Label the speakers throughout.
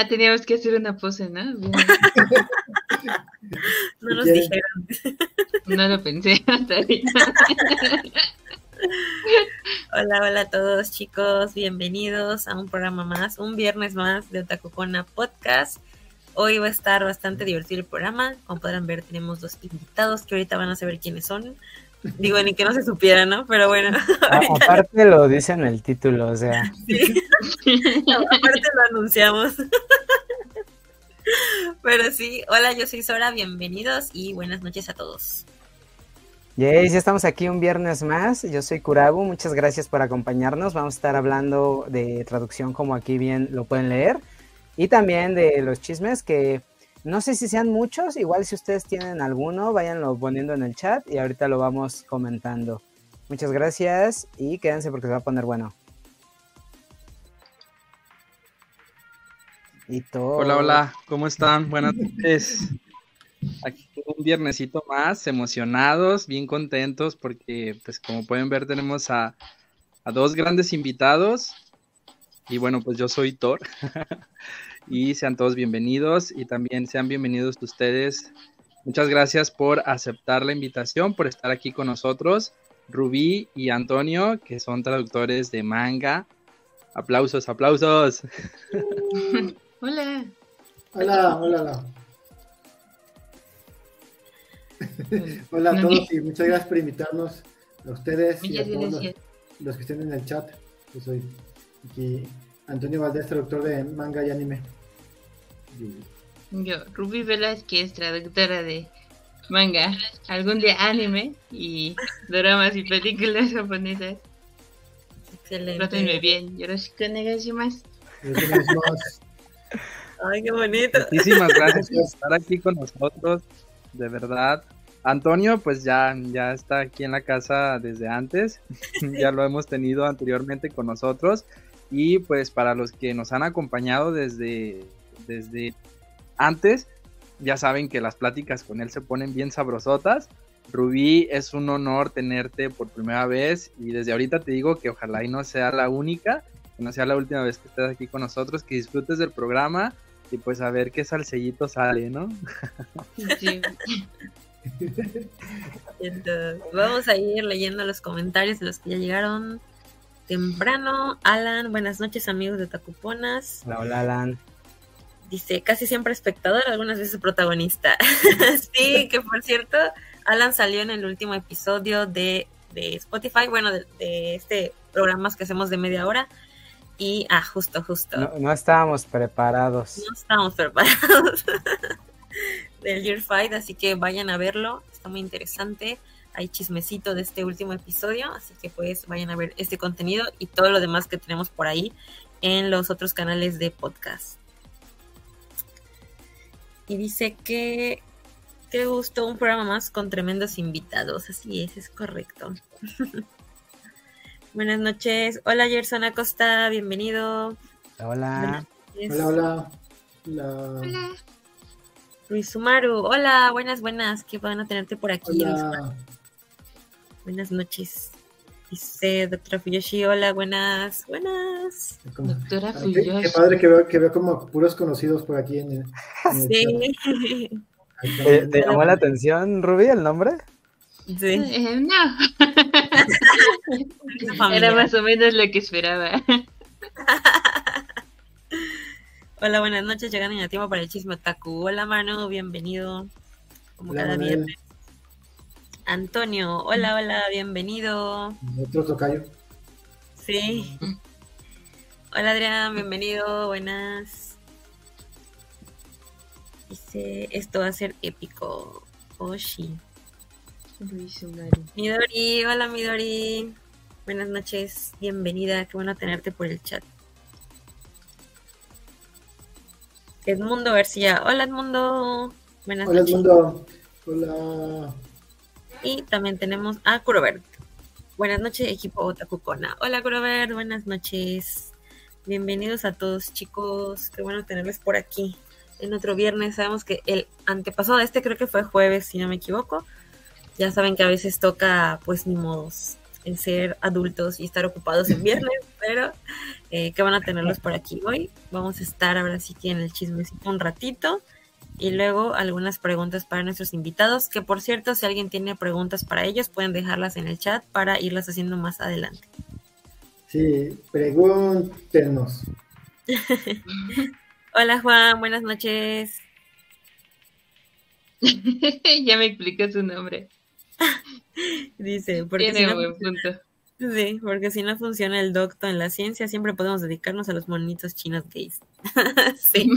Speaker 1: Ah, teníamos que hacer una pose, ¿no?
Speaker 2: no nos dijeron.
Speaker 1: No lo pensé hasta ahorita.
Speaker 2: Hola, hola a todos chicos, bienvenidos a un programa más, un viernes más de Otakucona Podcast. Hoy va a estar bastante divertido el programa, como podrán ver tenemos dos invitados que ahorita van a saber quiénes son. Digo, ni que no se supiera, ¿no? Pero bueno.
Speaker 3: aparte lo dice en el título, o sea.
Speaker 2: aparte lo anunciamos. Pero sí, hola, yo soy Sora, bienvenidos y buenas noches a todos.
Speaker 3: Yes, ya estamos aquí un viernes más. Yo soy Kurabu, muchas gracias por acompañarnos. Vamos a estar hablando de traducción como aquí bien lo pueden leer y también de los chismes que no sé si sean muchos, igual si ustedes tienen alguno, váyanlo poniendo en el chat y ahorita lo vamos comentando. Muchas gracias y quédense porque se va a poner bueno.
Speaker 4: Y todo. Hola, hola, ¿cómo están? Buenas noches. Aquí un viernesito más, emocionados, bien contentos porque, pues como pueden ver, tenemos a, a dos grandes invitados. Y bueno, pues yo soy Thor. y sean todos bienvenidos y también sean bienvenidos ustedes. Muchas gracias por aceptar la invitación, por estar aquí con nosotros. Rubí y Antonio, que son traductores de manga. Aplausos, aplausos.
Speaker 1: Hola.
Speaker 5: Hola, hola, hola. hola a todos y muchas gracias por invitarnos a ustedes y a todos los, que estén en el chat. Yo soy aquí Antonio Valdés, traductor de manga y anime.
Speaker 1: Yo, Ruby Velázquez, traductora de manga, algún día anime y dramas y películas japonesas. Excelente. Trátenme bien. Yoroshiku más.
Speaker 2: Ay, qué bonito.
Speaker 4: Muchísimas gracias por estar aquí con nosotros, de verdad. Antonio, pues ya, ya está aquí en la casa desde antes, ya lo hemos tenido anteriormente con nosotros y pues para los que nos han acompañado desde desde antes. Ya saben que las pláticas con él se ponen bien sabrosotas. Rubí, es un honor tenerte por primera vez y desde ahorita te digo que ojalá y no sea la única, que no sea la última vez que estés aquí con nosotros, que disfrutes del programa y pues a ver qué salsellito sale, ¿no?
Speaker 2: vamos a ir leyendo los comentarios de los que ya llegaron temprano. Alan, buenas noches amigos de Tacuponas.
Speaker 3: Hola, hola Alan.
Speaker 2: Dice, casi siempre espectador, algunas veces protagonista. sí, que por cierto, Alan salió en el último episodio de, Spotify, bueno, de, este programa que hacemos de media hora. Y, ah, justo, justo.
Speaker 3: No, estábamos preparados.
Speaker 2: No estábamos preparados del Year Fight, así que vayan a verlo, está muy interesante. Hay chismecito de este último episodio, así que pues vayan a ver este contenido y todo lo demás que tenemos por ahí en los otros canales de podcast y dice que te gustó un programa más con tremendos invitados. Así es, es correcto. Buenas noches. Hola, Gerson Acosta, bienvenido.
Speaker 3: Hola.
Speaker 5: Hola, hola. Hola.
Speaker 2: Luis Sumaru, hola, buenas, buenas. Qué bueno tenerte por aquí. Buenas noches. Dice doctora Fuyoshi, hola, buenas, buenas.
Speaker 1: Doctora Fuyoshi.
Speaker 5: Qué, padre que veo, que veo como puros conocidos por aquí en el,
Speaker 2: Sí.
Speaker 3: ¿Te, llamó la atención, Ruby, el nombre?
Speaker 1: Sí. Eh, no. Era más o menos lo que esperaba.
Speaker 2: Hola, buenas noches. Llegan en el tiempo para el chisme Taku. Hola, Manu, bienvenido. Como cada viernes. Antonio, hola, hola, bienvenido.
Speaker 5: Otro tocayo.
Speaker 2: Sí. Hola Adrián, bienvenido, buenas. Dice, esto va a ser épico. Oshi. Midori, hola Midori. Buenas noches, bienvenida, qué bueno tenerte por el chat. Edmundo García, hola Edmundo.
Speaker 5: Buenas hola, Edmundo. Hola.
Speaker 2: Y también tenemos a Kurobert. Buenas noches, equipo Otakukona. Hola, Kurobert, buenas noches. Bienvenidos a todos, chicos. Qué bueno tenerles por aquí en otro viernes. Sabemos que el antepasado de este creo que fue jueves, si no me equivoco. Ya saben que a veces toca, pues ni modos. en ser adultos y estar ocupados en viernes, pero eh, que van a tenerlos por aquí hoy. Vamos a estar ahora sí que en el chismecito un ratito y luego algunas preguntas para nuestros invitados, que por cierto, si alguien tiene preguntas para ellos, pueden dejarlas en el chat para irlas haciendo más adelante.
Speaker 5: Sí, pregúntenos.
Speaker 2: Hola Juan, buenas noches.
Speaker 1: ya me explicó su nombre.
Speaker 2: Dice, porque si no, Sí, porque si no funciona el docto en la ciencia, siempre podemos dedicarnos a los monitos chinos gays. sí.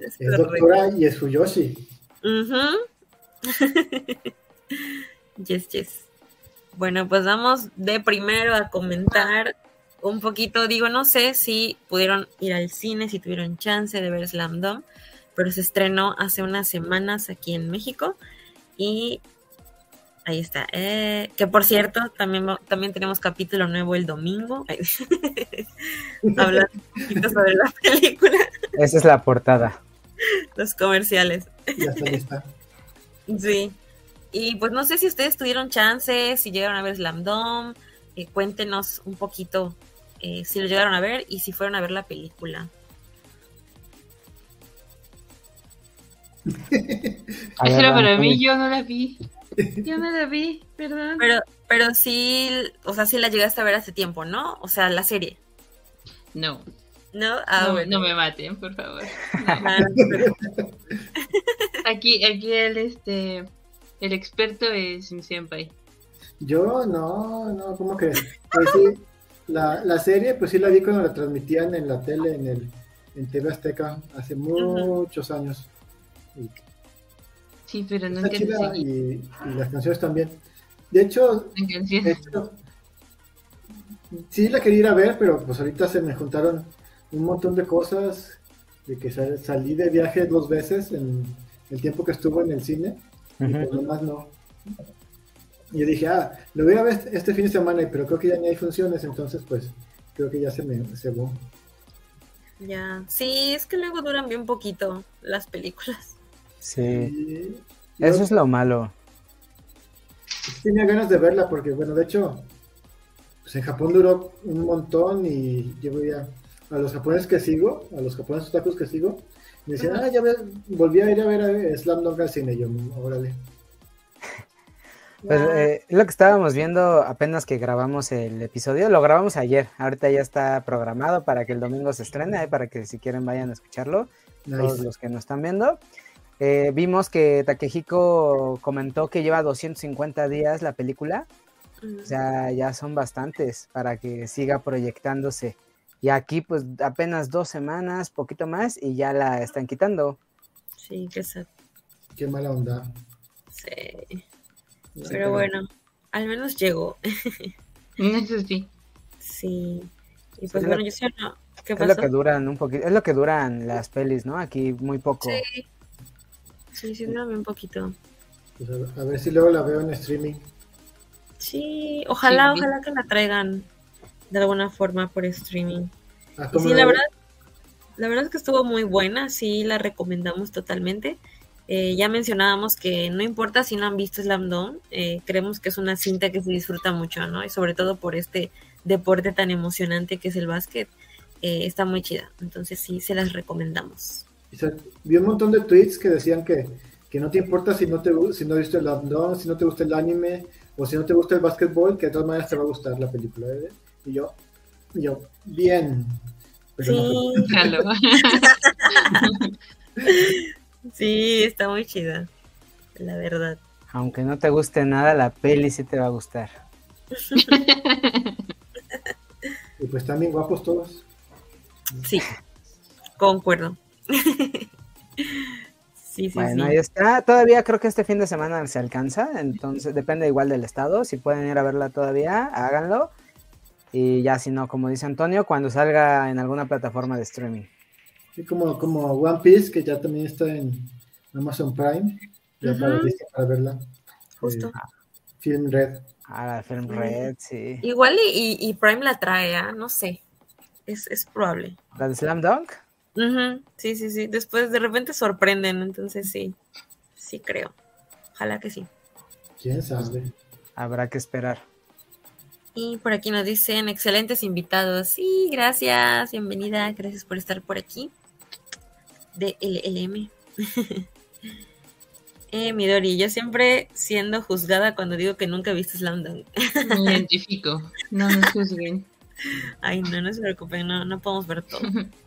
Speaker 5: Es, doctora y es Fuyoshi.
Speaker 2: yes, yes. Bueno, pues vamos de primero a comentar un poquito. Digo, no sé si pudieron ir al cine, si tuvieron chance de ver Slam Dunk pero se estrenó hace unas semanas aquí en México y ahí está. Eh, que por cierto, también, también tenemos capítulo nuevo el domingo. Hablando un poquito sobre la película.
Speaker 3: Esa es la portada.
Speaker 2: Los comerciales.
Speaker 5: Ya está,
Speaker 2: Sí. Y pues no sé si ustedes tuvieron chance, si llegaron a ver Slam Dome, eh, cuéntenos un poquito eh, si lo llegaron a ver y si fueron a ver la película.
Speaker 1: Eso era para mí, yo no la vi. Yo no la vi, perdón.
Speaker 2: Pero, pero sí, o sea, sí la llegaste a ver hace tiempo, ¿no? O sea, la serie.
Speaker 1: No.
Speaker 2: No, ah,
Speaker 1: no, me maten, por favor. aquí, aquí el este el experto es mi senpai.
Speaker 5: Yo no, no, ¿cómo que? Pues sí, la, la serie, pues sí la vi cuando la transmitían en la tele, en el en TV Azteca, hace muchos años.
Speaker 1: Sí, pero no
Speaker 5: y, y, las canciones también. De hecho, sí la quería ir a ver, pero pues ahorita se me juntaron un montón de cosas, de que salí de viaje dos veces en el tiempo que estuvo en el cine, y pues nomás no. Y yo dije, ah, lo voy a ver este fin de semana, pero creo que ya ni hay funciones, entonces pues creo que ya se me cebó.
Speaker 2: Ya, sí, es que luego duran bien poquito las películas.
Speaker 3: Sí. Eso es lo malo.
Speaker 5: Tenía ganas de verla porque, bueno, de hecho, pues en Japón duró un montón y yo voy a, a los japoneses que sigo, a los japoneses tacos que sigo, me decían, ah, ya volví a ir a ver a Slam Dunk al cine. Y yo, órale.
Speaker 3: Pues eh, lo que estábamos viendo apenas que grabamos el episodio, lo grabamos ayer, ahorita ya está programado para que el domingo se estrene, para que si quieren vayan a escucharlo, todos los que nos están viendo. Eh, vimos que Takehiko comentó que lleva 250 días la película. O sea, ya son bastantes para que siga proyectándose. Y aquí, pues apenas dos semanas, poquito más, y ya la están quitando.
Speaker 2: Sí, qué sad.
Speaker 5: Qué mala onda.
Speaker 2: Sí. pero bueno, al menos llegó.
Speaker 1: Eso sí.
Speaker 2: Sí. Y pues bueno, yo sé, no.
Speaker 3: ¿Qué pasó? Es lo que duran un poquito, es lo que duran las pelis, ¿no? Aquí muy poco.
Speaker 2: Sí. Sí, sí, dame un poquito.
Speaker 5: Pues a, ver si luego la veo en streaming.
Speaker 2: Sí, ojalá, ojalá que la traigan de alguna forma por streaming. Ah, sí, la verdad, la verdad es que estuvo muy buena, sí, la recomendamos totalmente. Eh, ya mencionábamos que no importa si no han visto Slam Dunk, eh, creemos que es una cinta que se disfruta mucho, ¿no? Y sobre todo por este deporte tan emocionante que es el básquet, eh, está muy chida. Entonces sí, se las recomendamos
Speaker 5: vi un montón de tweets que decían que, que no te importa si no te si no viste el Abdon, si no te gusta el anime o si no te gusta el básquetbol, que de todas maneras te va a gustar la película. ¿eh? Y yo, yo, bien.
Speaker 2: sí, sí, está muy chida, la verdad.
Speaker 3: Aunque no te guste nada, la peli sí te va a gustar.
Speaker 5: y pues también guapos todos.
Speaker 2: Sí, concuerdo.
Speaker 3: sí, sí, bueno, ahí está. Todavía creo que este fin de semana se alcanza, entonces depende igual del estado. Si pueden ir a verla todavía, háganlo. Y ya si no, como dice Antonio, cuando salga en alguna plataforma de streaming.
Speaker 5: Sí, como, como One Piece, que ya también está en Amazon Prime, ya para, verla.
Speaker 2: Justo.
Speaker 5: Eh, Film Red.
Speaker 3: Ah, Film Red, sí.
Speaker 2: Igual y, Prime la trae, ¿ah? no sé. Es, es probable.
Speaker 3: ¿La de Slam Dunk?
Speaker 2: Sí, sí, sí. Después de repente sorprenden, entonces sí, sí creo. Ojalá que sí.
Speaker 5: ¿Quién sabe?
Speaker 3: Habrá que esperar.
Speaker 2: Y por aquí nos dicen excelentes invitados. Sí, gracias, bienvenida, gracias por estar por aquí. De LLM. eh, Midori, yo siempre siendo juzgada cuando digo que nunca viste Slam Dunk.
Speaker 1: Me identifico, no nos juzguen.
Speaker 2: Ay, no, no se preocupen, no, no podemos ver todo.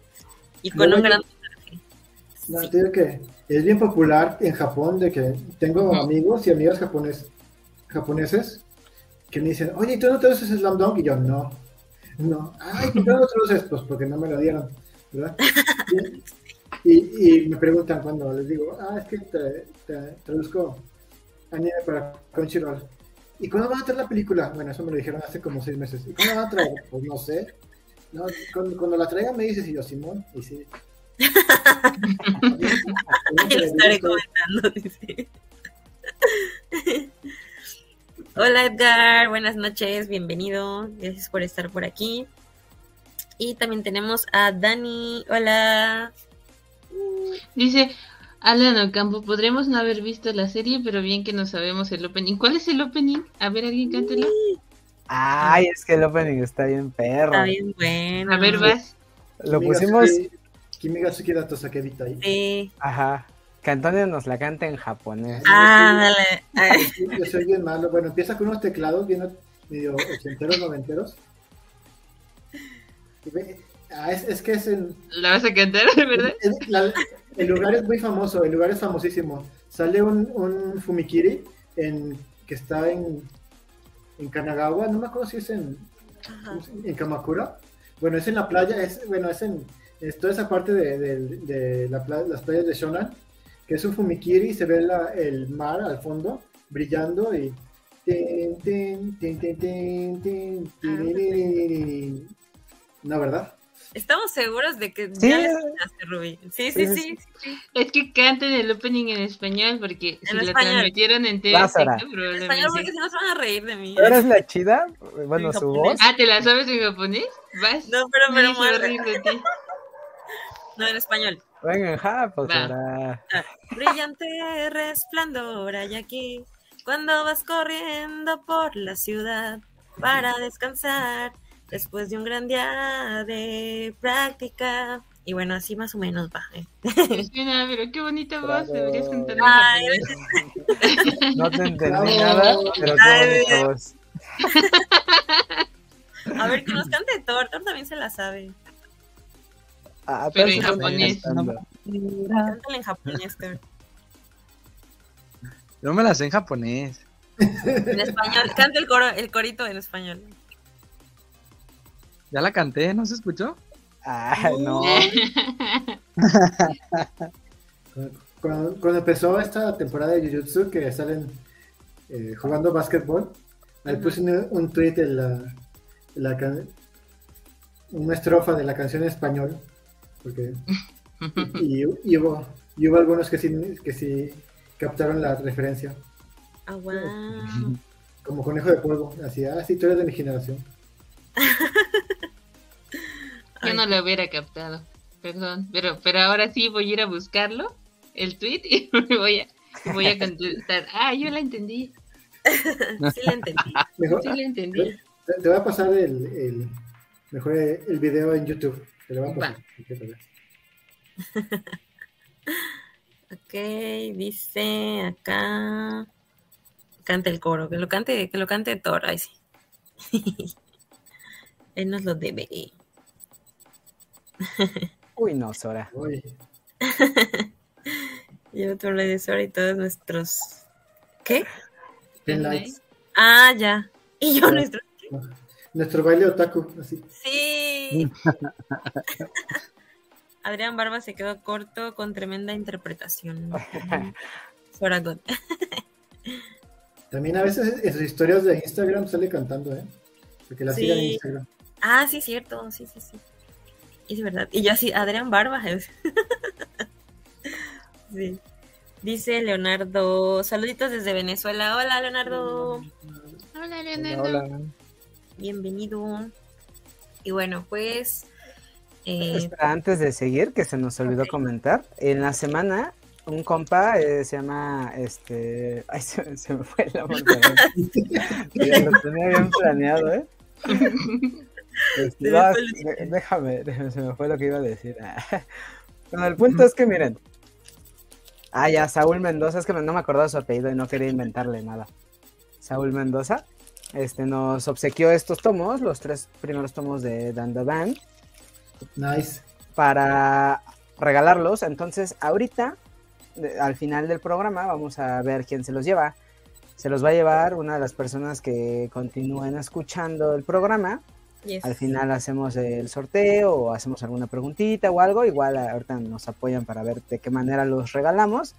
Speaker 2: Y con un gran...
Speaker 5: No, te digo que es bien popular en Japón de que tengo amigos y amigas japones, japoneses que me dicen, oye, ¿tú no te haces Slam Dunk? Y yo, no, no. Ay, ¿por qué no lo Pues porque no me lo dieron, ¿verdad? Y, y, me preguntan cuando les digo, ah, es que te, te traduzco anime para Crunchyroll. ¿Y cuándo van a traer la película? Bueno, eso me lo dijeron hace como seis meses. ¿Y cuándo van a traer? Pues no sé. No, cuando, cuando, la traigan me dices, y yo, Simón, y sí.
Speaker 2: Ahí lo estaré comentando, dice. Hola Edgar, buenas noches, bienvenido, gracias por estar por aquí. Y también tenemos a Dani, hola.
Speaker 1: Dice Alan Ocampo, podremos no haber visto la serie, pero bien que no sabemos el opening. ¿Cuál es el opening? A ver, alguien cántelo.
Speaker 3: Ay, es que el opening está bien perro.
Speaker 2: Está bien bueno.
Speaker 1: A ver, vas.
Speaker 3: Lo pusimos.
Speaker 2: Sí.
Speaker 3: Ajá. Que Antonio nos la canta en japonés.
Speaker 2: Ah, dale.
Speaker 5: Yo soy bien malo. Bueno, empieza con unos teclados bien medio ochenteros, noventeros. Ah, es, es, que es en...
Speaker 1: ¿La vas a cantar, verdad?
Speaker 5: el lugar es muy famoso, el lugar es famosísimo. Sale un, un Fumikiri en, que está en, en Kanagawa, no me acuerdo si es en, en Kamakura. Bueno, es en la playa, es, bueno, es en es toda esa parte de, de, de la, las playas de Shonan que es un fumikiri, se ve la, el mar al fondo brillando y... No, ¿verdad?
Speaker 2: Estamos seguros de que ya le escuchaste, Rubí. Sí sí, sí sí,
Speaker 1: Es que canten el opening en español porque si lo transmitieron en TV,
Speaker 2: En español porque si no se van a reír de mí.
Speaker 3: ¿Eres la chida? Bueno, su voz.
Speaker 1: Ah, ¿te la sabes en japonés? ¿Vas?
Speaker 2: No, pero pero
Speaker 1: me reír de ti.
Speaker 2: No, en español.
Speaker 3: Venga, ja, pues ahora.
Speaker 2: Brillante resplandor hay aquí cuando vas corriendo por la ciudad para descansar después de un gran día de práctica. Y bueno, así más o menos va. ¿eh?
Speaker 1: pero qué bonita voz, deberías cantar.
Speaker 3: no te entendí nada, pero qué bonita voz.
Speaker 2: A ver, que nos cante Thor, Thor también se la sabe.
Speaker 1: Ah, pero en japonés.
Speaker 2: Cántale en japonés, Thor.
Speaker 4: Yo me la sé en japonés.
Speaker 2: En español, canta el coro, el corito en español.
Speaker 4: Ya la canté, ¿no se escuchó?
Speaker 3: Ay, no.
Speaker 5: cuando, empezó esta temporada de Jujutsu, que salen eh, jugando básquetbol, ahí puse un, tweet en la, la una estrofa de la canción en español, porque y, y, hubo, y, hubo, algunos que sí, que sí captaron la referencia.
Speaker 2: Ah, wow.
Speaker 5: Como conejo de polvo, así, ah, sí, tú eres de mi generación.
Speaker 1: Yo no lo hubiera captado, perdón, pero, pero ahora sí voy a ir a buscarlo, el tweet, y me voy a, voy a contestar. Ah, yo la entendí.
Speaker 2: sí la entendí.
Speaker 5: Mejor,
Speaker 1: sí la entendí.
Speaker 5: Te, voy a pasar el, el, mejor el video en YouTube. Te lo voy a pasar.
Speaker 2: ok, dice acá. Canta el coro, que lo cante, que lo cante Thor, ay sí. Él nos lo debe.
Speaker 3: Uy, no, Sora.
Speaker 5: Uy.
Speaker 2: y otro le de Sora y todos nuestros. ¿Qué?
Speaker 5: likes.
Speaker 2: Ah, ya. Y yo nuestro.
Speaker 5: Nuestro baile otaku, así.
Speaker 2: Sí. Adrián Barba se quedó corto con tremenda interpretación. Sora God.
Speaker 5: También a veces en sus historias de Instagram sale cantando, ¿eh? Porque la sigan en Instagram.
Speaker 2: Ah, sí, cierto, sí, sí, sí. Es verdad. Y yo así, Adrián Barba. sí. Dice Leonardo, saluditos desde Venezuela. Hola, Leonardo.
Speaker 1: Hola, Leonardo.
Speaker 2: Bienvenido. Y bueno, pues...
Speaker 3: Eh, antes de seguir, que se nos olvidó comentar, en la semana un compa, eh, se llama, este, ay, se, se me fue la montaña. lo tenía bien planeado, ¿eh? Este, déjame, déjame, se me fue lo que iba a decir. Bueno, el punto es que miren. Ah, ya, Saúl Mendoza, es que no me acordaba su apellido y no quería inventarle nada. Saúl Mendoza, este, nos obsequió estos tomos, los tres primeros tomos de Dandadan.
Speaker 5: Nice.
Speaker 3: Para regalarlos. Entonces, ahorita, al final del programa, vamos a ver quién se los lleva. Se los va a llevar una de las personas que continúen escuchando el programa. Al final hacemos el sorteo o hacemos alguna preguntita o algo. Igual ahorita nos apoyan para ver de qué manera los regalamos.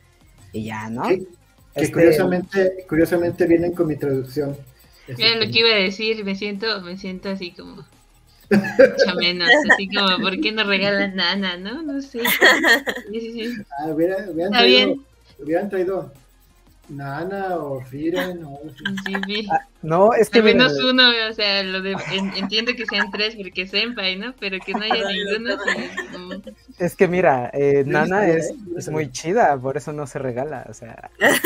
Speaker 3: Y ya, ¿no?
Speaker 5: Que, este, curiosamente, curiosamente vienen con mi traducción.
Speaker 1: Mira lo que iba a decir, me siento, me siento así como menos, así como, ¿por qué no regalan nana? ¿No? No sé.
Speaker 5: Ah, hubieran, traído, hubieran traído Nana o Firen o...
Speaker 3: Ah, no, es que...
Speaker 1: Al menos uno, o sea, lo de, entiendo que sean tres porque es Senpai, ¿no? Pero que no haya ninguno.
Speaker 3: Es que mira, eh, Nana es, es, muy chida, por eso no se regala, o sea...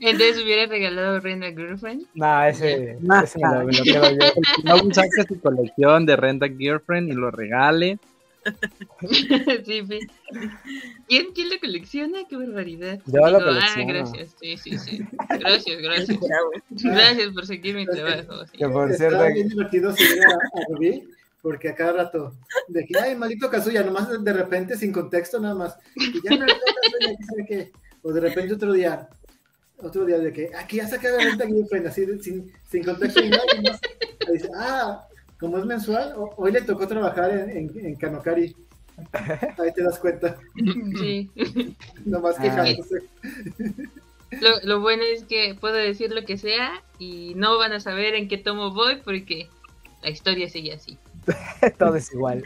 Speaker 1: Entonces hubiera regalado Renda Girlfriend.
Speaker 3: No, ese, ese lo, lo quedo yo.
Speaker 4: No saque su colección de Renda Girlfriend y lo regale.
Speaker 1: sí, ¿Quién, ¿Quién lo colecciona? Qué barbaridad.
Speaker 3: Yo lo Ah,
Speaker 1: gracias. Sí, sí, sí. Gracias, gracias. gracias por seguir mi trabajo.
Speaker 3: Que por
Speaker 5: cierto... bien divertido seguir a, a porque a cada rato, de que, ay, maldito Kazuya, nomás de repente, sin contexto, nada más. Y ya no Kazuya, qué. O de repente otro día, otro día de que, aquí ya saca la venta Girlfriend, así, sin, sin contexto y nada, y más. dice, ah, como es mensual, hoy le tocó trabajar en, en, Kanokari. Ahí te das cuenta.
Speaker 1: Sí.
Speaker 5: Nomás ah. quejándose.
Speaker 1: Lo, lo, bueno es que puedo decir lo que sea y no van a saber en qué tomo voy porque la historia sigue así.
Speaker 3: Todo es igual.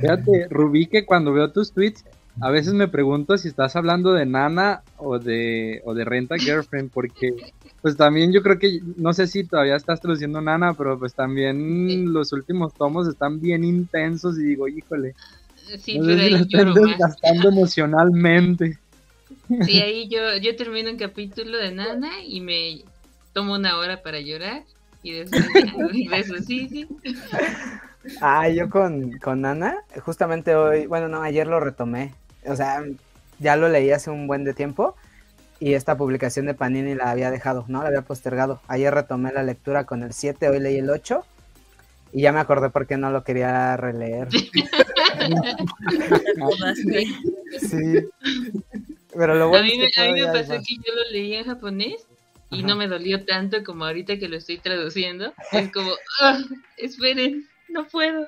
Speaker 4: Fíjate, Rubí, que cuando veo tus tweets, a veces me pregunto si estás hablando de Nana o de, o de Renta Girlfriend, porque pues también yo creo que, no sé si todavía estás traduciendo Nana, pero pues también los últimos tomos están bien intensos y digo, híjole.
Speaker 1: Sí, pero ahí
Speaker 4: están desgastando emocionalmente.
Speaker 1: Sí, ahí yo, yo termino un capítulo de Nana y me tomo una hora para llorar y después eso sí, sí.
Speaker 3: Ah, yo con, con Nana, justamente hoy, bueno, no, ayer lo retomé. O sea, ya lo leí hace un buen de tiempo y esta publicación de Panini la había dejado, ¿no? La había postergado. Ayer retomé la lectura con el 7, hoy leí el 8 y ya me acordé por qué no lo quería releer. sí. Pero lo bueno
Speaker 1: a mí, me, a mí me pasó que yo lo leí en japonés y no me dolió tanto como ahorita que lo estoy traduciendo. Es como, ah, esperen, no puedo.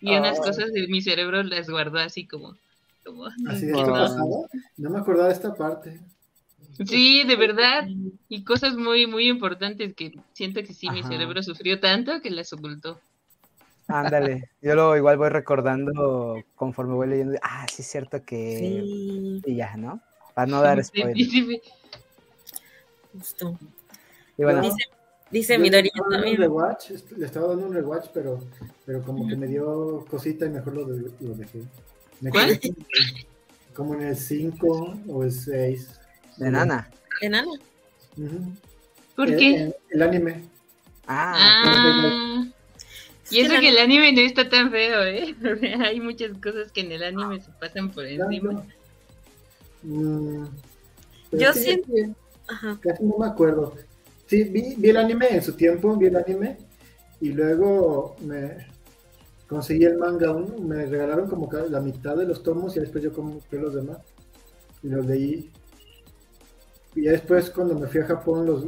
Speaker 1: Y unas cosas de mi cerebro las guardó así como... como
Speaker 5: ¿Así de no. no me acordaba de esta parte.
Speaker 1: Sí, de verdad. Y cosas muy, muy importantes que siento que sí, mi cerebro sufrió tanto que las ocultó.
Speaker 3: Ándale, yo lo igual voy recordando conforme voy leyendo. Ah, sí es cierto que... Y ya, ¿no? Para no dar spoiler. Sí, sí,
Speaker 2: Justo. Y bueno, dice, dice Midori también.
Speaker 5: le estaba dando un rewatch, pero, pero como que me dio cosita y mejor lo, lo dejé. Me
Speaker 1: ¿Cuál?
Speaker 5: Como en el 5 o el 6.
Speaker 3: De Nana.
Speaker 2: De Nana.
Speaker 1: ¿Por qué?
Speaker 5: El, anime.
Speaker 3: Ah.
Speaker 1: ah. Y eso que el anime no está tan feo, ¿eh? Hay muchas cosas que en el anime se pasan por encima.
Speaker 5: Mm,
Speaker 2: Yo siento...
Speaker 5: Casi no me acuerdo. Sí, vi, vi, el anime en su tiempo, vi el anime y luego me conseguí el manga, me regalaron como la mitad de los tomos y después yo compré los demás y los leí y ya después cuando me fui a Japón los,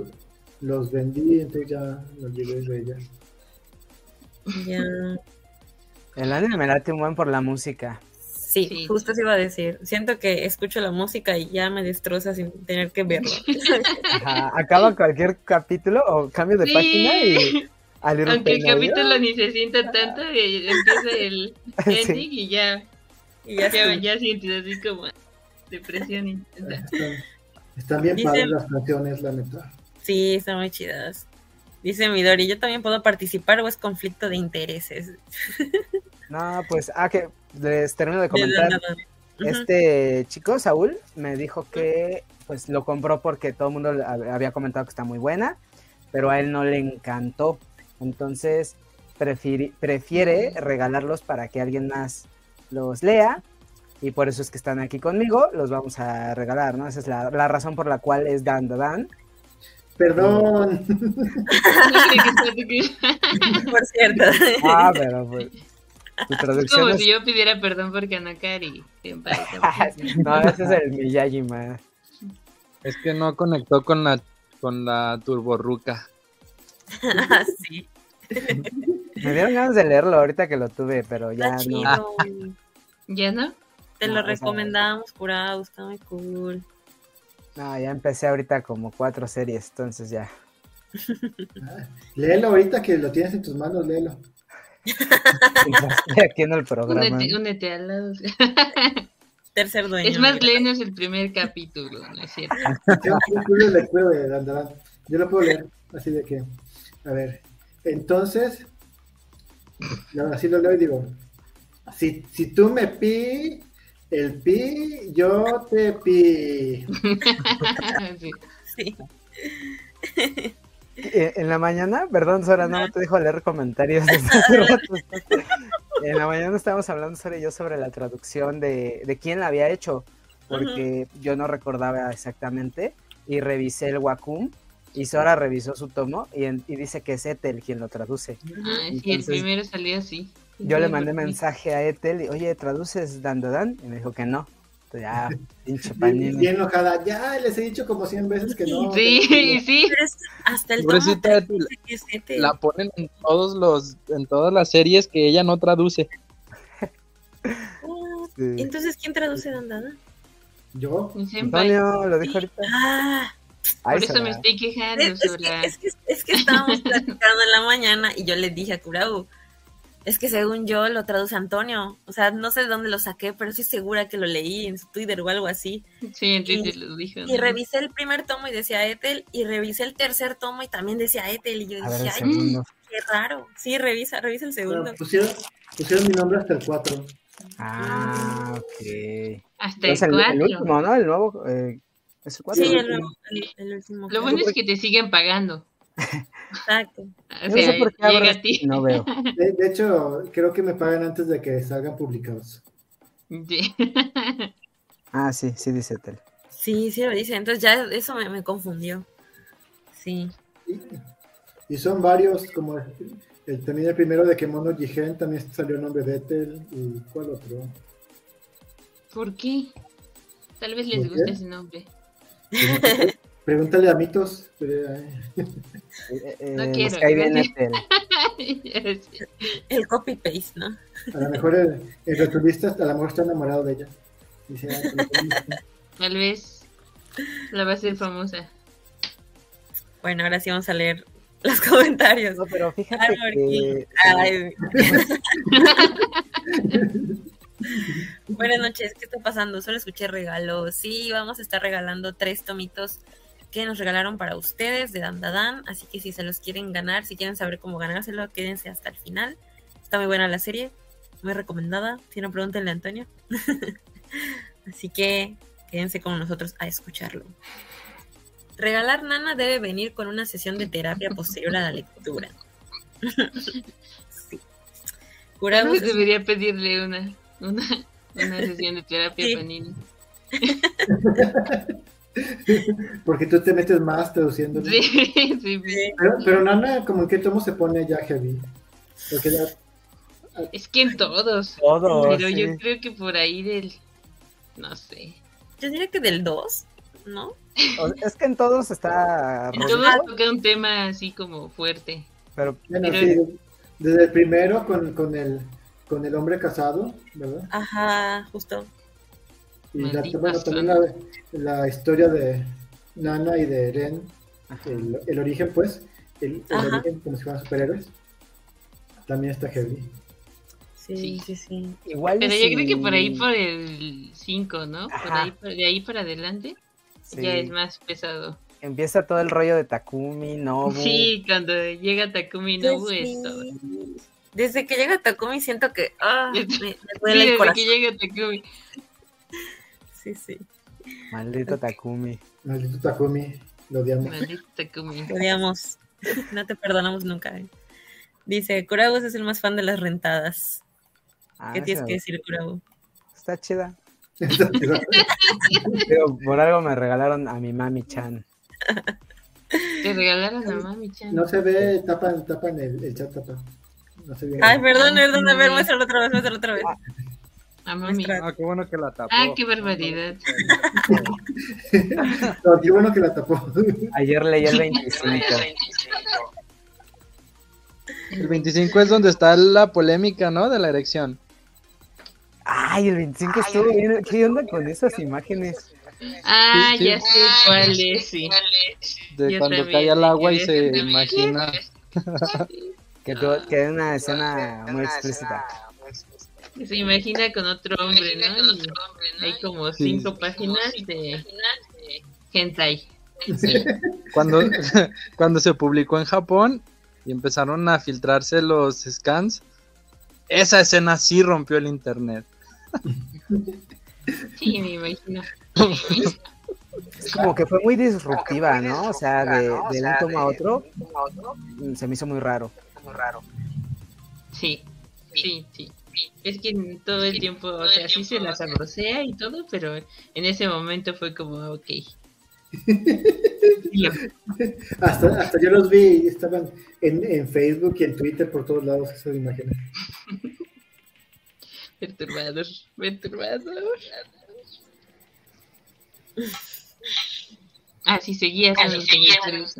Speaker 5: los vendí, entonces ya los llevé de ella.
Speaker 2: Ya.
Speaker 3: El anime me late un buen por la música.
Speaker 2: Sí, justo se iba a decir. Siento que escucho la música y ya me destroza sin tener que verlo.
Speaker 3: acaba cualquier capítulo o cambio de página y
Speaker 1: Aunque el capítulo ni se sienta tanto, y empieza el ending y ya, y ya, ya, ya sientes así como depresión.
Speaker 5: Están bien padres las canciones, la neta.
Speaker 2: Sí, están muy chidas. Dice Midori, ¿yo también puedo participar o es conflicto de intereses?
Speaker 3: No, pues, ah, que les termino de comentar. Este chico, Saúl, me dijo que pues lo compró porque todo el mundo había comentado que está muy buena, pero a él no le encantó. Entonces prefiere regalarlos para que alguien más los lea y por eso es que están aquí conmigo, los vamos a regalar, ¿no? Esa es la, razón por la cual es Dan Dan.
Speaker 5: Perdón.
Speaker 2: por cierto.
Speaker 3: Ah, pero pues.
Speaker 1: es como si yo pidiera perdón por Kanakari.
Speaker 3: no, ese es el Miyagi, man.
Speaker 4: Es que no conectó con la con la turborruca.
Speaker 2: sí.
Speaker 3: Me dieron ganas de leerlo ahorita que lo tuve, pero ya
Speaker 1: no. ¿Ya no?
Speaker 2: Te lo recomendamos, curado, está muy cool.
Speaker 3: No, ya empecé ahorita como cuatro series, entonces ya.
Speaker 5: léelo ahorita que lo tienes en tus manos, léelo.
Speaker 3: aquí en el programa.
Speaker 1: Únete, al lado.
Speaker 2: Tercer dueño.
Speaker 1: Es más, léenos el primer capítulo, ¿no es cierto?
Speaker 5: Yo lo puedo leer, así de que, a ver, entonces, así lo leo y digo, si, si tú me pi, el pi, yo te pi.
Speaker 2: sí.
Speaker 3: Eh, en la mañana, perdón, Sora, no te dejo leer comentarios. en la mañana estábamos hablando sobre yo sobre la traducción de, de quién la había hecho, porque yo no recordaba exactamente y revisé el Wacom y Sora revisó su tomo y, y dice que es Ethel quien lo traduce.
Speaker 1: Ah, sí, el primero salió así.
Speaker 3: Yo le mandé mensaje a Ethel y, oye, ¿traduces Dan Dan? Y me dijo que no. Ya, pinche
Speaker 5: Bien, bien, enojada, ya les he dicho como 100 veces que no.
Speaker 1: Sí, sí.
Speaker 2: hasta el
Speaker 4: Pobrecita La ponen en todos los, en todas las series que ella no traduce.
Speaker 2: Entonces, ¿quién traduce Dan Dan?
Speaker 5: Yo.
Speaker 3: Antonio, lo dijo ahorita.
Speaker 2: Ah.
Speaker 1: Por eso me estoy quejando. Es,
Speaker 2: que, es, que, es que estábamos platicando en la mañana y yo le dije a Kurau, es que según yo lo traduce Antonio. O sea, no sé de dónde lo saqué, pero estoy segura que lo leí en su Twitter o algo así.
Speaker 1: Sí, en Twitter lo dijo.
Speaker 2: Y revisé el primer tomo y decía Ethel, y revisé el tercer tomo y también decía Ethel. Y yo dije, ay, qué raro. Sí, revisa, revisa el segundo.
Speaker 5: pusieron, pusieron, mi nombre hasta el 4.
Speaker 3: Ah, ok.
Speaker 1: Hasta el 4.
Speaker 3: El, último, ¿no? El nuevo. Eh,
Speaker 2: ¿es el 4? Sí, el, nuevo, el, último.
Speaker 1: Lo bueno es que te siguen pagando.
Speaker 2: Exacto.
Speaker 3: no sé por qué ahora no veo.
Speaker 5: De, hecho, creo que me pagan antes de que salgan publicados.
Speaker 3: ah, sí, sí dice Tel.
Speaker 2: Sí, sí lo dice. Entonces ya eso me, confundió. Sí.
Speaker 5: Y, son varios, como el, también el primero de que Mono Jigen también salió el nombre de Ethel. ¿Y cuál otro?
Speaker 1: ¿Por qué? Tal vez les guste ese nombre.
Speaker 5: Pregúntale a Mitos.
Speaker 2: Eh, eh, no quiero. el... copy-paste, ¿no?
Speaker 5: A lo mejor el, el a lo mejor está enamorado de ella.
Speaker 1: Tal vez la va a ser famosa.
Speaker 2: Bueno, ahora sí vamos a leer los comentarios.
Speaker 3: No, pero fíjate que...
Speaker 2: Buenas noches, ¿qué está pasando? Solo escuché regalos. Sí, vamos a estar regalando tres tomitos que nos regalaron para ustedes de Dandadan. Así que si se los quieren ganar, si quieren saber cómo ganárselo, quédense hasta el final. Está muy buena la serie, muy recomendada. Si no, pregúntenle a Antonio. así que quédense con nosotros a escucharlo. Regalar nana debe venir con una sesión de terapia posterior a la lectura.
Speaker 1: sí. Juramos debería pedirle una, una, sesión de terapia sí.
Speaker 5: Porque tú te metes más traduciendo.
Speaker 1: Sí, sí,
Speaker 5: Pero, pero Nana, como que tomo se pone ya heavy. Porque
Speaker 1: Es que en todos.
Speaker 3: Todos.
Speaker 1: Pero yo creo que por ahí del. No sé.
Speaker 2: Yo diría que del 2, ¿no?
Speaker 3: Es que en todos está.
Speaker 1: En todos toca un tema así como fuerte.
Speaker 3: Pero,
Speaker 5: desde el primero con, con, el, con el hombre casado, ¿verdad?
Speaker 2: Ajá, justo.
Speaker 5: Y la, bueno, también la, la, historia de Nana y de Eren, el, el, origen, pues, el, el origen como si fueran superhéroes, también está heavy.
Speaker 2: Sí, sí, sí.
Speaker 1: Igual Pero yo creo que por ahí por el 5, ¿no? Por ahí, por, de ahí para adelante, ya es más pesado.
Speaker 3: empieza todo el rollo de Takumi, Nobu.
Speaker 1: Sí, cuando llega Takumi Nobu
Speaker 2: Sí.
Speaker 1: esto.
Speaker 2: Desde que llega Takumi siento que ah, me, me
Speaker 1: Sí,
Speaker 2: duele el
Speaker 1: desde
Speaker 2: corazón.
Speaker 1: que llega Takumi.
Speaker 2: Sí, sí.
Speaker 3: Maldito Takumi.
Speaker 5: Maldito Takumi, lo odiamos.
Speaker 1: Maldito Takumi.
Speaker 2: Te odiamos. No te perdonamos nunca. eh. Dice, Kurabus es el más fan de las rentadas.
Speaker 3: Ah,
Speaker 2: ¿Qué tienes que decir, Kurabu?
Speaker 3: Está chida. Pero por algo me regalaron a mi mami Chan.
Speaker 1: Te regalaron a Mami Chan.
Speaker 5: No se ve, tapan, tapan el, el chat, tapan. No se ve.
Speaker 2: Ay, perdón, perdón, a ver, muéstralo otra vez, muéstralo otra vez.
Speaker 1: A Mami.
Speaker 4: Ah, qué bueno que la tapó.
Speaker 1: Ah, qué barbaridad.
Speaker 5: No, qué bueno que la tapó.
Speaker 3: Ayer leí el 25.
Speaker 4: El 25 es donde está la polémica, ¿no? De la erección.
Speaker 3: Ay, el 25 estuvo bien. ¿Qué onda con esas imágenes?
Speaker 1: Ah,
Speaker 4: Sí, sí.
Speaker 1: ya sé cuál es, sí.
Speaker 4: De
Speaker 1: Yo
Speaker 4: cuando cae al agua y se imagina.
Speaker 3: Que, tuvo- que una escena muy explícita.
Speaker 1: Se imagina con otro hombre, ¿no? Hay como
Speaker 4: Sí.
Speaker 1: cinco páginas de hentai.
Speaker 4: Cuando, cuando se publicó en Japón y empezaron a filtrarse los scans, esa escena sí rompió el internet.
Speaker 1: Sí, me imagino.
Speaker 3: Es como que fue muy disruptiva, ¿no? O sea, de, de un tomo a otro, se me hizo muy raro.
Speaker 1: Sí, sí, sí. Es que todo el tiempo, o sea, sí se la sabrosea y todo, pero en ese momento fue como, ok. Y
Speaker 5: Hasta, hasta yo los vi, estaban en, en Facebook y en Twitter por todos lados esas imágenes.
Speaker 1: Perturbador, perturbador. Ah, sí, seguías los comentarios.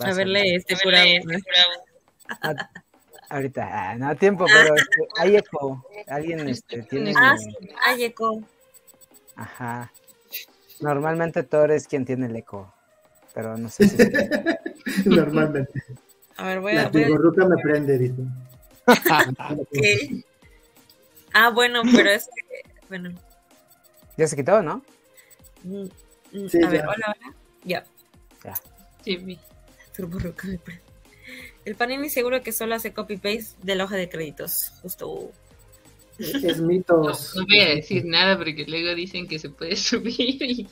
Speaker 2: A verle este Kurabu.
Speaker 3: Ahorita, ah, no tiempo, pero este, hay eco. Alguien este, tiene.
Speaker 2: Ah, sí, ay, Eco.
Speaker 3: Ajá. Normalmente Thor es quien tiene el eco. Pero no sé si.
Speaker 5: Normalmente.
Speaker 2: A ver, voy a...
Speaker 5: La
Speaker 2: Voy a
Speaker 5: tiborruta me prende, dice.
Speaker 2: ok. Ah, bueno, pero es que... Bueno.
Speaker 3: ya se quitó, ¿no?
Speaker 2: mm, mm,
Speaker 5: Sí,
Speaker 2: a ver,
Speaker 5: ya.
Speaker 2: hola, hola. Ya.
Speaker 1: Sí, vi.
Speaker 2: Turborroca me prende. El Panini seguro que solo hace copy-paste de la hoja de créditos. Justo.
Speaker 5: Es
Speaker 1: No,
Speaker 5: mitos.
Speaker 1: no voy a decir nada porque luego dicen que se puede subir y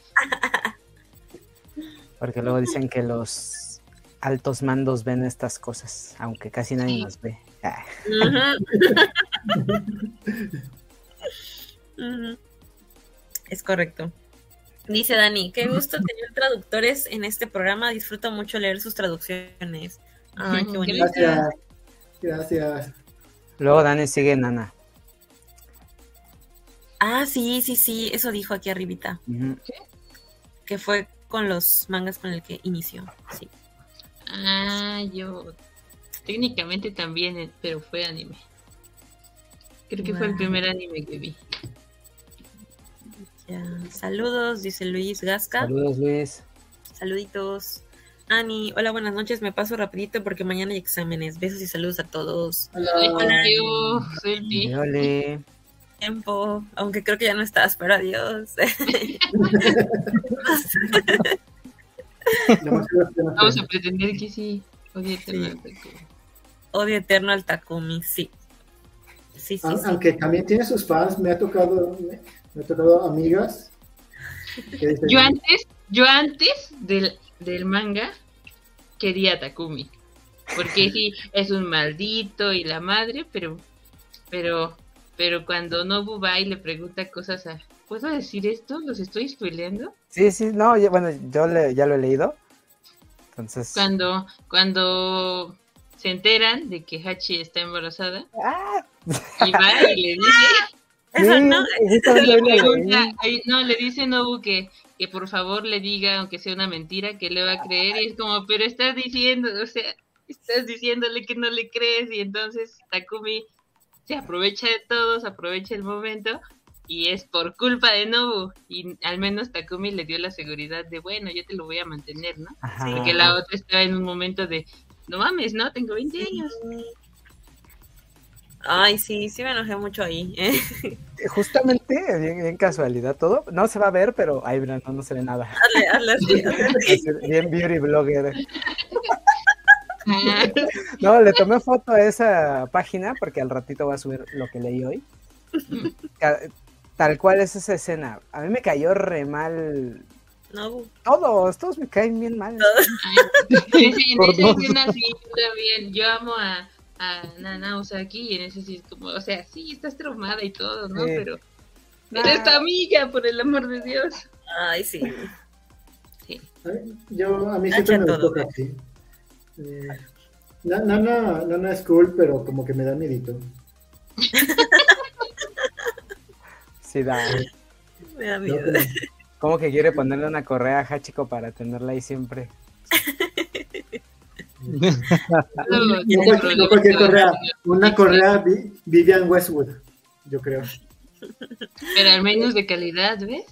Speaker 3: Porque luego dicen que los altos mandos ven estas cosas, aunque casi nadie
Speaker 1: Sí.
Speaker 3: nos ve. Ah.
Speaker 2: Es correcto. Dice Dani, qué gusto tener traductores en este programa. Disfruto mucho leer sus traducciones. Ay, qué bonito.
Speaker 5: Gracias. Gracias.
Speaker 3: Luego Dani sigue Nana.
Speaker 2: Ah, sí, sí, sí, eso dijo aquí arribita,
Speaker 3: Ujú.
Speaker 2: que fue con los mangas con el que inició. Sí.
Speaker 1: Ah, yo técnicamente también, eh, pero fue anime. Creo que fue el primer anime que vi.
Speaker 2: Ya. Saludos, dice Luis Gasca.
Speaker 3: Saludos, Luis.
Speaker 2: Saluditos. Ani, hola, buenas noches. Me paso rapidito porque mañana hay exámenes. Besos y saludos a todos.
Speaker 5: Hola.
Speaker 1: yo, suerte.
Speaker 3: Ole.
Speaker 2: Tiempo, aunque creo que ya no estás, pero adiós.
Speaker 1: Vamos a pretender que sí. Te
Speaker 2: Sí.
Speaker 1: lo ataco.
Speaker 2: Odio eterno al Takumi, sí. Sí, sí, sí.
Speaker 5: Aunque también tiene sus fans, me ha tocado, me, ha tocado amigas.
Speaker 1: Yo antes, yo antes del, del manga quería a Takumi. Porque sí, es un maldito y la madre, pero, pero, pero cuando Nobu va y le pregunta cosas a, ¿puedo decir esto? ¿Los estoy spoileando?
Speaker 3: Sí, sí, no, ya- bueno, yo le- ya lo he leído. Entonces.
Speaker 1: Cuando, cuando se enteran de que Hachi está embarazada
Speaker 3: ¡Ah!
Speaker 1: y va y le dice,
Speaker 2: Eso
Speaker 3: Sí,
Speaker 2: no.
Speaker 3: justamente
Speaker 1: le pregunta, no, le dice Nobu que, que por favor le diga, aunque sea una mentira, que le va a creer, y es como, pero estás diciendo, o sea, estás diciéndole que no le crees, y entonces Takumi se aprovecha de todos, aprovecha el momento, y es por culpa de Nobu, y al menos Takumi le dio la seguridad de, bueno, yo te lo voy a mantener, ¿no?
Speaker 3: Ajá.
Speaker 1: Porque la otra estaba en un momento de, no mames, no, tengo 20 años.
Speaker 2: Ay, sí, sí me enojé mucho ahí. ¿eh?
Speaker 3: Justamente, bien, casualidad todo. No se va a ver, pero ay, no, no se ve nada.
Speaker 2: Hazle, hazle así,
Speaker 3: Bien beauty blogger. No, le tomé foto a esa página porque al ratito voy a subir lo que leí hoy. Tal cual es esa escena. A mí me cayó re mal.
Speaker 2: No.
Speaker 3: Todos, todos me caen bien mal.
Speaker 1: Sí, sí, en esa escena sí, también. Yo amo a, a Nana Osaki y en ese sí es como, o sea, sí, estás traumada y todo, ¿no? Pero, pero esta amiga, por el amor de Dios.
Speaker 2: Ay, sí.
Speaker 5: sí. Yo, a mí siempre me toca así. Eh, Nana, Nana es cool, pero como que me da miedito.
Speaker 3: sí, da.
Speaker 2: Me da miedo.
Speaker 3: Como que quiere ponerle una correa a Hachiko para tenerla ahí siempre.
Speaker 5: no, cualquier correa, una correa Vivian Westwood, yo creo.
Speaker 1: Pero al menos de calidad, ¿ves?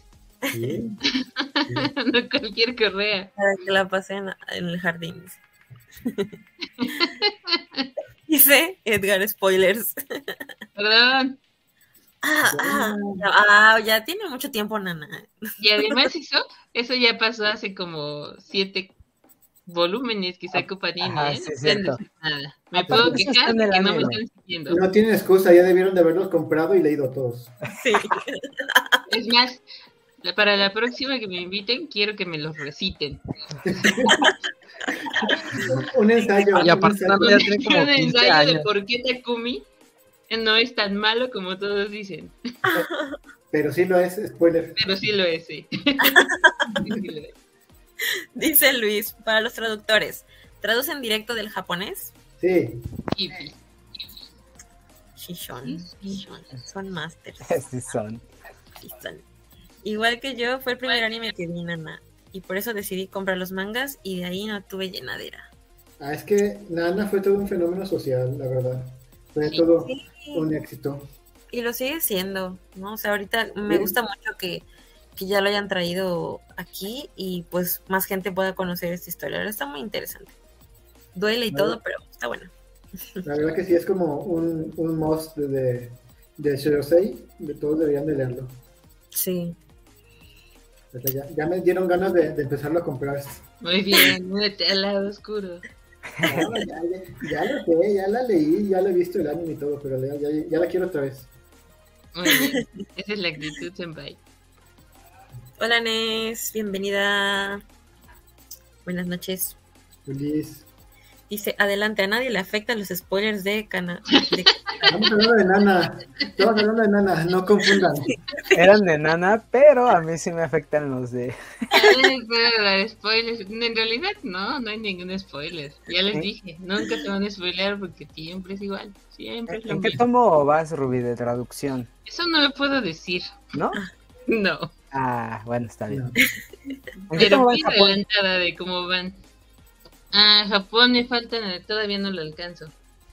Speaker 1: Sí. no cualquier correa.
Speaker 2: Para que la pasen en el jardín. Dice Edgar Spoilers.
Speaker 1: Perdón.
Speaker 2: Ah, ah, ah, ya tiene mucho tiempo, Nana.
Speaker 1: Y además eso, eso ya pasó hace como siete volúmenes que sacó Panini, ¿eh? no nada. Me puedo quejar de que no me están siguiendo.
Speaker 5: No tiene excusa, ya debieron de haberlos comprado y leído todos.
Speaker 2: Sí.
Speaker 1: Es más, para la próxima que me inviten, quiero que me los reciten.
Speaker 5: un ensayo.
Speaker 4: Y aparte ya tiene como
Speaker 1: un ensayo de por qué Takumi no es tan malo como todos dicen.
Speaker 5: Pero sí lo es, spoiler.
Speaker 1: Pero sí lo es, sí.
Speaker 2: Dice Luis, para los traductores, ¿traducen directo del japonés?
Speaker 5: Sí.
Speaker 2: Shishon. Son masters.
Speaker 3: Sí son.
Speaker 2: Igual que yo, fue el primer anime que vi, Nana. Y por eso decidí comprar los mangas y de ahí no tuve llenadera.
Speaker 5: Ah, es que Nana fue todo un fenómeno social, la verdad. Fue todo un éxito.
Speaker 2: Y lo sigue siendo, ¿no? O sea, ahorita me gusta mucho que, ya lo hayan traído aquí y pues más gente pueda conocer esta historia. Está muy interesante. Duele y todo, pero está bueno.
Speaker 5: La verdad que sí, es como un, un must de, de Shirosei, de todos deberían de leerlo.
Speaker 2: Sí.
Speaker 5: Ya, ya, me dieron ganas de, de, empezarlo a comprar.
Speaker 1: Muy bien, mete al lado oscuro.
Speaker 5: ya, ya, lo sé, ya la leí, ya la he visto el anime y todo, pero ya, ya la quiero otra vez.
Speaker 1: Muy bien, esa es la actitud, Senpai.
Speaker 2: Hola, Nes, bienvenida. Buenas noches.
Speaker 5: Feliz.
Speaker 2: Dice, adelante, a nadie le afectan los spoilers de Cana.
Speaker 5: Estamos hablando de Nana. Estamos hablando de Nana, no confundan.
Speaker 3: Eran de Nana, pero a mí sí me afectan los de.
Speaker 1: spoilers. En realidad, no, no hay ningún spoiler. Ya les dije, nunca te van a spoiler porque siempre es igual. Siempre es lo
Speaker 3: ¿En qué tomo vas, Ruby, de traducción?
Speaker 1: Eso no lo puedo decir.
Speaker 3: ¿No?
Speaker 1: No.
Speaker 3: Ah, bueno, está bien.
Speaker 1: Pero muy adelantada de cómo van. Ah, Japón me falta, todavía no lo alcanzo.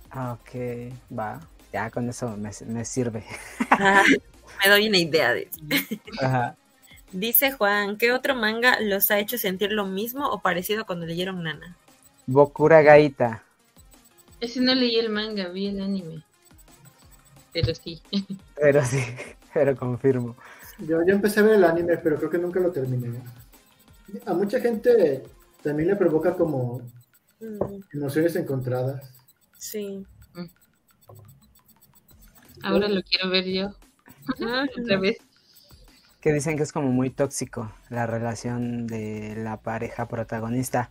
Speaker 3: Ah, ok, va. Ya con eso me, me sirve.
Speaker 2: me doy una idea de Ajá. Dice Juan, ¿qué otro manga los ha hecho sentir lo mismo o parecido cuando leyeron Nana?
Speaker 3: Bokura Gaita.
Speaker 1: Ese no leí el manga, vi el anime. Pero sí.
Speaker 3: Pero sí, pero confirmo.
Speaker 5: Yo, yo empecé a ver el anime, pero creo que nunca lo terminé. A mucha gente también le provoca como mm. emociones encontradas.
Speaker 2: Sí.
Speaker 1: Ahora lo quiero ver yo. Otra vez.
Speaker 3: Que dicen que es como muy tóxico la relación de la pareja protagonista.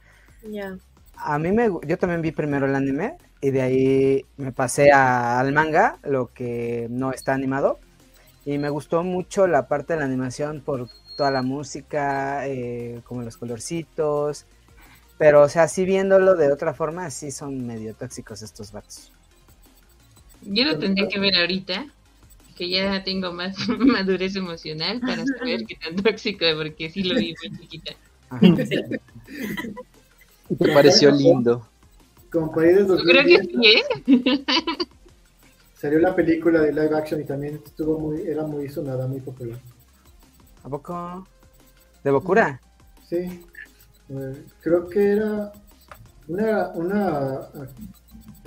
Speaker 2: Ya.
Speaker 3: A mí me, yo también vi primero el anime y de ahí me pasé al manga, lo que no está animado. Y me gustó mucho la parte de la animación por toda la música, eh, como los colorcitos, pero, o sea, así viéndolo de otra forma, sí son medio tóxicos estos vatos.
Speaker 1: Yo lo tendría que ver ahorita, que ya tengo más madurez emocional para saber qué tan tóxico es, porque sí lo vi muy chiquita.
Speaker 4: ¿Te pareció lindo?
Speaker 5: Ir
Speaker 1: Yo creo que sí, ¿eh?
Speaker 5: Salió la película de live action y también estuvo muy, era muy sonada, muy popular.
Speaker 3: ¿A poco? ¿De Bokura?
Speaker 5: Sí. Eh, creo que era una, una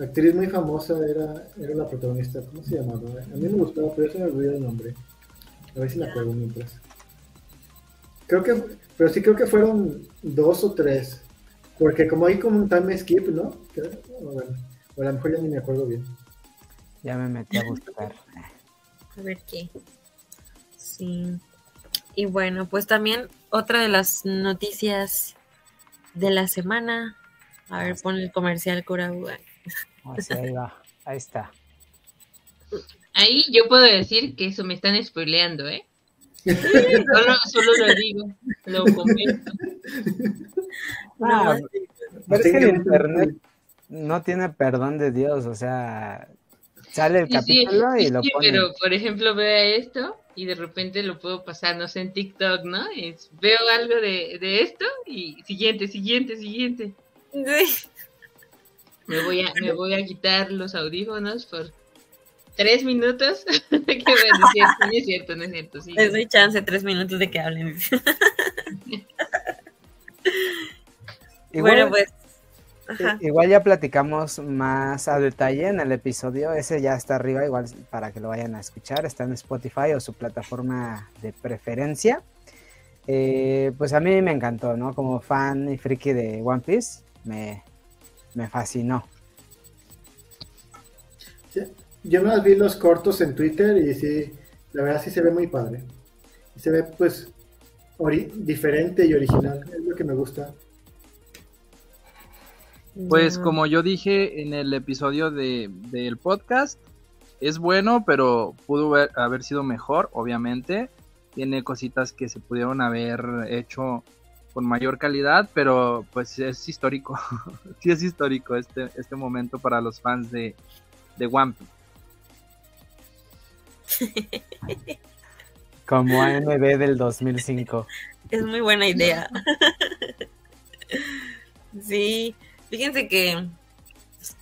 Speaker 5: actriz muy famosa era, era la protagonista. ¿Cómo se llamaba? A mí me gustaba, pero se me olvidó el nombre. A ver si la acuerdo mientras. Creo que, pero sí creo que fueron dos o tres. Porque como hay como un time skip, ¿no? bueno, o a lo mejor ya ni me acuerdo bien.
Speaker 3: Ya me metí a buscar.
Speaker 2: A ver qué. Sí. Y bueno, pues también otra de las noticias de la semana. A ver, pon el comercial Cura
Speaker 3: ah, ahí va, ahí está.
Speaker 1: Ahí yo puedo decir que eso me están spoileando, ¿eh? solo, solo lo digo, lo comento.
Speaker 3: Ah, pero es que el internet no tiene perdón de Dios, o sea, sale el capítulo y lo pone.
Speaker 1: Pero, por ejemplo, veo esto y de repente lo puedo pasar, no sé, en TikTok, ¿no? veo algo de, de, esto y siguiente, siguiente, siguiente. Me voy a, me voy a quitar los audífonos por tres minutos. Bueno, es cierto, no es cierto, no es cierto. Sí.
Speaker 2: Les doy chance, tres minutos de que hablen. bueno, pues.
Speaker 3: Igual ya platicamos más a detalle en el episodio. Ese ya está arriba, igual para que lo vayan a escuchar. Está en Spotify o su plataforma de preferencia. Eh, pues a mí me encantó, ¿no? Como fan y friki de One Piece, me, me fascinó.
Speaker 5: yo no vi los cortos en Twitter y sí, la verdad sí se ve muy padre. Se ve pues diferente y original, es lo que me gusta.
Speaker 4: Pues como yo dije en el episodio de, del podcast, es bueno, pero pudo haber sido mejor, obviamente. Tiene cositas que se pudieron haber hecho con mayor calidad, pero pues es histórico. sí es histórico este, este momento para los fans de, de One
Speaker 3: Piece. Como AMB del 2005.
Speaker 2: Es muy buena idea. sí, Fíjense que,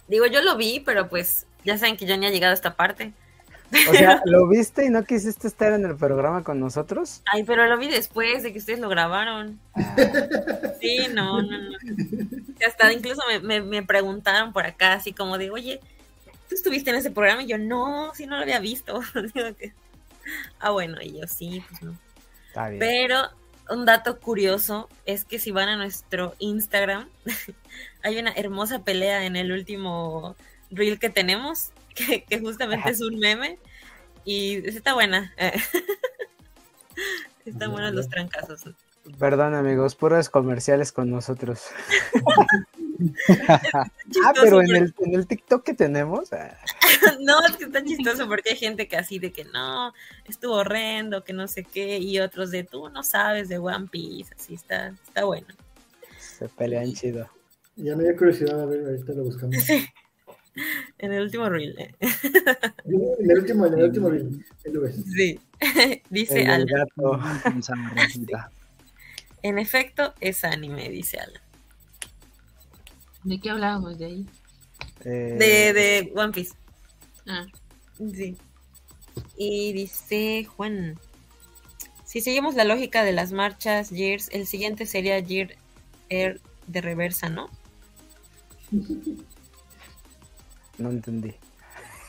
Speaker 2: digo, yo lo vi, pero pues ya saben que yo ni ha llegado a esta parte.
Speaker 3: O sea, ¿lo viste y no quisiste estar en el programa con nosotros?
Speaker 2: Ay, pero lo vi después de que ustedes lo grabaron. Ah. Sí, no, no, no. Hasta incluso me, me, preguntaron por acá, así como de, oye, ¿tú estuviste en ese programa? Y yo, no, si no lo había visto. ah, bueno, y yo, sí, pues no. Está bien. Pero un dato curioso es que si van a nuestro Instagram, hay una hermosa pelea en el último reel que tenemos, que, justamente es un meme, y está buena. Están buenos los trancazos.
Speaker 3: Perdón amigos, puros comerciales con nosotros. ah, pero en el, en el TikTok que tenemos. Ah.
Speaker 2: no, es que está chistoso porque hay gente que así de que no, estuvo horrendo, que no sé qué, y otros de tú no sabes de One Piece, así está, está bueno.
Speaker 3: Se pelean chido.
Speaker 5: Ya me dio curiosidad, a ver, ahorita lo buscamos.
Speaker 2: en el último reel. Eh.
Speaker 5: en el último, en el último reel.
Speaker 2: Sí. dice
Speaker 3: el gato.
Speaker 2: en efecto, es anime, dice Alan.
Speaker 1: ¿De qué hablábamos de ahí?
Speaker 2: Eh, de, de One Piece.
Speaker 1: Ah.
Speaker 2: Sí. Y dice Juan, si seguimos la lógica de las marchas Gears, el siguiente sería Gear Air de reversa, ¿no?
Speaker 3: No entendí.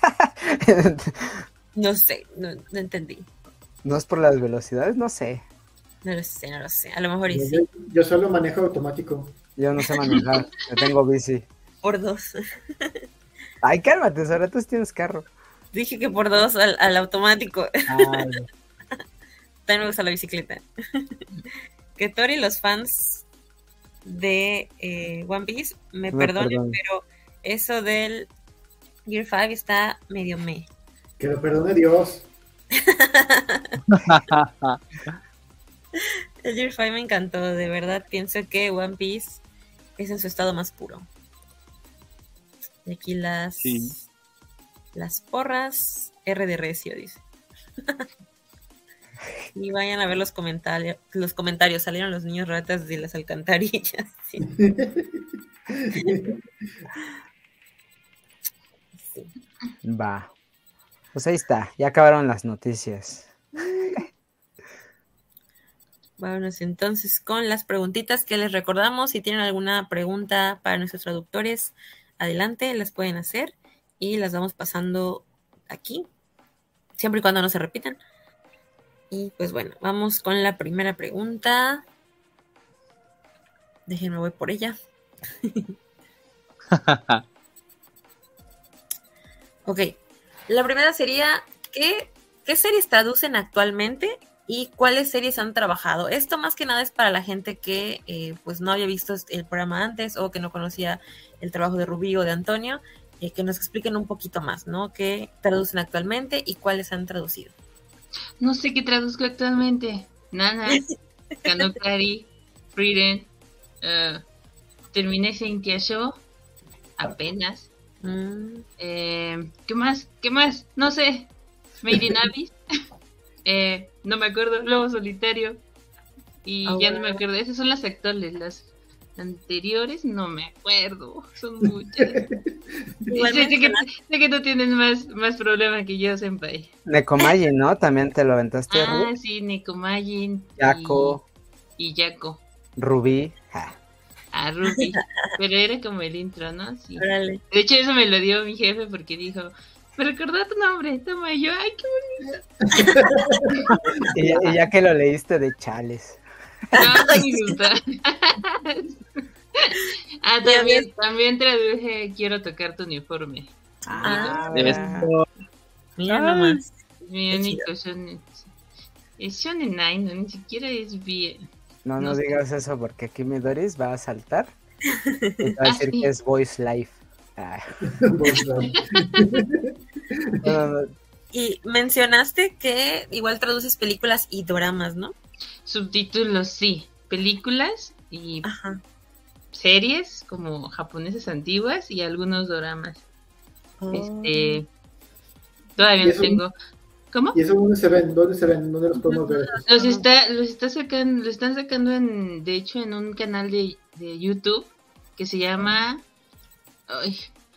Speaker 2: no sé, no, entendí.
Speaker 3: ¿No es por las velocidades? No sé.
Speaker 2: No lo sé, no lo sé. A lo mejor y
Speaker 5: sí. Yo solo manejo automático.
Speaker 3: Yo no sé manejar, yo tengo bici.
Speaker 2: Por dos.
Speaker 3: Ay, cálmate, ahora tú tienes carro.
Speaker 2: Dije que por dos al, automático. Ah, También me gusta la bicicleta. que Tori y los fans de eh, One Piece me, perdonen, pero eso del Gear 5 está medio me.
Speaker 5: Que lo perdone Dios.
Speaker 2: El Gear 5 me encantó, de verdad pienso que One Piece es en su estado más puro. Y aquí las, las porras R de Recio, dice. y vayan a ver los comentarios, los comentarios, salieron los niños ratas de las alcantarillas.
Speaker 3: Va. Pues ahí está, ya acabaron las noticias.
Speaker 2: Vámonos entonces con las preguntitas que les recordamos. Si tienen alguna pregunta para nuestros traductores, adelante, las pueden hacer y las vamos pasando aquí, siempre y cuando no se repitan. Y pues bueno, vamos con la primera pregunta. Déjenme voy por ella. ok, la primera sería, ¿qué, ¿qué series traducen actualmente y cuáles series han trabajado? Esto más que nada es para la gente que eh, pues no había visto el programa antes o que no conocía el trabajo de Rubí o de Antonio, eh, que nos expliquen un poquito más, ¿no? ¿Qué traducen actualmente y cuáles han traducido?
Speaker 1: No sé qué traduzco actualmente. Nana, Kanokari, Frieden, uh, terminé Cynthia Show, apenas. Mm. Eh, ¿Qué más? ¿Qué más? No sé. Made in Abyss. eh, no me acuerdo. Lobo Solitario. Y ah, ya no me acuerdo. Esas son las actuales. Las anteriores no me acuerdo. Son muchas. sé, que, sé, que, tú tienes más, más problema que yo, Senpai.
Speaker 3: Nekomajin, ¿no? También te lo aventaste.
Speaker 1: Ah, sí, Nekomajin.
Speaker 3: Yako.
Speaker 1: Y, Yako.
Speaker 3: Rubí.
Speaker 1: Ah, Rubí. Pero era como el intro, ¿no? Sí. De hecho, eso me lo dio mi jefe porque dijo. Me recordó tu nombre, toma y yo, ay, qué bonito.
Speaker 3: y, ya, que lo leíste de Chales.
Speaker 1: No, ah, también, también traduje Quiero tocar tu uniforme.
Speaker 3: Ah,
Speaker 2: Mira nomás.
Speaker 1: Mi único shonen. Es shonen nine, ni siquiera es bien.
Speaker 3: No, no, digas eso porque aquí mi Doris va a saltar y va a decir que es Voice Life. Ah.
Speaker 2: Y mencionaste que igual traduces películas y dramas, ¿no?
Speaker 1: Subtítulos, sí. Películas y series como japonesas antiguas y algunos dramas. Oh. Este, todavía no tengo. ¿Cómo?
Speaker 5: ¿Y eso dónde se ven? ¿Dónde se ven? ¿Dónde los podemos ver?
Speaker 1: Los está, los está sacando, lo están sacando en, de hecho, en un canal de, de YouTube que se llama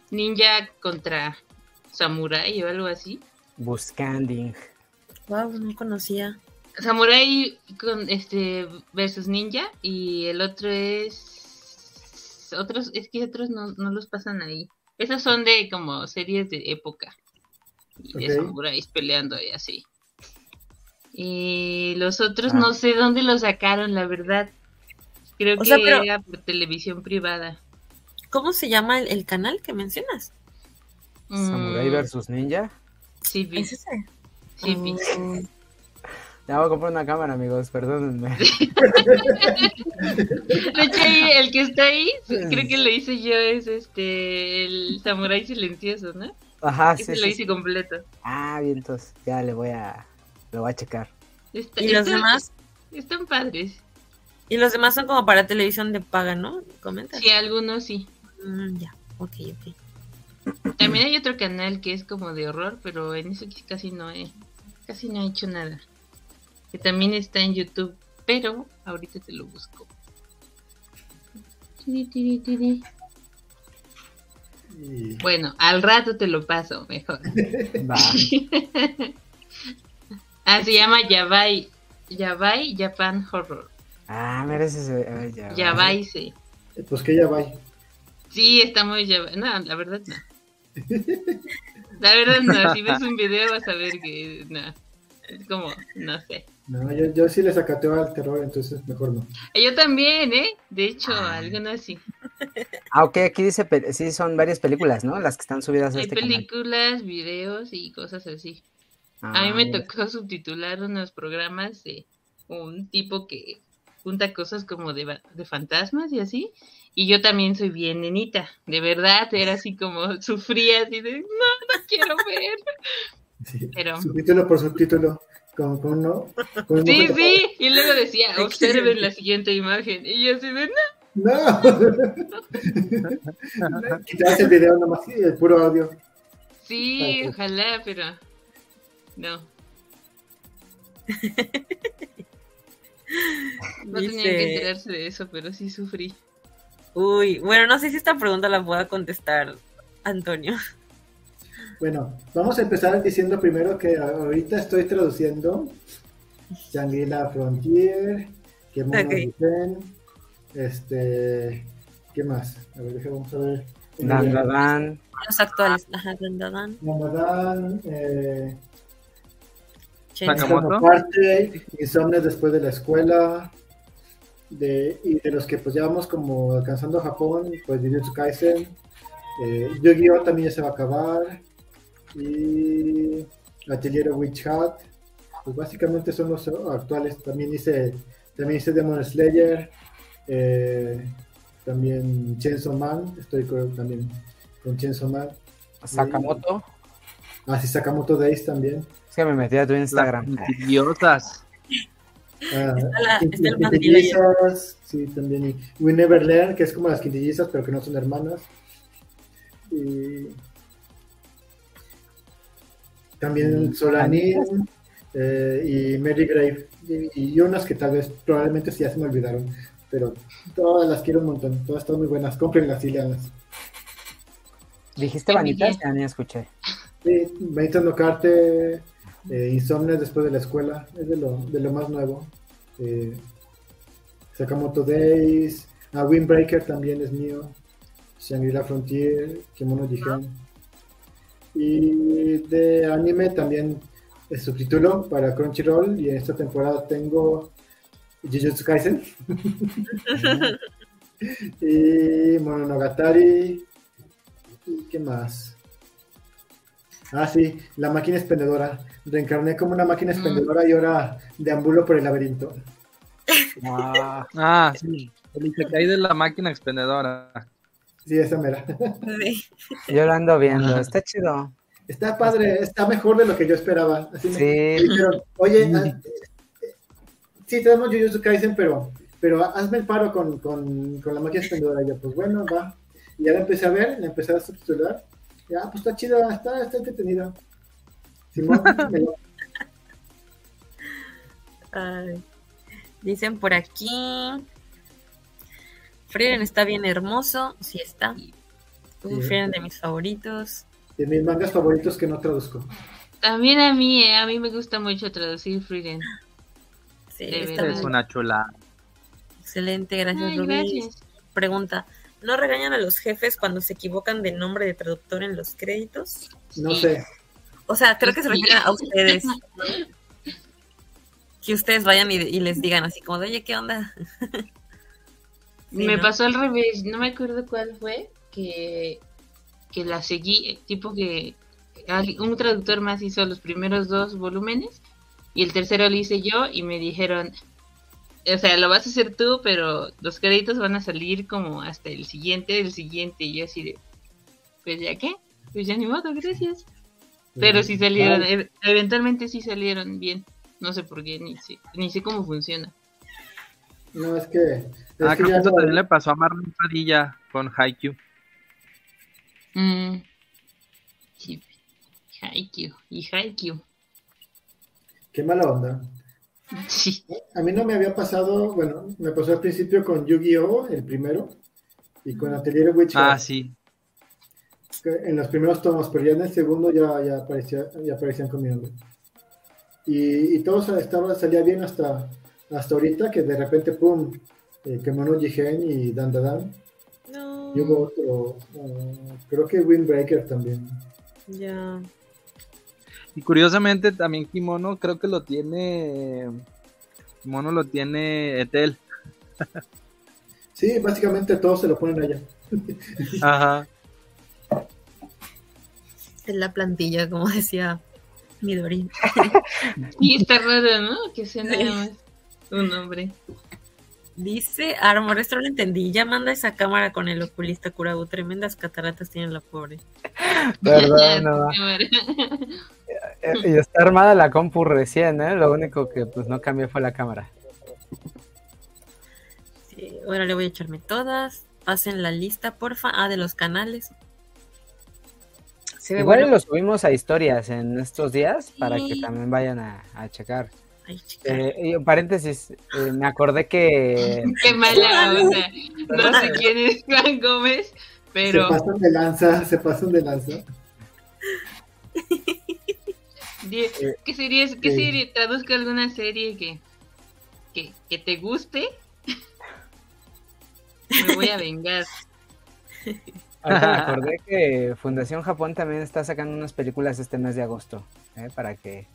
Speaker 1: Ninja contra Samurai o algo así.
Speaker 3: Buscanding.
Speaker 2: Wow, no conocía.
Speaker 1: Samurai con este versus Ninja y el otro es otros es que otros no, no los pasan ahí. Esos son de como series de época y de samuráis peleando y así. Y los otros no ah. sé dónde los sacaron, la verdad. Creo que era por televisión privada.
Speaker 2: ¿Cómo se llama el, canal que mencionas?
Speaker 3: Samurai mm. versus Ninja.
Speaker 1: Sí,
Speaker 2: ¿Es ese?
Speaker 1: Sí, oh.
Speaker 3: Ya voy a comprar una cámara, amigos, perdónenme.
Speaker 1: De hecho, el que está ahí, creo que lo hice yo, es este, el Samurai Silencioso, ¿no?
Speaker 3: Ajá, sí.
Speaker 1: lo hice completo.
Speaker 3: Ah, bien, entonces ya le voy a, lo voy a checar.
Speaker 2: ¿Y los demás?
Speaker 1: Están padres.
Speaker 2: Y los demás son como para televisión de paga, ¿no? Comenta.
Speaker 1: Sí, algunos sí.
Speaker 2: Mm, ya, ok, ok.
Speaker 1: También hay otro canal que es como de horror, pero en eso casi no he, casi no he hecho nada. Que también está en YouTube, pero ahorita te lo busco. Bueno, al rato te lo paso, mejor. ah, se llama Yabai. Yabai Japan Horror.
Speaker 3: Ah, mereces.
Speaker 1: Yabai, sí.
Speaker 5: Pues que Yabai.
Speaker 1: Sí, está muy Yabai. No, la verdad no. La verdad no, si ves un video vas a ver que no. Es como, no sé.
Speaker 5: No, yo, yo sí le sacateo al terror, entonces mejor no.
Speaker 1: Yo también, ¿eh? De hecho, ah. algunas sí.
Speaker 3: Ah, ok, aquí dice, sí, son varias películas, ¿no? Las que están subidas a
Speaker 1: Hay
Speaker 3: este
Speaker 1: películas, videos y cosas así. a mí me ah, tocó subtitular unos programas de un tipo que junta cosas como de, de fantasmas y así. Y yo también soy bien nenita, de verdad, era así como, sufría así de, no, no quiero ver.
Speaker 5: Sí, Pero... Subtítulo por subtítulo. Como con uno,
Speaker 1: sí, sí, y luego decía, observen la siguiente imagen. Y yo así de, no.
Speaker 5: No. Quitabas el video nomás, el puro audio.
Speaker 1: Sí, ojalá, pero no. No tenía que enterarse de eso, pero sí sufrí.
Speaker 2: Uy, bueno, no sé si esta pregunta la pueda contestar Antonio.
Speaker 5: Bueno, vamos a empezar diciendo primero que ahorita estoy traduciendo Shangri-La Frontier, que okay. este, ¿qué más? A ver, vamos a ver.
Speaker 3: Dandadan.
Speaker 2: Los actuales. Ajá, Dandadan.
Speaker 5: Dandadan, eh,
Speaker 4: Sakamoto.
Speaker 5: Parte, Insomnes después de la escuela. De, y de los que pues ya vamos como alcanzando Japón, pues Jujutsu Kaisen. Eh, Yu-Gi-Oh! también ya se va a acabar. Y Atelier Witch Hat. Pues básicamente son los actuales. También hice, también hice Demon Slayer. eh, también Chainsaw Man. Estoy con- también con Chainsaw Man.
Speaker 3: Sakamoto.
Speaker 5: Ah, sí, Sakamoto Days también.
Speaker 3: Es que me metí a tu Instagram.
Speaker 4: Las
Speaker 5: Ah,
Speaker 2: la- está el
Speaker 5: quintillizas, sí, también. Y We Never Learn, que es como las quintillizas, pero que no son hermanas. Y también Solanin eh, y Mary Grave. Y, y unas que tal vez probablemente sí ya se me olvidaron. Pero todas las quiero un montón. Todas están muy buenas. Comprenlas y leanlas.
Speaker 3: ¿Dijiste vanitas? Ya ni escuché.
Speaker 5: Sí, Benito no Carte, eh, Insomnes después de la escuela, es de lo, de lo más nuevo. Eh, Sakamoto Days, ah, Windbreaker también es mío. Shangri-La Frontier, Kimono Jigen. Y de anime también es subtítulo para Crunchyroll y en esta temporada tengo Jujutsu Kaisen. y Mononogatari. ¿Y qué más? Ah, sí, la máquina expendedora. Reencarné como una máquina expendedora y ahora deambulo por el laberinto.
Speaker 3: Ah,
Speaker 4: Ah, sí. El Isekai de la máquina expendedora.
Speaker 5: Sí, esa mera.
Speaker 2: Sí.
Speaker 3: yo lo ando viendo. Está chido.
Speaker 5: Está padre, está mejor de lo que yo esperaba. Así
Speaker 3: Sí.
Speaker 5: me dijeron, oye, eh, sí, tenemos Jujutsu Kaisen, pero, pero hazme el paro con, con, con la máquina expendedora. Y yo, pues bueno, va. Y ya la empecé a ver, la empecé a subtitular. Ya, pues está chida, está, está entretenida. Simón, me lo-
Speaker 2: Ay. Dicen por aquí. Frieren está bien hermoso. Sí está. Un
Speaker 5: Sí.
Speaker 2: Frieren de mis favoritos.
Speaker 5: de mis mangas favoritos que no traduzco.
Speaker 1: También a mí, eh, a mí me gusta mucho traducir Frieden.
Speaker 2: Sí.
Speaker 4: Es una chula.
Speaker 2: excelente. Gracias,
Speaker 1: Ay,
Speaker 2: Rubí.
Speaker 1: gracias.
Speaker 2: Pregunta. ¿No regañan a los jefes cuando se equivocan de nombre de traductor en los créditos?
Speaker 5: No sé.
Speaker 2: O sea, creo que se refieren a ustedes. Que ustedes vayan y, y les digan así como de, oye, ¿qué onda? Sí,
Speaker 1: me
Speaker 2: ¿no?
Speaker 1: pasó al revés, no me acuerdo cuál fue, que, que la seguí, tipo que un traductor más hizo los primeros dos volúmenes y el tercero lo hice yo y me dijeron, o sea, lo vas a hacer tú, pero los créditos van a salir como hasta el siguiente, el siguiente, y yo así de, pues ya qué, pues ya ni modo, gracias. Pero sí salieron, e- eventualmente sí salieron bien, no sé por qué, ni sé, ni sé cómo funciona.
Speaker 5: No, es que. es
Speaker 4: Ah,
Speaker 5: que
Speaker 4: creo que
Speaker 5: ya
Speaker 4: eso
Speaker 5: no-
Speaker 4: también le pasó a Marlon Padilla con Haikyuu.
Speaker 1: Mm. Sí. Haikyuu. Y Haikyuu.
Speaker 5: Qué mala onda.
Speaker 1: Sí.
Speaker 5: A mí no me había pasado, bueno, me pasó al principio con Yu-Gi-Oh! el primero y con Atelier Witch
Speaker 4: Ah, sí.
Speaker 5: en los primeros tomos, pero ya en el segundo ya, ya, aparecía, ya aparecían con mi nombre. Y, y todo estaba, salía bien hasta, hasta ahorita, que de repente, pum, eh, Kemono Jigen y Dan Dan Dan.
Speaker 2: No.
Speaker 5: Y hubo otro, eh, creo que Windbreaker también.
Speaker 2: Ya.
Speaker 4: Y curiosamente también Kimono creo que lo tiene. Kimono lo tiene Etel.
Speaker 5: Sí, básicamente todos se lo ponen allá.
Speaker 4: Ajá.
Speaker 2: En la plantilla, como decía Midori.
Speaker 1: Y está raro, ¿no? Que sea nada más un nombre.
Speaker 2: Dice Armor, esto no lo entendí. Ya manda esa cámara con el oculista Kurabu. Tremendas cataratas tiene la pobre.
Speaker 3: No. Eh, Y está armada la compu recién, ¿eh? Lo único que pues no cambió fue la cámara.
Speaker 2: Sí, ahora le voy a echarme todas. Pasen la lista, porfa. Ah, de los canales.
Speaker 3: Igual
Speaker 2: bueno.
Speaker 3: lo subimos a historias en estos días para que también vayan a, a checar.
Speaker 2: Ay.
Speaker 3: Eh, y un paréntesis, eh, me acordé que
Speaker 1: Qué mala onda. No sé quién es Juan Gómez, pero
Speaker 5: Se pasan de lanza, se pasan de lanza.
Speaker 1: di- ¿qué serie? ¿Qué serie? Traduzca alguna serie que, que, que te guste. Me voy a vengar.
Speaker 3: Ahorita me acordé que Fundación Japón también está sacando unas películas este mes de agosto, ¿eh? para que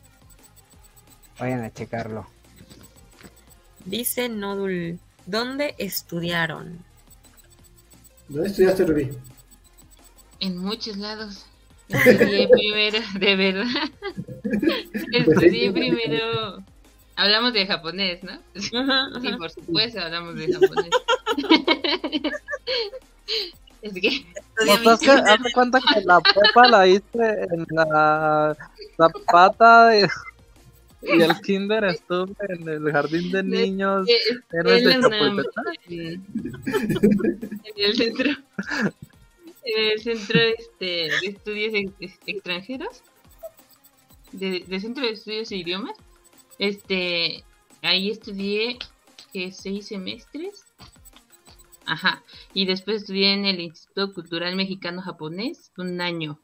Speaker 3: vayan a checarlo.
Speaker 2: Dice Nodul, ¿dónde estudiaron?
Speaker 5: ¿Dónde estudiaste, Rubí?
Speaker 1: En muchos lados. Estudié primero, de verdad. Estudié primero. Hablamos de japonés, ¿no? Sí, por supuesto, hablamos de japonés. es que.
Speaker 4: Pues que hace cuenta que la prepa la hice en la zapata de... y el kinder estuve en el jardín de niños.
Speaker 1: En, el centro en el centro este, de estudios extranjeros, de, centro de estudios e idiomas, este, ahí estudié que seis semestres, ajá, y después estudié en el Instituto Cultural Mexicano Japonés un año,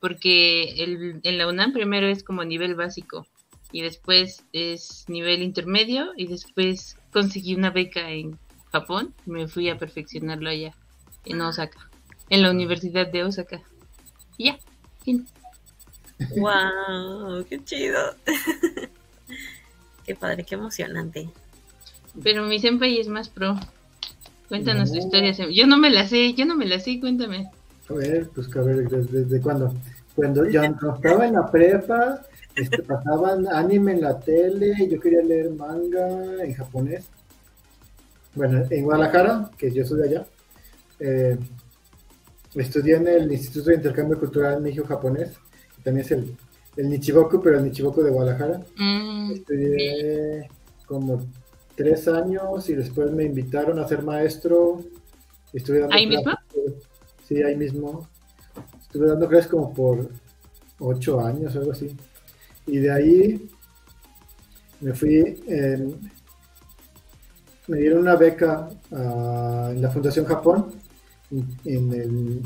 Speaker 1: porque el, en la UNAM primero es como nivel básico y después es nivel intermedio y después conseguí una beca en Japón y me fui a perfeccionarlo allá en Osaka en la Universidad de Osaka. ya, fin.
Speaker 2: ¡Wow! ¡Qué chido! ¡Qué padre, qué emocionante!
Speaker 1: Pero mi senpai es más pro. Cuéntanos tu historia. Yo no me la sé, yo no me la sé, cuéntame.
Speaker 5: A ver, pues a ver, ¿desde, cuándo? Cuando yo estaba en la prepa, este, pasaban anime en la tele, yo quería leer manga en japonés. Bueno, en Guadalajara, que yo soy de allá, eh, Estudié en el Instituto de Intercambio Cultural México-Japonés, también es el, el Nichiboku, pero el Nichiboku de Guadalajara. Mm, Estudié como tres años y después me invitaron a ser maestro. Estuve dando
Speaker 1: ¿Ahí mismo?
Speaker 5: Sí, ahí mismo. Estuve dando clases como por ocho años o algo así. Y de ahí me fui, me dieron una beca ah, en la Fundación Japón en el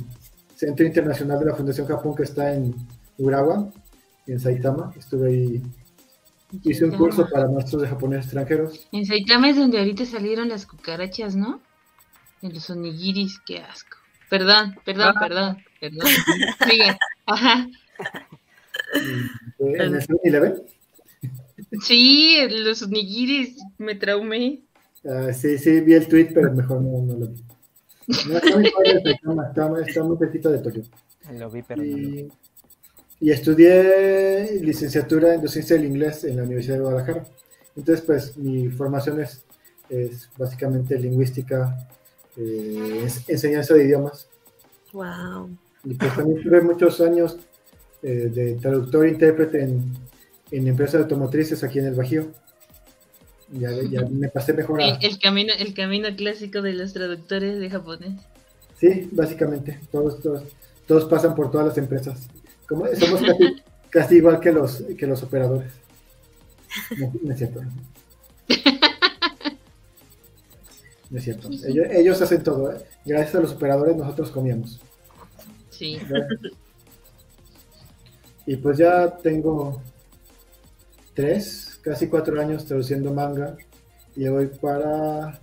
Speaker 5: Centro Internacional de la Fundación Japón que está en Urawa, en Saitama. Estuve ahí, hice un curso para maestros de japonés extranjeros.
Speaker 1: En Saitama es donde ahorita salieron las cucarachas, ¿no? En los onigiris, qué asco. Perdón, perdón, ah. perdón, perdón. Sigue. Ajá.
Speaker 5: ¿En el 11
Speaker 1: Sí, los onigiris me traumé.
Speaker 5: Ah, sí, sí, vi el tweet, pero mejor no, no lo vi. No, está muy está, muy cerquita de Tokio.
Speaker 3: Lo vi, pero
Speaker 5: y, y estudié licenciatura en docencia del inglés en la Universidad de Guadalajara. Entonces, pues, mi formación es, es básicamente lingüística, eh, enseñanza de idiomas.
Speaker 2: Wow.
Speaker 5: Y pues también tuve muchos años eh, de traductor e intérprete en, en empresas automotrices aquí en el Bajío. Ya, ya me pasé mejor
Speaker 1: a... el, camino, el camino clásico de los traductores de japonés.
Speaker 5: Sí, básicamente. Todos, todos, todos pasan por todas las empresas. Como, somos casi, casi igual que los, que los operadores. No, es cierto. No es cierto. Ellos, ellos hacen todo. ¿eh? Gracias a los operadores nosotros comíamos.
Speaker 1: Sí.
Speaker 5: Y pues ya tengo tres casi cuatro años traduciendo manga y voy para,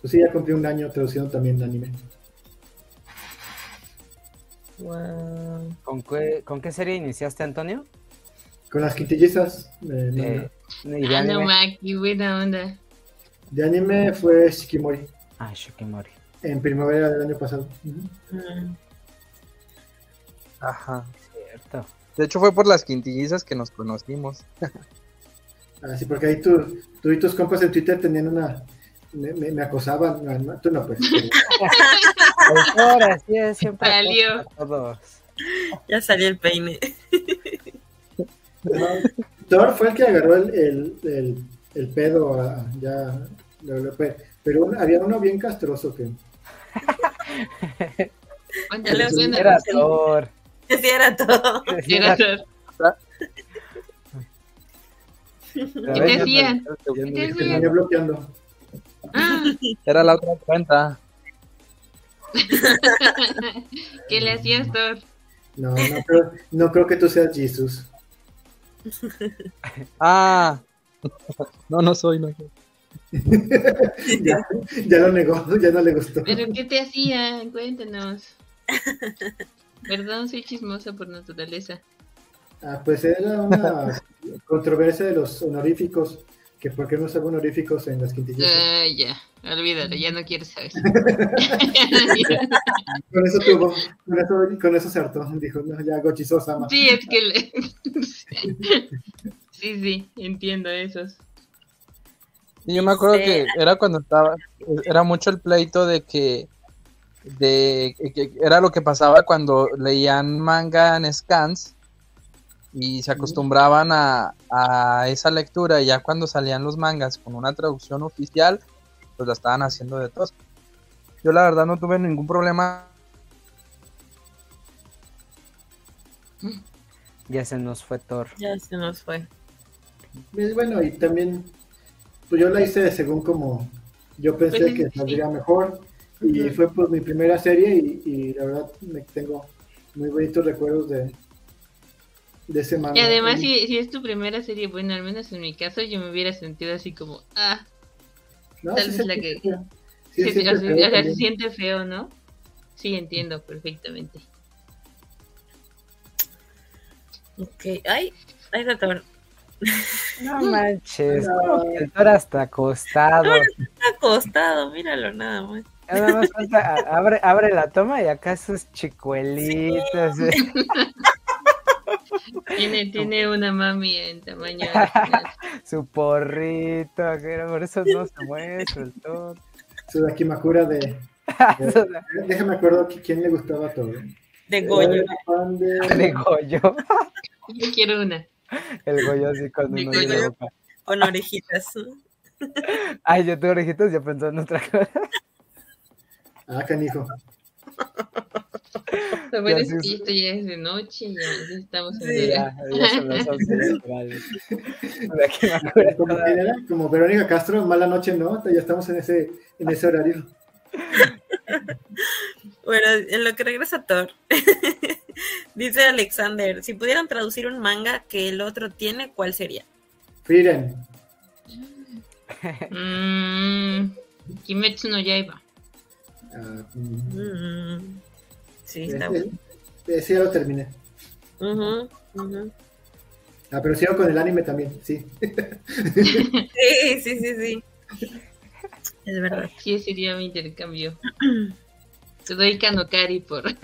Speaker 5: pues sí, ya cumplí un año traduciendo también anime.
Speaker 3: Wow. ¿Con, qué, ¿Con qué serie iniciaste, Antonio?
Speaker 5: Con las quintillizas. De,
Speaker 1: eh, de ah, no, qué buena onda.
Speaker 5: De anime fue Shikimori.
Speaker 3: Ah, Shikimori.
Speaker 5: En primavera del año pasado.
Speaker 4: Ajá. Cierto. De hecho fue por las quintillizas que nos conocimos.
Speaker 5: Así, porque ahí tú, tú y tus compas en Twitter tenían una. Me, me, acosaban. No, tú no, pues.
Speaker 3: Ahora sí, siempre.
Speaker 1: Salió.
Speaker 2: Ya salió el peine.
Speaker 5: Thor fue el que agarró el, el, el, el pedo. A, ya, pero había uno bien castroso que.
Speaker 3: Era Thor.
Speaker 2: Sí, era Thor.
Speaker 1: Era Thor. ¿Qué te hacían? ¿Qué
Speaker 5: te bloqueando.
Speaker 1: Ah.
Speaker 4: Era la otra cuenta.
Speaker 1: ¿Qué le hacías, Thor?
Speaker 5: No, no creo, no creo que tú seas Jesus.
Speaker 4: Ah, no, no soy, no.
Speaker 5: ya, ya, lo negó, ya no le gustó.
Speaker 1: ¿Pero qué te hacían? Cuéntanos. Perdón, soy chismosa por naturaleza.
Speaker 5: Ah, pues era una controversia de los honoríficos, que por qué no se honoríficos en las quintillas.
Speaker 1: Ah, ya, olvídalo, ya no quieres saber.
Speaker 5: con eso tuvo, con eso, con eso se hartó, dijo, no, ya gochizosa.
Speaker 1: Sí, es que le... sí, sí, entiendo esos.
Speaker 4: Y yo me acuerdo que era cuando estaba, era mucho el pleito de que, de que era lo que pasaba cuando leían manga en scans y se acostumbraban a, a, esa lectura y ya cuando salían los mangas con una traducción oficial, pues la estaban haciendo de todos. Yo la verdad no tuve ningún problema.
Speaker 3: Ya se nos fue Thor.
Speaker 2: Ya se nos fue.
Speaker 5: Pues bueno, y también, pues yo la hice según como yo pensé pues, que saldría mejor. Y fue pues mi primera serie y, y la verdad me tengo muy bonitos recuerdos de, de ese manga.
Speaker 1: Y además, si, si, es tu primera serie, bueno, al menos en mi caso, yo me hubiera sentido así como, ah, tal vez la que. Sí, se, siente feo, o sea, se siente feo, ¿no? Sí, entiendo perfectamente.
Speaker 2: Ok, ay, ay, doctor.
Speaker 3: No manches, el toro está acostado. No,
Speaker 2: está acostado, míralo nada más.
Speaker 3: Nada más falta, abre, abre la toma y acá sus chicuelitos. Sí.
Speaker 1: Tiene, tiene una mami en tamaño.
Speaker 3: Su porrito, por eso no se mueve, el toro.
Speaker 5: Su Dakimakura de. de déjame acuerdo quién le gustaba todo.
Speaker 2: De Goyo.
Speaker 3: De, de Goyo.
Speaker 1: Yo quiero una.
Speaker 3: El Goyo así con una boca.
Speaker 2: Con orejitas.
Speaker 3: Ay, yo tengo orejitas, ya pensando en otra cosa.
Speaker 5: Ah, canijo.
Speaker 1: Lo bueno es que esto ya es de noche, ya, ya estamos en sí, ya, ya son las 11
Speaker 5: como, como Verónica Castro, mala noche, ¿no? Ya estamos en ese, en ese horario.
Speaker 2: Bueno, en lo que regresa Thor, dice Alexander, si pudieran traducir un manga que el otro tiene, ¿cuál sería?
Speaker 5: Frieren.
Speaker 1: mm, Kimetsu no Yaiba.
Speaker 5: Uh, mm.
Speaker 2: Sí, está
Speaker 5: bueno. Sí, ya lo terminé.
Speaker 2: Uh -huh, uh -huh.
Speaker 5: Ah, pero sigo con el anime también, sí.
Speaker 2: sí, sí, sí, sí. Es verdad.
Speaker 1: Sí, sería mi intercambio. Te doy Kanokari por.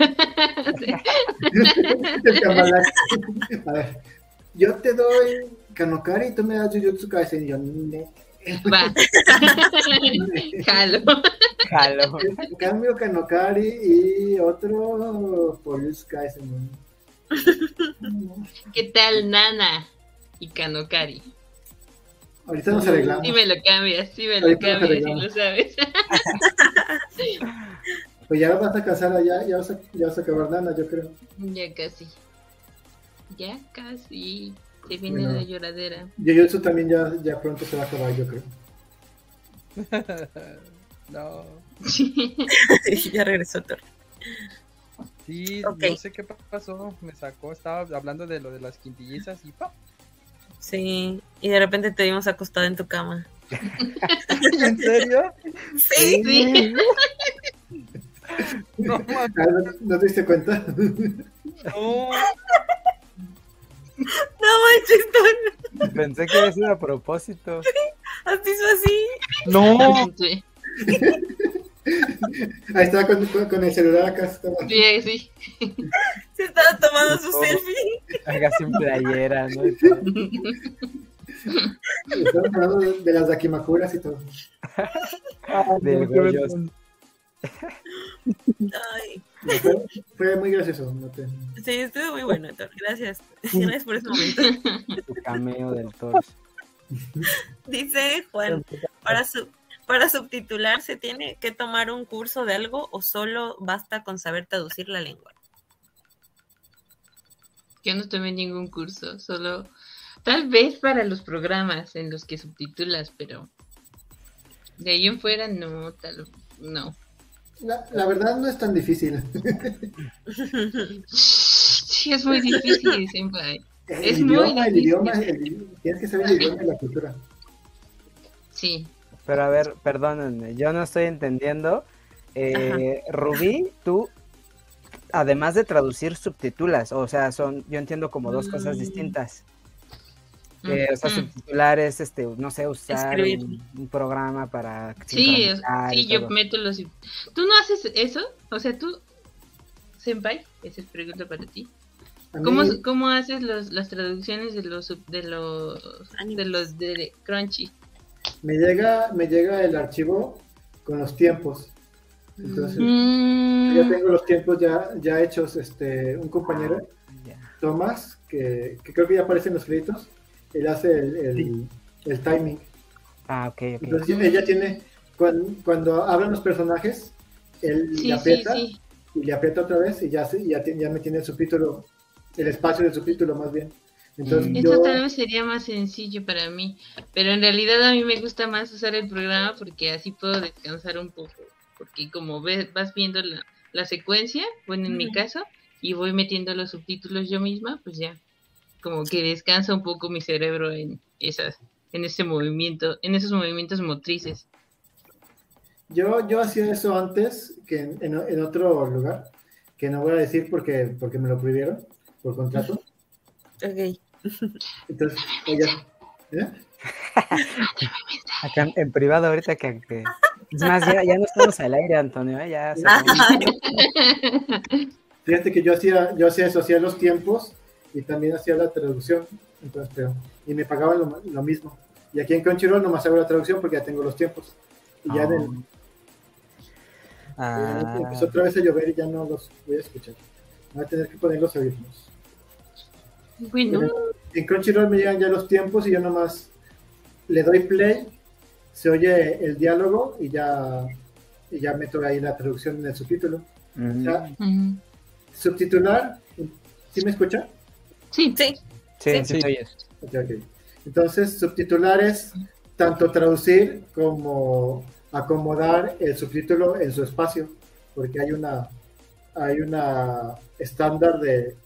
Speaker 5: A ver, yo te doy Kanokari y tú me das Jujutsu Kaisen y yo.
Speaker 1: Va. Jalo.
Speaker 3: Jalo.
Speaker 5: En cambio, Kanokari y otro por Kaisen.
Speaker 1: ¿Qué tal, Nana? Y Kanokari.
Speaker 5: Ahorita nos arreglamos.
Speaker 1: Sí me lo cambias, sí me lo cambias, si lo sabes.
Speaker 5: pues ya vas a casar allá, ya vas a, ya vas a acabar Nana, yo creo.
Speaker 1: Ya casi. Ya casi. Se viene bueno, la lloradera.
Speaker 5: Jujutsu también ya, ya pronto se va a acabar, yo creo.
Speaker 4: no.
Speaker 2: ya regresó Thor.
Speaker 4: Sí, okay. no sé qué pasó. Me sacó, estaba hablando de lo de las quintillizas y ¡pum!
Speaker 2: Sí, y de repente te vimos acostado en tu cama.
Speaker 4: ¿En serio?
Speaker 2: Sí, sí.
Speaker 5: No, ¿No, ¿No te diste cuenta?
Speaker 4: No.
Speaker 2: No manches, Tony.
Speaker 3: Pensé que había sido a propósito.
Speaker 2: Así es así.
Speaker 4: No.
Speaker 1: Sí.
Speaker 5: Ahí estaba con, con, con, el celular acá. Estaba.
Speaker 1: Sí, sí.
Speaker 2: Se estaba tomando su oh. selfie.
Speaker 3: Haga sin playera, ¿no?
Speaker 5: Estamos hablando de, de las Dakimakuras y todo.
Speaker 3: Del Goyos.
Speaker 2: Ay.
Speaker 5: Fue, fue, muy gracioso. No te...
Speaker 2: Sí, estuvo muy bueno, Thor. Gracias. Gracias por ese momento.
Speaker 3: Tu cameo del Thor.
Speaker 2: Dice Juan, para, su, para subtitular se tiene que tomar un curso de algo o solo basta con saber traducir la lengua.
Speaker 1: Yo no tomé ningún curso, solo tal vez para los programas en los que subtitulas, pero de ahí en fuera no, tal, no.
Speaker 5: La, la, verdad no es tan difícil.
Speaker 1: Sí, es muy difícil, siempre.
Speaker 5: El
Speaker 1: es
Speaker 5: idioma,
Speaker 1: muy
Speaker 5: el idioma, el, tienes que saber el idioma y la cultura.
Speaker 1: Sí.
Speaker 3: Pero a ver, perdónenme, yo no estoy entendiendo. Eh, Rubí, tú además de traducir, subtitulas. O sea, son, yo entiendo como dos cosas mm. Distintas. o sea, subtitular es, este, no sé, usar un, programa para...
Speaker 1: Sí, sí, yo meto los... ¿Tú no haces eso? O sea, tú, Senpai, esa es pregunta para ti. ¿Cómo, ¿Cómo, haces los, las traducciones de los de los de los de Crunchy?
Speaker 5: Me llega me llega el archivo con los tiempos. Entonces, mm. ya tengo los tiempos ya ya hechos este un compañero Tomás que, que, creo que ya aparece en los créditos, él hace el, el, timing.
Speaker 3: Ah, ok,
Speaker 5: Entonces ella tiene cuando, cuando hablan los personajes, él le aprieta y le aprieta otra vez y ya, ya, ya me tiene el subtítulo el espacio del subtítulo más bien. Entonces,
Speaker 1: Esto tal vez sería más sencillo para mí, pero en realidad a mí me gusta más usar el programa porque así puedo descansar un poco, porque como ves, vas viendo la, secuencia, bueno, en mi caso, y voy metiendo los subtítulos yo misma, pues ya, como que descansa un poco mi cerebro en esas, en ese movimiento, en esos movimientos motrices.
Speaker 5: Yo, yo hacía eso antes que en, en otro lugar, que no voy a decir porque, porque me lo prohibieron por contrato.
Speaker 2: Ok.
Speaker 5: Entonces, ella. ¿eh?
Speaker 3: Acá en privado, ahorita que. Es más, ya, ya, no estamos al aire, Antonio. ¿eh? Ya
Speaker 5: Fíjate que yo hacía, yo hacía eso, hacía los tiempos y también hacía la traducción. Entonces, pero, y me pagaban lo, lo, mismo. Y aquí en Crunchyroll nomás hago la traducción porque ya tengo los tiempos. Y ya oh. ah. empezó otra vez a llover y ya no los voy a escuchar. Voy a tener que poner los audífonos.
Speaker 1: Bueno.
Speaker 5: En Crunchyroll me llegan ya los tiempos y yo nomás le doy play, se oye el diálogo y ya, y ya meto ahí la traducción en el subtítulo. Subtitular, ¿sí me escucha?
Speaker 1: Sí, sí.
Speaker 3: Sí, sí,
Speaker 5: Entonces, subtitular es tanto traducir como acomodar el subtítulo en su espacio, porque hay una hay una estándar de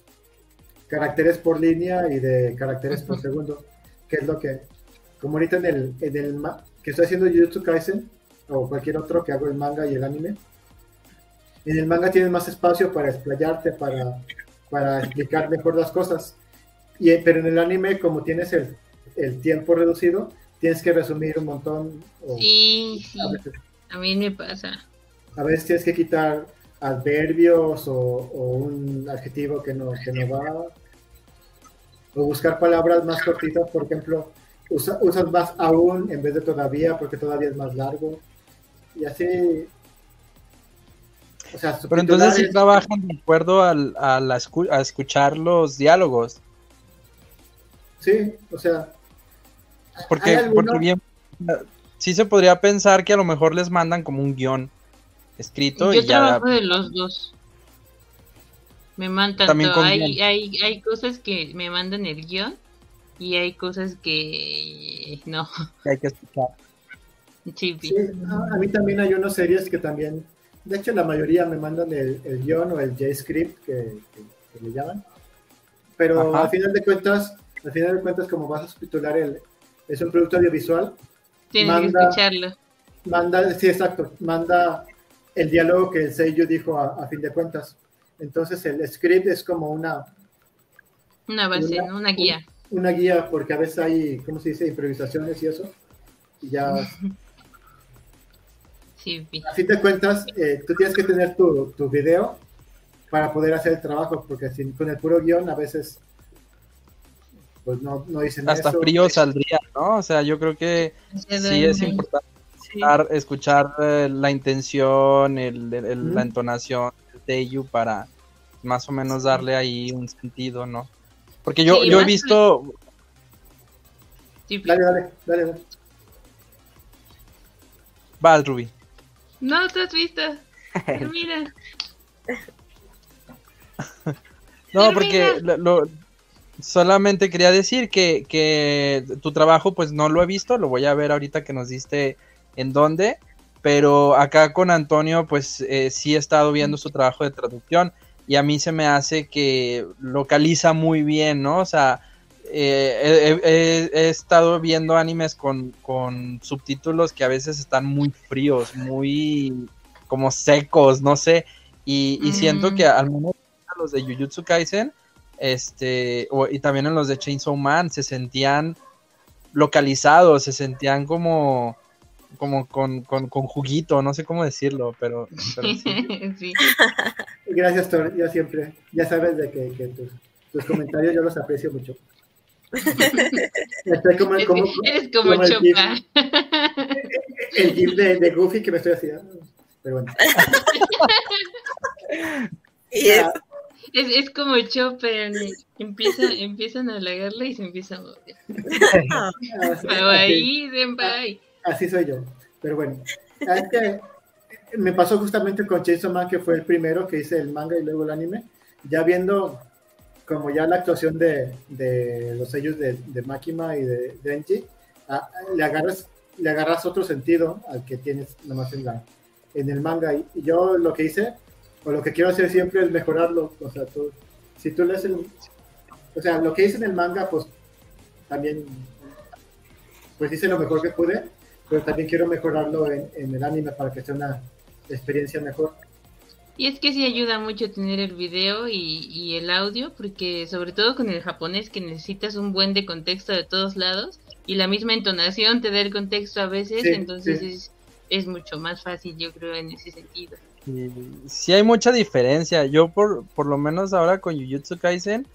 Speaker 5: caracteres por línea y de caracteres por segundo, que es lo que, como ahorita en el, en el que estoy haciendo Jujutsu Kaisen o cualquier otro que hago el manga y el anime, en el manga tienes más espacio para explayarte, para, para explicar mejor las cosas. Y, pero en el anime, como tienes el, el tiempo reducido, tienes que resumir un montón.
Speaker 1: sí, sí. A, a, mí me pasa.
Speaker 5: A veces tienes que quitar adverbios o, un adjetivo que no, que no va. O buscar palabras más cortitas, por ejemplo, usa, usas más aún en vez de todavía porque todavía es más largo. Y así.
Speaker 4: Pero entonces sí trabajan de acuerdo al, a, la a escuchar los diálogos.
Speaker 5: Sí, o sea.
Speaker 4: Porque, porque bien, sí se podría pensar que a lo mejor les mandan como un guion escrito
Speaker 1: Yo
Speaker 4: y
Speaker 1: trabajo de los dos. Me mandan todo. Hay, hay, hay cosas que me mandan el guion y hay cosas que no.
Speaker 4: hay que escuchar.
Speaker 5: Sí, a, mí también hay unas series que también, de hecho la mayoría me mandan el, el guion o el JScript que, que, le llaman. Pero al final de cuentas, al final de cuentas como vas a subtitular el, es un producto audiovisual.
Speaker 1: Tienes que escucharlo.
Speaker 5: Manda, sí, exacto, manda el diálogo que el sello dijo a, fin de cuentas. Entonces el script es como una...
Speaker 1: Una base, una, guía.
Speaker 5: una guía, porque a veces hay, ¿cómo se dice? Improvisaciones y eso. Y ya...
Speaker 1: Sí,
Speaker 5: a fin de cuentas, eh, tú tienes que tener tu, tu, video para poder hacer el trabajo, porque sin, con el puro guion a veces pues no, no dicen
Speaker 4: Hasta frío saldría, ¿no? O sea, yo creo que sí es importante escuchar, eh, la intención, el, la entonación de you para más o menos darle ahí un sentido, ¿no? Porque yo, yo he visto...
Speaker 5: Dale, dale, dale,
Speaker 4: Val, Ruby.
Speaker 1: No, te has visto. Mira.
Speaker 4: no, porque lo, solamente quería decir que, que tu trabajo pues no lo he visto, lo voy a ver ahorita que nos diste en dónde, pero acá con Antonio pues eh, sí he estado viendo su trabajo de traducción y a mí se me hace que localiza muy bien, ¿no? O sea, eh, he, estado viendo animes con, con subtítulos que a veces están muy fríos, muy como secos, no sé, Y, siento que al menos los de Jujutsu Kaisen, este, y también en los de Chainsaw Man, se sentían localizados, se sentían como como con, con, con, juguito, no sé cómo decirlo, pero, sí.
Speaker 5: Gracias, Thor, ya siempre, ya sabes de que, que tus, tus, comentarios yo los aprecio mucho.
Speaker 1: estoy como, como, eres como, como.
Speaker 5: El gif, de, de, Goofy que me estoy haciendo, pero bueno.
Speaker 1: y es, es, es como Chopper, empieza, empiezan a halagarle y se empieza a mover. ahí, senpai
Speaker 5: así soy yo. Pero bueno, me pasó justamente con Chainsaw Man, que fue el primero que hice el manga y luego el anime. Ya viendo como ya la actuación de, de los sellos de, de, Makima y de Denji, le, agarras, le agarras otro sentido al que tienes nomás en, la, en el manga. Y, yo lo que hice, o lo que quiero hacer siempre es mejorarlo. O sea, tú, si tú lees el. O sea, lo que hice en el manga, pues también. Pues hice lo mejor que pude pero también quiero mejorarlo en, el anime para que sea una experiencia mejor.
Speaker 1: Y es que sí ayuda mucho tener el video y, el audio, porque sobre todo con el japonés que necesitas un buen de contexto de todos lados y la misma entonación te da el contexto a veces, entonces Es, es, mucho más fácil yo creo en ese sentido.
Speaker 4: Sí, hay mucha diferencia. Yo por, por lo menos ahora con Jujutsu Kaisen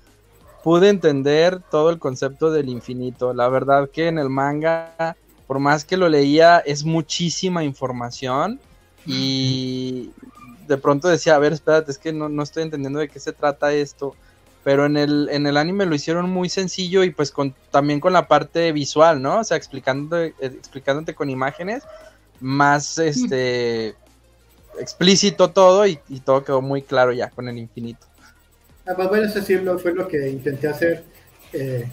Speaker 4: pude entender todo el concepto del infinito. La verdad que en el manga por más que lo leía, es muchísima información y de pronto decía, a ver, espérate, es que no, estoy entendiendo de qué se trata esto. Pero en el, en el anime lo hicieron muy sencillo y pues con, también con la parte visual, ¿no? O sea, explicándote, explicándote con imágenes, más este explícito todo y, todo quedó muy claro ya con el infinito.
Speaker 5: Ah, pues bueno, decirlo, fue lo que intenté hacer, eh,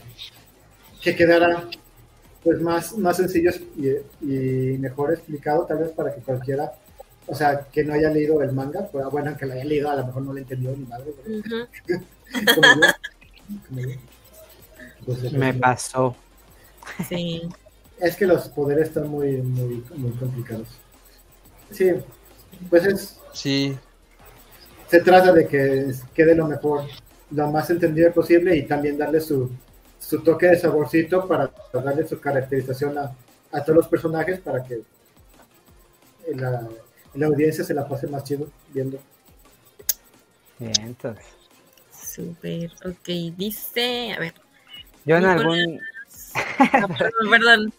Speaker 5: que quedara pues más, más sencillo y, mejor explicado, tal vez para que cualquiera, o sea, que no haya leído el manga, pues bueno, que lo haya leído, a lo mejor no lo entendió ni nada.
Speaker 3: Me pasó.
Speaker 2: Sí.
Speaker 5: Es que los poderes están muy, muy, muy complicados. Sí, pues es.
Speaker 4: Sí.
Speaker 5: Se trata de que quede lo mejor, lo más entendible posible y también darle su, su toque de saborcito para darle su caracterización a, todos los personajes para que la, la, audiencia se la pase más chido viendo.
Speaker 3: Bien, entonces.
Speaker 2: Súper, ok, dice, a ver.
Speaker 3: Yo en algún...
Speaker 2: perdón,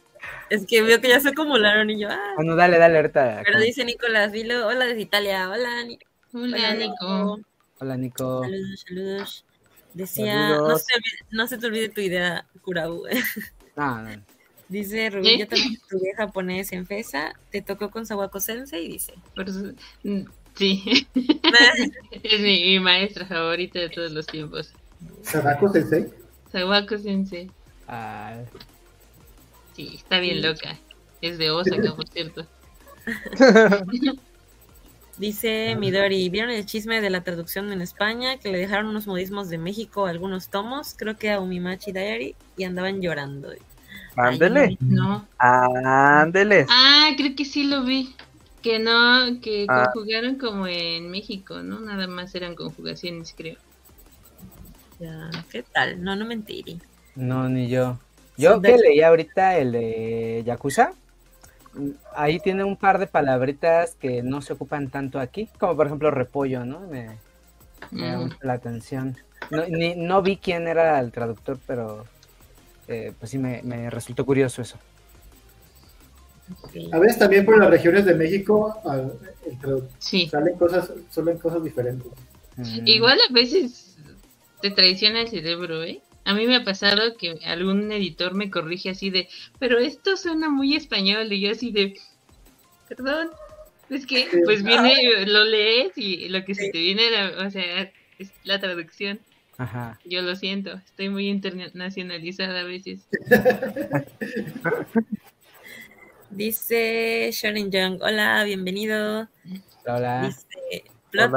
Speaker 2: es que veo que ya se acumularon y yo... Ah.
Speaker 3: Bueno, dale, dale, ahorita.
Speaker 2: Pero dice Nicolás, dilo, hola desde Italia, hola,
Speaker 1: Nico. Hola, Nico.
Speaker 3: Hola, Nico.
Speaker 2: Saludos, saludos. Decía, no se, no se, te olvide tu idea, Kurau.
Speaker 3: Ah, no.
Speaker 2: Dice Rubí, yo también estudié japonés en FESA, te tocó con Sawako Sensei, dice.
Speaker 1: Mm, sí, es mi, maestra favorita de todos los tiempos.
Speaker 5: ¿Sawako Sensei?
Speaker 1: Sawako Sensei.
Speaker 3: Ah.
Speaker 1: Sí, está bien loca. Es de Osaka, por cierto.
Speaker 2: Dice Midori, ¿vieron el chisme de la traducción en España? Que le dejaron unos modismos de México algunos tomos, creo que a Umimachi Diary, y andaban llorando.
Speaker 4: Ándele.
Speaker 1: No.
Speaker 4: Ándele.
Speaker 1: Ah, creo que sí lo vi. Que no, que ah. conjugaron como en México, ¿no? Nada más eran conjugaciones, creo.
Speaker 2: Ya, ¿qué tal? No, no me enteré.
Speaker 3: No, ni yo. Yo que leí ahorita el de Yakuza, ahí tiene un par de palabritas que no se ocupan tanto aquí, como por ejemplo repollo, ¿no? Me, me mm. la atención. No, ni, no vi quién era el traductor, pero eh, pues sí me, me, resultó curioso eso.
Speaker 5: A veces también por las regiones de México salen cosas, salen cosas diferentes.
Speaker 1: Mm. Igual a veces te traiciona el cerebro, ¿eh? A mí me ha pasado que algún editor me corrige así de, pero esto suena muy español y yo así de, perdón, es que pues viene, lo lees y lo que se te viene, o sea, es la traducción.
Speaker 3: Ajá.
Speaker 1: Yo lo siento, estoy muy internacionalizada a veces.
Speaker 2: Dice Shonen Young, hola, bienvenido.
Speaker 3: Hola.
Speaker 2: Dice, plot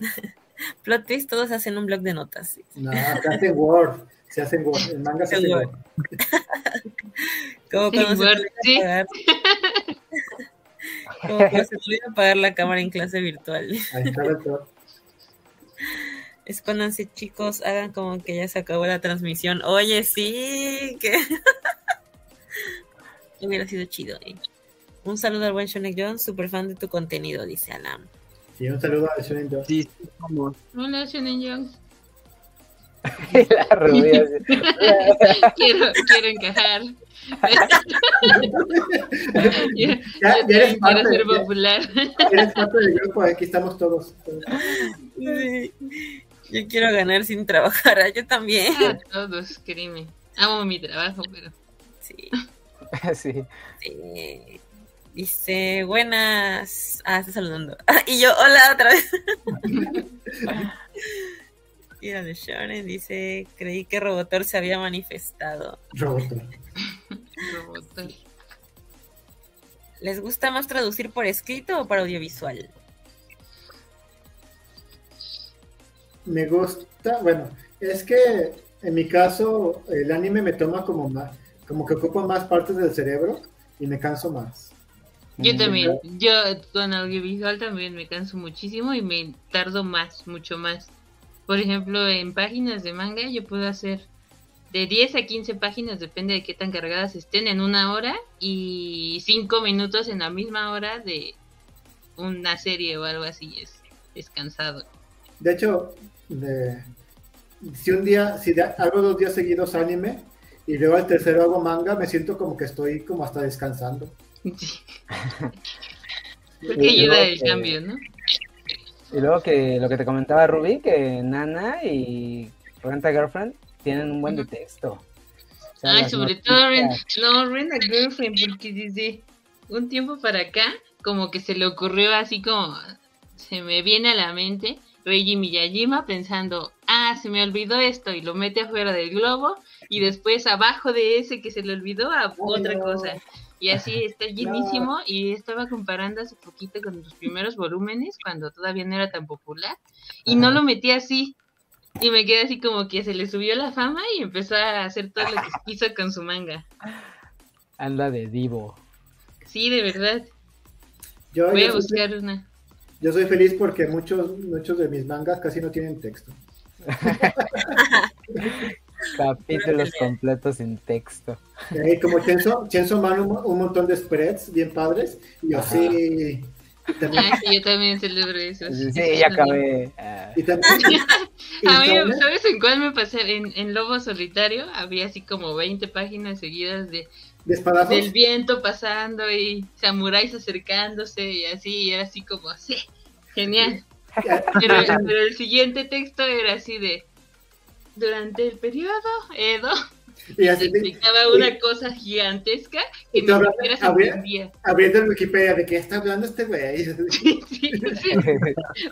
Speaker 2: Plot twist, todos hacen un blog de notas.
Speaker 5: No, se hacen Word. Se hacen Word. El manga se hace Word.
Speaker 2: Como cuando se
Speaker 1: sí.
Speaker 2: Como que se puede apagar la cámara en clase virtual.
Speaker 5: Ahí está el todo.
Speaker 2: Escóndanse, chicos, hagan como que ya se acabó la transmisión. Oye, sí, que hubiera sido chido. ¿eh? Un saludo al buen Shonek John, super fan de tu contenido, dice Alam.
Speaker 5: Sí, un saludo a Shonen John.
Speaker 4: Sí,
Speaker 1: Hola, Shonen Young.
Speaker 3: la rubia.
Speaker 1: quiero, quiero encajar. yo,
Speaker 5: Ya-
Speaker 1: yo
Speaker 5: ya
Speaker 1: también
Speaker 5: eres parte,
Speaker 1: quiero ser
Speaker 5: ya.
Speaker 1: popular.
Speaker 5: Eres parte del grupo, aquí estamos todos.
Speaker 2: Sí. Yo quiero ganar sin trabajar, ah, yo también.
Speaker 1: A todos, créeme. Amo mi trabajo, pero
Speaker 2: Sí,
Speaker 3: Sí.
Speaker 2: sí. Dice, buenas. Ah, está saludando. y yo, hola otra vez. Mira de Shonen dice, creí que Robotor se había manifestado.
Speaker 5: Roboto.
Speaker 1: roboto.
Speaker 2: ¿Les gusta más traducir por escrito o por audiovisual?
Speaker 5: Me gusta, bueno, es que en mi caso el anime me toma como más, como que ocupa más partes del cerebro y me canso más.
Speaker 1: Yo también, yo con audiovisual también me canso muchísimo y me tardo más, mucho más. Por ejemplo, en páginas de manga yo puedo hacer de 10 a 15 páginas, depende de qué tan cargadas estén, en una hora y 5 minutos en la misma hora de una serie o algo así, es descansado.
Speaker 5: De hecho, de- si un día, si de- hago dos días seguidos anime y luego al tercero hago manga, me siento como que estoy como hasta descansando.
Speaker 1: Porque
Speaker 3: Y
Speaker 1: ayuda el
Speaker 3: que-
Speaker 1: cambio, ¿no?
Speaker 3: Y luego que lo que te comentaba Rubí, que Nana y Renta Girlfriend tienen un buen de texto. O sea,
Speaker 1: Ay, sobre
Speaker 3: noticias-
Speaker 1: todo Ren, no, Ren a Girlfriend, porque desde un tiempo para acá, como que se le ocurrió así como, se me viene a la mente Reiji Miyajima pensando, ah, se me olvidó esto, y lo mete afuera del globo, y después abajo de ese que se le olvidó a otra cosa. Y así está llenísimo, y estaba comparando hace poquito con los primeros volúmenes, cuando todavía no era tan popular, y no lo metí así. Y me quedé así como que se le subió la fama y empezó a hacer todo lo que quiso con su manga.
Speaker 3: Anda de divo.
Speaker 1: Sí, de verdad.
Speaker 5: Yo,
Speaker 1: Voy a
Speaker 5: soy,
Speaker 1: buscar una.
Speaker 5: yo soy feliz porque muchos, muchos de mis mangas casi no tienen texto.
Speaker 3: Capítulos completos sin texto.
Speaker 5: Y ahí como Chenso, Chenso Man, un, un montón de spreads bien padres. Y yo sí. Y también,
Speaker 1: Ah, sí, yo también celebro eso.
Speaker 3: Sí, ya acabé. Ah,
Speaker 5: y también- y
Speaker 1: A mí,
Speaker 5: también-
Speaker 1: ¿sabes en cuál me pasé? En, en Lobo Solitario había así como 20 páginas seguidas de
Speaker 5: de espadazos.
Speaker 1: del viento pasando y samuráis acercándose y así, y era así como así. Genial. Pero, pero el siguiente texto era así de durante el periodo Edo
Speaker 5: Y así,
Speaker 1: explicaba una cosa gigantesca que
Speaker 5: Y
Speaker 1: se
Speaker 5: habría-
Speaker 1: entendía.
Speaker 5: abriendo el Wikipedia, ¿de qué está hablando este güey?
Speaker 1: Sí, sí.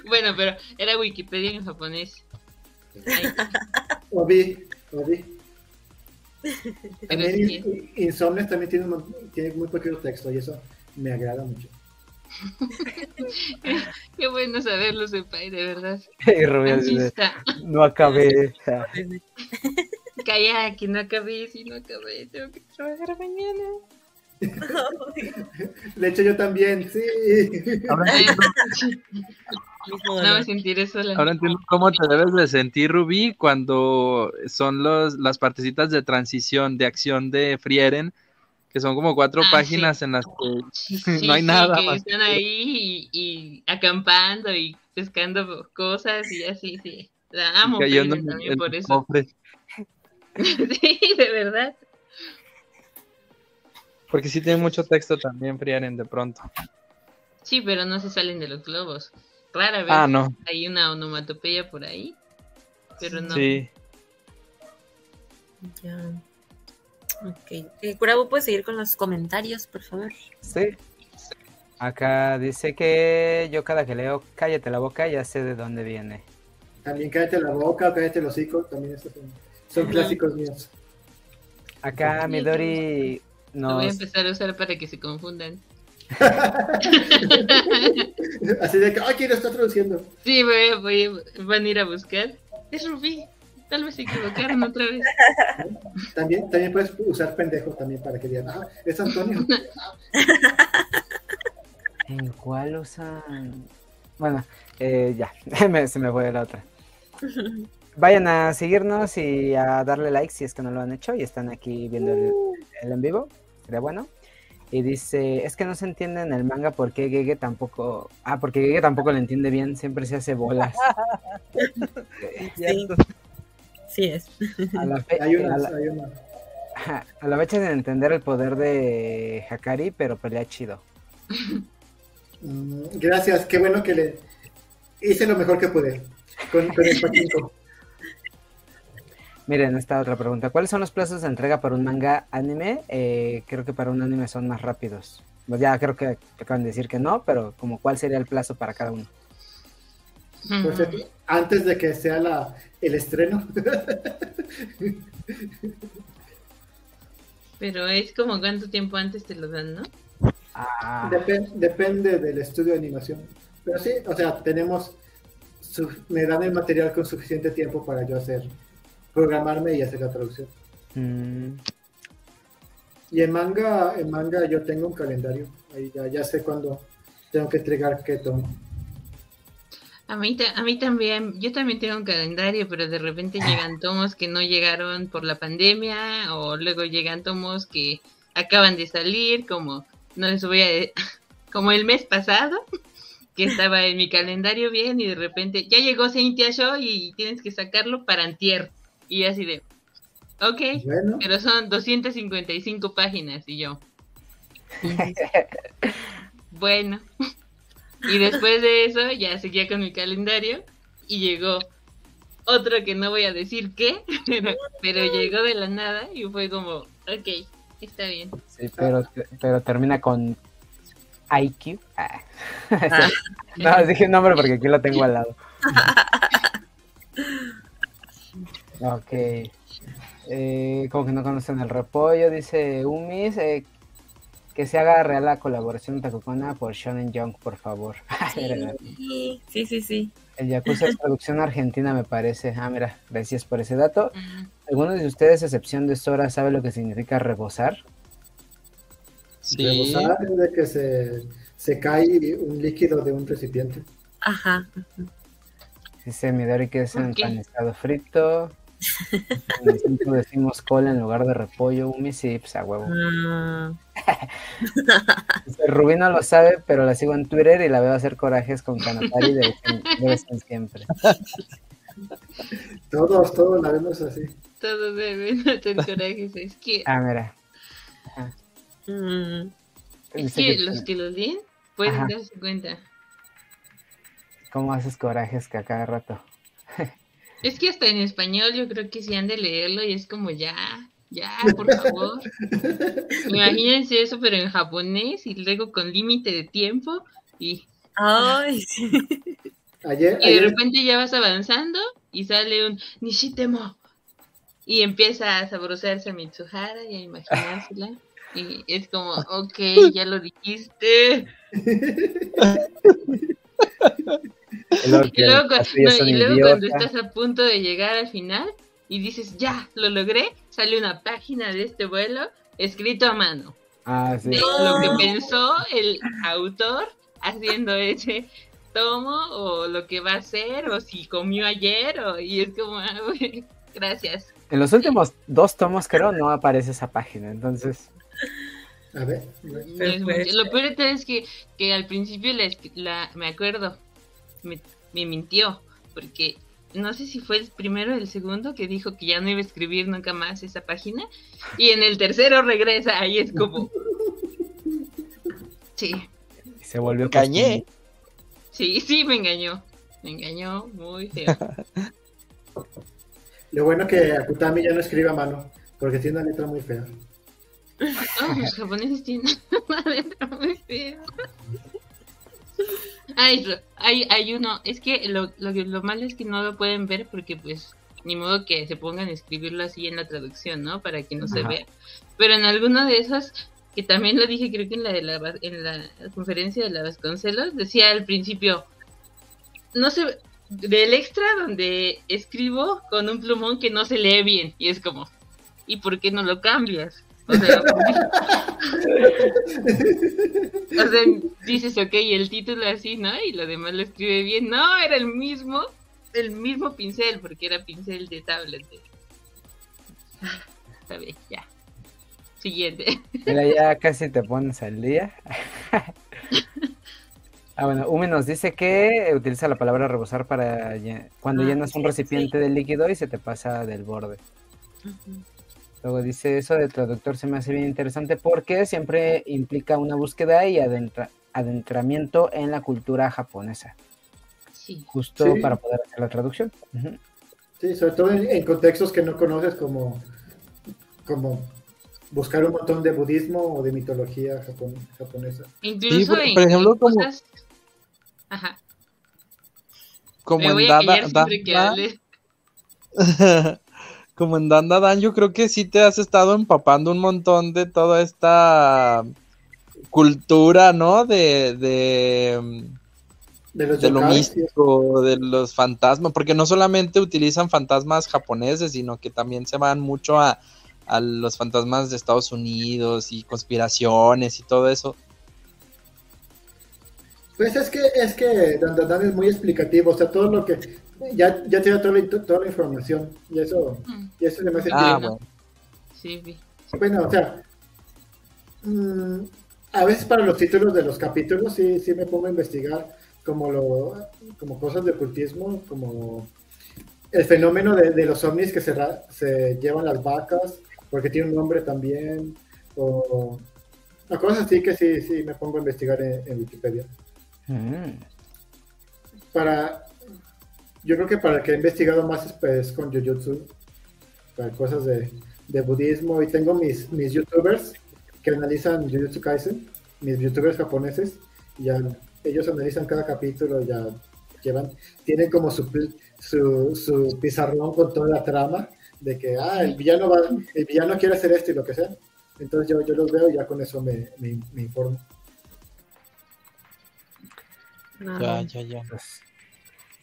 Speaker 1: Bueno, pero era Wikipedia en japonés.
Speaker 5: Obi, Obi. También
Speaker 1: sí,
Speaker 5: In- Insomnes también tiene, tiene muy poquito texto y eso me agrada mucho.
Speaker 1: qué bueno saberlo, Senpai, de verdad.
Speaker 3: y Rubí así
Speaker 1: Así
Speaker 3: de,
Speaker 1: está.
Speaker 3: no acabé.
Speaker 1: Calla, que no acabé, si no acabé, tengo que trabajar mañana.
Speaker 5: De hecho, yo también, sí.
Speaker 4: Ahora entiendo,
Speaker 1: no
Speaker 2: dolor.
Speaker 1: me sentiré sola.
Speaker 4: ahora entiendo cómo te debes de sentir, Rubí, cuando son los, las partecitas de transición de acción de Frieren, que son como cuatro
Speaker 1: Ah,
Speaker 4: páginas en las que
Speaker 1: Sí,
Speaker 4: no hay
Speaker 1: sí,
Speaker 4: nada
Speaker 1: que
Speaker 4: más.
Speaker 1: están ahí y, y acampando y pescando cosas y así, sí. La amo también
Speaker 4: el
Speaker 1: por eso.
Speaker 4: cofre.
Speaker 1: sí, de verdad.
Speaker 4: Porque sí tiene mucho texto también, Frieren, de pronto.
Speaker 1: Sí, pero no se salen de los globos. Rara vez
Speaker 4: Ah, no,
Speaker 1: hay una onomatopeya por ahí, pero no.
Speaker 4: sí.
Speaker 2: Ya. Ok. Eh, Kurabu, ¿puedes seguir con los comentarios, por favor?
Speaker 3: Sí. Acá dice que yo cada que leo cállate la boca ya sé de dónde viene.
Speaker 5: También cállate la boca, cállate el hocico, también esos son, clásicos míos.
Speaker 3: Acá Midori
Speaker 1: Lo voy a
Speaker 3: nos...
Speaker 1: empezar a usar para que se confundan.
Speaker 5: Así de que, ay, ¿quién lo está traduciendo?
Speaker 1: Sí, voy, a- voy, van a ir a buscar. Es Rubí. Tal vez se equivocaron otra vez.
Speaker 5: También, también puedes usar pendejo también para que digan, ah, es Antonio.
Speaker 3: ¿En cuál usan? Bueno, eh, ya, se me fue la otra. Vayan a seguirnos y a darle like si es que no lo han hecho y están aquí viendo el, el en vivo. Sería bueno. Y dice, es que no se entiende en el manga por qué Gege tampoco... Ah, porque Gege tampoco lo entiende bien, siempre se hace bolas.
Speaker 2: sí. Sí es.
Speaker 3: A la, hay una, a, la, hay una. a la fecha de entender el poder de Hakari, pero pelea chido.
Speaker 5: Mm, gracias, qué bueno que le hice lo mejor que pude con, con el paquito.
Speaker 3: Miren, esta otra pregunta. ¿Cuáles son los plazos de entrega para un manga anime? Eh, creo que para un anime son más rápidos. Pues ya creo que acaban de decir que no, pero como cuál sería el plazo para cada uno.
Speaker 5: Antes de que sea la, el estreno.
Speaker 1: pero es como cuánto tiempo antes te lo dan, ¿no?
Speaker 5: Ah. depende del estudio de animación. Pero sí, o sea, tenemos, me dan el material con suficiente tiempo para yo hacer programarme y hacer la traducción. Mm. Y en manga, en manga yo tengo un calendario. Ahí ya, ya sé cuándo tengo que entregar qué tomo.
Speaker 1: A mí, a mí también, yo también tengo un calendario, pero de repente llegan tomos que no llegaron por la pandemia o luego llegan tomos que acaban de salir, como no les voy a como el mes pasado, que estaba en mi calendario bien y de repente ya llegó Cynthia Show y tienes que sacarlo para antier. Y así de, ok, pero son 255 páginas y yo. bueno. Y después de eso ya seguía con mi calendario y llegó otro que no voy a decir qué, pero, llegó de la nada y fue como, ok, está bien.
Speaker 3: Sí, pero, pero termina con IQ. Ah. ah. no, dije un nombre porque aquí lo tengo al lado. Ok. Eh, como que no conocen el repollo, dice Umis. Eh, que se haga real la colaboración de Takukona por Shonen Jump, por favor.
Speaker 2: sí, sí, sí, sí.
Speaker 3: El Yakuza es producción argentina, me parece. Ah, mira, gracias por ese dato. ¿Alguno de ustedes, a excepción de Sora, sabe lo que significa rebosar?
Speaker 5: Sí. Rebosar es de que se, se cae un líquido de un recipiente.
Speaker 2: Ajá.
Speaker 3: Dice Midori que es empanizado frito. Nosotros decimos cola en lugar de repollo, un pues a huevo. Rubí no lo sabe, pero la sigo en Twitter y la veo hacer corajes con Canatari de, vez en siempre.
Speaker 5: Todos, todos la vemos así.
Speaker 1: Todos deben hacer corajes. Es que.
Speaker 3: Ah, mira.
Speaker 1: Mm. Es que, los que lo leen pueden darse cuenta.
Speaker 3: ¿Cómo haces corajes que a cada rato?
Speaker 1: Es que hasta en español yo creo que sí han de leerlo y es como ya, ya, por favor. Imagínense eso, pero en japonés y luego con límite de tiempo y...
Speaker 2: Ay,
Speaker 1: y de repente ya vas avanzando y sale un Nishitemo y empieza a saborearse a Mitsuhara y a imaginársela. Y es como, ok, ya lo dijiste. y luego, cuando, estás a punto de llegar al final y dices, ya, lo logré, sale una página de este vuelo escrito a mano.
Speaker 3: Ah, sí.
Speaker 1: De lo que pensó el autor haciendo ese tomo o lo que va a hacer o si comió ayer o, y es como, ah, gracias.
Speaker 3: En los últimos dos tomos creo no aparece esa página, entonces...
Speaker 5: A ver.
Speaker 1: Lo peor es que, que al principio la, me acuerdo, me, mintió, porque no sé si fue el primero o el segundo que dijo que ya no iba a escribir nunca más esa página, y en el tercero regresa, ahí es como... Sí.
Speaker 3: Se volvió
Speaker 4: Engañé.
Speaker 1: Sí, sí, me engañó. Me engañó muy feo.
Speaker 5: Lo bueno que Akutami ya no escribe a mano, porque tiene una letra muy fea.
Speaker 1: Oh, los japoneses tienen una letra muy fea. Hay, hay, hay uno, es que lo, lo, lo malo es que no lo pueden ver porque pues ni modo que se pongan a escribirlo así en la traducción, ¿no? Para que no se vea. Pero en alguno de esos, que también lo dije creo que en la, de la, en la conferencia de la Vasconcelos, decía al principio, no sé, del extra donde escribo con un plumón que no se lee bien. Y es como, ¿y por qué no lo cambias? O sea, o sea, dices, ok, el título así, ¿no? Y lo demás lo escribe bien. No, era el mismo, el mismo pincel, porque era pincel de tablet. Está bien, ya. Siguiente.
Speaker 3: Mira, ya casi te pones al día. Ah, bueno, Umi nos dice que utiliza la palabra rebosar para cuando ah, llenas un recipiente de líquido y se te pasa del borde. Luego dice eso de traductor se me hace bien interesante porque siempre implica una búsqueda y adentramiento en la cultura japonesa. Sí. Justo para poder hacer la traducción.
Speaker 5: Sí, sobre todo en, contextos que no conoces como, como buscar un montón de budismo o de mitología japonesa.
Speaker 1: Incluso por, ejemplo, como... Ajá.
Speaker 4: Como en Dada, como en Danda Dan, yo creo que sí te has estado empapando un montón de toda esta cultura, ¿no? De, de, de, lo místico, de los fantasmas, porque no solamente utilizan fantasmas japoneses, sino que también se van mucho a, a los fantasmas de Estados Unidos y conspiraciones y todo eso.
Speaker 5: Pues es que, es que Dan es muy explicativo, o sea, todo lo que, ya, ya tiene toda la, toda la información, y eso, y eso es demasiado ah, bueno. Sí, Bueno, o sea, mm, a veces para los títulos de los capítulos sí, sí me pongo a investigar como, lo, como cosas de ocultismo, como el fenómeno de, los ovnis que se, se llevan las vacas, porque tiene un nombre también, o, cosas así que sí, sí me pongo a investigar en Wikipedia. Mm. Para, yo creo que para el que he investigado más es pues, con Jujutsu, para cosas de, budismo, y tengo mis, mis youtubers que analizan Jujutsu Kaisen, mis youtubers japoneses, y ya ellos analizan cada capítulo, ya llevan, tienen como su, su, pizarrón con toda la trama de que ah, el villano va, el villano quiere hacer esto y lo que sea. Entonces yo, yo los veo y ya con eso me, me informo.
Speaker 3: Ya, ya, ya. Pues,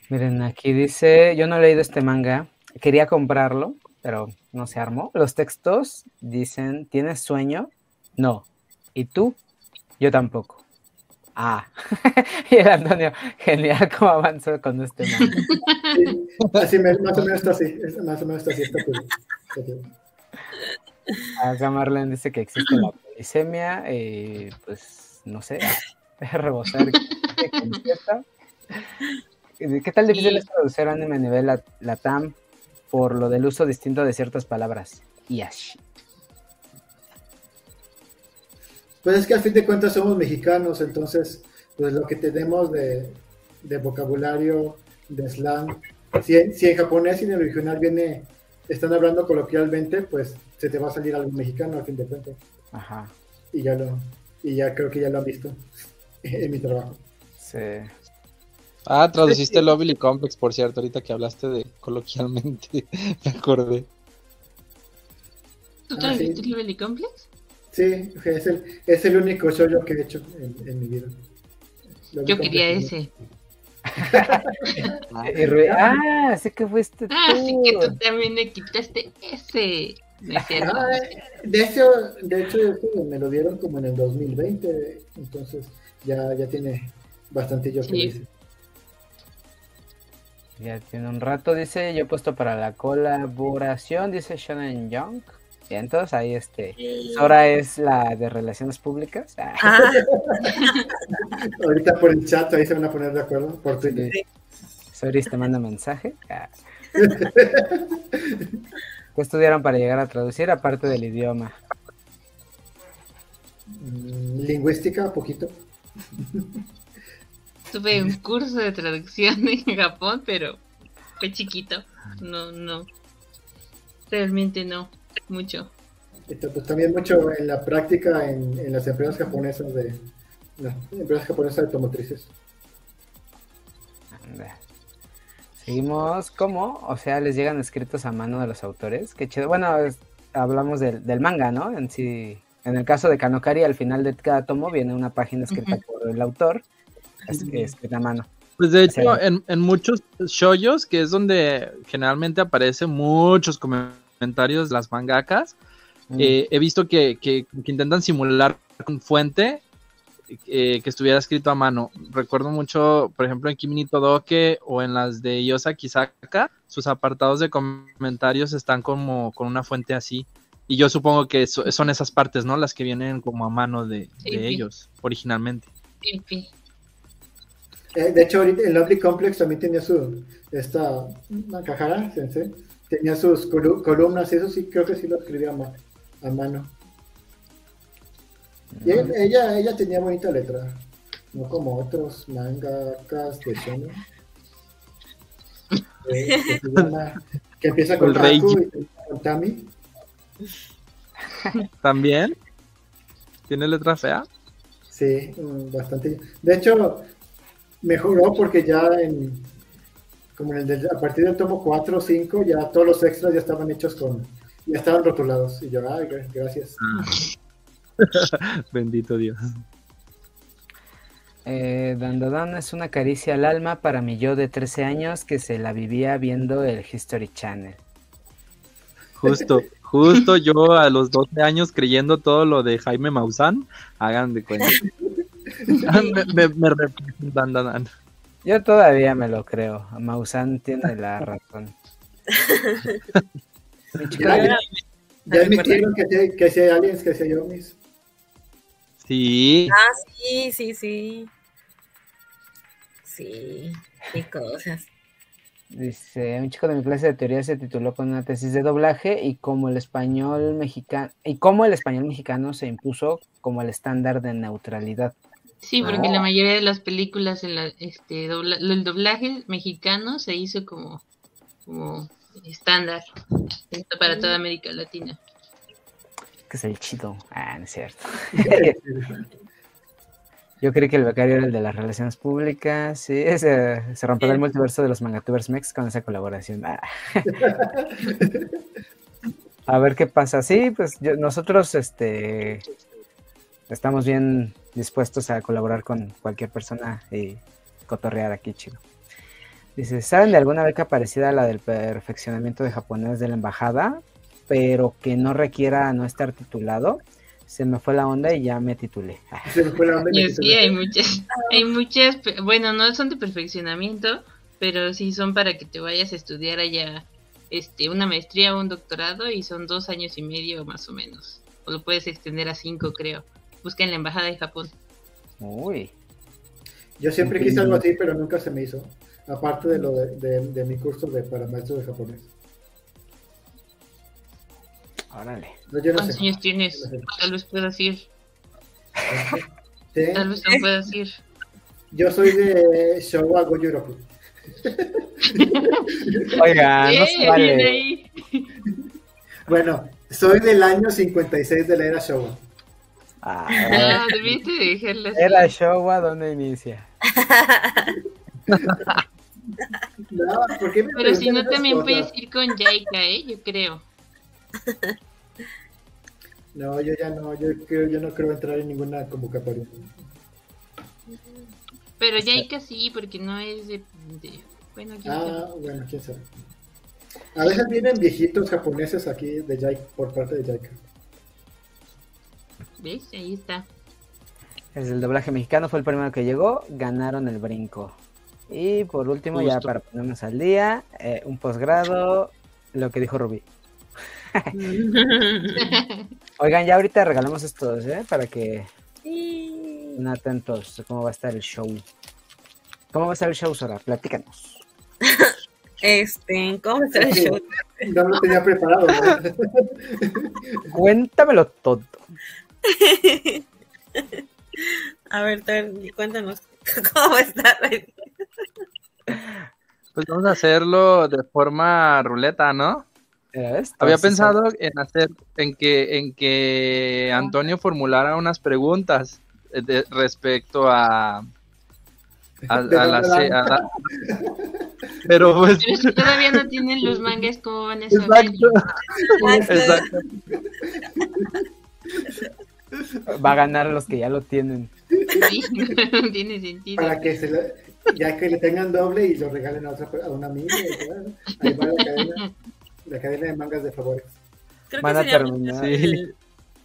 Speaker 3: miren, aquí dice, yo no he leído este manga, quería comprarlo, pero no se armó. Los textos dicen, ¿tienes sueño? No. ¿Y tú? Yo tampoco. Ah, y el Antonio, genial cómo avanzó con este manga.
Speaker 5: así más o menos está así, más o menos está así.
Speaker 3: Acá Marlene dice que existe la polisemia, y pues no sé, rebosar. ¿Qué tal difícil es traducir anime a nivel latam por lo del uso distinto de ciertas palabras? Yash.
Speaker 5: Pues es que al fin de cuentas somos mexicanos, entonces, pues lo que tenemos de, vocabulario, de slang, si, en japonés y en el original viene, están hablando coloquialmente, pues se te va a salir algo mexicano al fin de cuentas. Ajá. Y ya lo, y ya creo que ya lo han visto en mi trabajo. Sí.
Speaker 4: Ah, traduciste Lovely Complex, por cierto, ahorita que hablaste de coloquialmente, me acordé.
Speaker 1: ¿Tú traduciste ah, Lovely Complex?
Speaker 5: Sí, es el, es el único show que he hecho en, mi vida.
Speaker 1: Yo quería ese.
Speaker 3: ah, sé que fuiste
Speaker 1: Ah, sí que tú también me quitaste ese.
Speaker 5: Ah, de hecho, de hecho, me lo dieron como en el 2020, entonces ya, ya tiene bastante yo que
Speaker 3: Ya tiene un rato, dice, yo he puesto para la colaboración, dice Shannon Young. Y entonces ahí este, Sora es la de relaciones públicas. Ah. Ah.
Speaker 5: Ahorita por el chat ahí se van a poner de acuerdo por Twitter.
Speaker 3: Soris te manda mensaje. Ah. ¿Qué estudiaron para llegar a traducir aparte del idioma?
Speaker 5: Mm, lingüística, poquito.
Speaker 1: Tuve un curso de traducción en Japón, pero fue chiquito. No, no. Realmente no, mucho.
Speaker 5: Pues también mucho en la práctica en, las empresas japonesas de las empresas japonesas de automotrices.
Speaker 3: Seguimos, ¿cómo? O sea, les llegan escritos a mano de los autores. Qué chido. Bueno, hablamos del, del, manga, ¿no? En sí, en el caso de Kanokari, al final de cada tomo viene una página escrita por el autor, escrita a mano.
Speaker 4: Pues de hecho, en, en, muchos shoyos, que es donde generalmente aparecen muchos comentarios de las mangakas, Mm. Eh, he visto que, que, intentan simular con fuente eh, que estuviera escrito a mano. Recuerdo mucho, por ejemplo, en Kimi Todoke o en las de Yosa Kisaka, sus apartados de comentarios están como con una fuente así. Y yo supongo que son esas partes, ¿no? Las que vienen como a mano de, ellos originalmente.
Speaker 5: Sí, eh, de hecho, ahorita el Lovely Complex también tenía su, esta, Nakahara, sensei, tenía sus columnas, eso sí, creo que sí lo escribía a, mano. Y ella, ella tenía bonita letra, no como otros mangakas de shonen. Eh, que, empieza con el y con Tami.
Speaker 4: ¿También? ¿Tiene letra fea?
Speaker 5: Sí, mm, bastante. De hecho, mejoró porque ya en como en el a partir del tomo 4 o 5 ya todos los extras ya estaban hechos con ya estaban rotulados. Y yo ay gracias
Speaker 4: bendito Dios.
Speaker 3: Eh, Dandadan es una caricia al alma para mi yo de 13 años que se la vivía viendo el History Channel.
Speaker 4: Justo justo yo a los 12 años creyendo todo lo de Jaime Maussan hagan de cuenta me, me, representan,
Speaker 3: Yo todavía me lo creo. Mausan tiene la razón.
Speaker 5: ya, ya admitieron que, que si hay aliens, que si hay ovnis.
Speaker 4: Sí.
Speaker 2: Ah, sí, sí, sí. Sí, qué cosas.
Speaker 3: Dice, un chico de mi clase de teoría se tituló con una tesis de doblaje y como el español mexicano y cómo el español mexicano se impuso como el estándar de neutralidad.
Speaker 1: Sí, porque la mayoría de las películas, en la, este, el doblaje mexicano se hizo como, como estándar para toda América Latina.
Speaker 3: Que es el chido. Ah, no es cierto. Yo creí que el becario era el de las relaciones públicas. Sí, se, se rompió el multiverso de los mangatubers mex con esa colaboración. Ah. A ver qué pasa. Sí, pues nosotros este, estamos bien dispuestos a colaborar con cualquier persona y cotorrear aquí, chido. Dice, ¿saben de alguna beca parecida a la del perfeccionamiento de japonés de la embajada, pero que no requiera no estar titulado? Se me fue la onda y ya me titulé.
Speaker 1: Se me fue la onda y sí, hay muchas, hay muchas, bueno, no son de perfeccionamiento, pero sí son para que te vayas a estudiar allá este, una maestría o un doctorado y son dos años y medio más o menos. O lo puedes extender a cinco, creo busca en la embajada de Japón.
Speaker 3: Uy.
Speaker 5: Yo siempre quise algo así, pero nunca se me hizo. Aparte de lo de, mi curso de para maestro de japonés.
Speaker 3: Órale.
Speaker 1: ¿Cuántos años tienes? Tal vez puedas ir. Tal vez no puedas ir.
Speaker 5: Yo soy de Showa Goyoroku.
Speaker 3: Oiga, no se vale.
Speaker 5: Bueno, soy del año 56 de la era Showa.
Speaker 1: Ah, ah debiste dejarla
Speaker 3: Era Showa donde inicia.
Speaker 5: no, ¿por qué me
Speaker 1: Pero si no también puedes ir con Jaika, ¿eh? Yo creo.
Speaker 5: No, yo ya no, yo creo, yo no creo entrar en ninguna convocatoria.
Speaker 1: Pero Jaika sí, porque no es de, bueno,
Speaker 5: Ah, bueno, quién sabe. A veces vienen viejitos japoneses aquí de Jaika, por parte de Jaika.
Speaker 1: ¿Ves? Ahí está.
Speaker 3: Es el doblaje mexicano, fue el primero que llegó, ganaron el brinco. Y por último, ya para ponernos al día, eh, un posgrado, lo que dijo Rubí. Oigan, ya ahorita regalamos estos, ¿eh? Para que estén atentos cómo va a estar el show. ¿Cómo va a estar el show, Sora? Platícanos.
Speaker 2: Este, ¿cómo va a estar el show?
Speaker 5: No lo tenía preparado.
Speaker 3: Cuéntamelo todo.
Speaker 2: A ver, cuéntanos cómo está.
Speaker 4: Pues vamos a hacerlo de forma ruleta, ¿no? Había pensado en hacer, en que, en que Antonio formulara unas preguntas respecto a, a, la,
Speaker 1: pero pues pero si todavía no tienen los mangas como van a saber exacto, exacto.
Speaker 3: Va a ganar a los que ya lo tienen.
Speaker 1: tiene sentido.
Speaker 5: Para que se ya que le tengan doble y lo regalen a, otra, a una amiga. Ahí va la cadena, la cadena de mangas de favores.
Speaker 3: van, a terminar,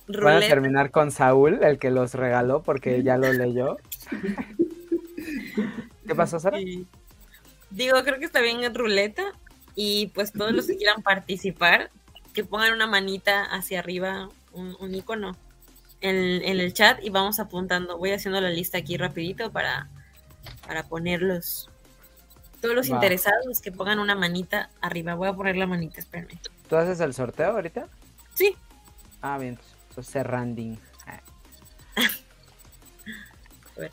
Speaker 3: van a terminar con Saúl, el que los regaló porque ya lo leyó. ¿Qué pasó, Sara?
Speaker 2: Digo, creo que está bien en ruleta y pues todos los que quieran participar, que pongan una manita hacia arriba, un, icono en, el chat y vamos apuntando. Voy haciendo la lista aquí rapidito para, para ponerlos. Todos los interesados que pongan una manita arriba. Voy a poner la manita, espérenme.
Speaker 3: ¿Tú haces el sorteo ahorita?
Speaker 2: Sí.
Speaker 3: Ah, bien. Pues cerranding. a ver.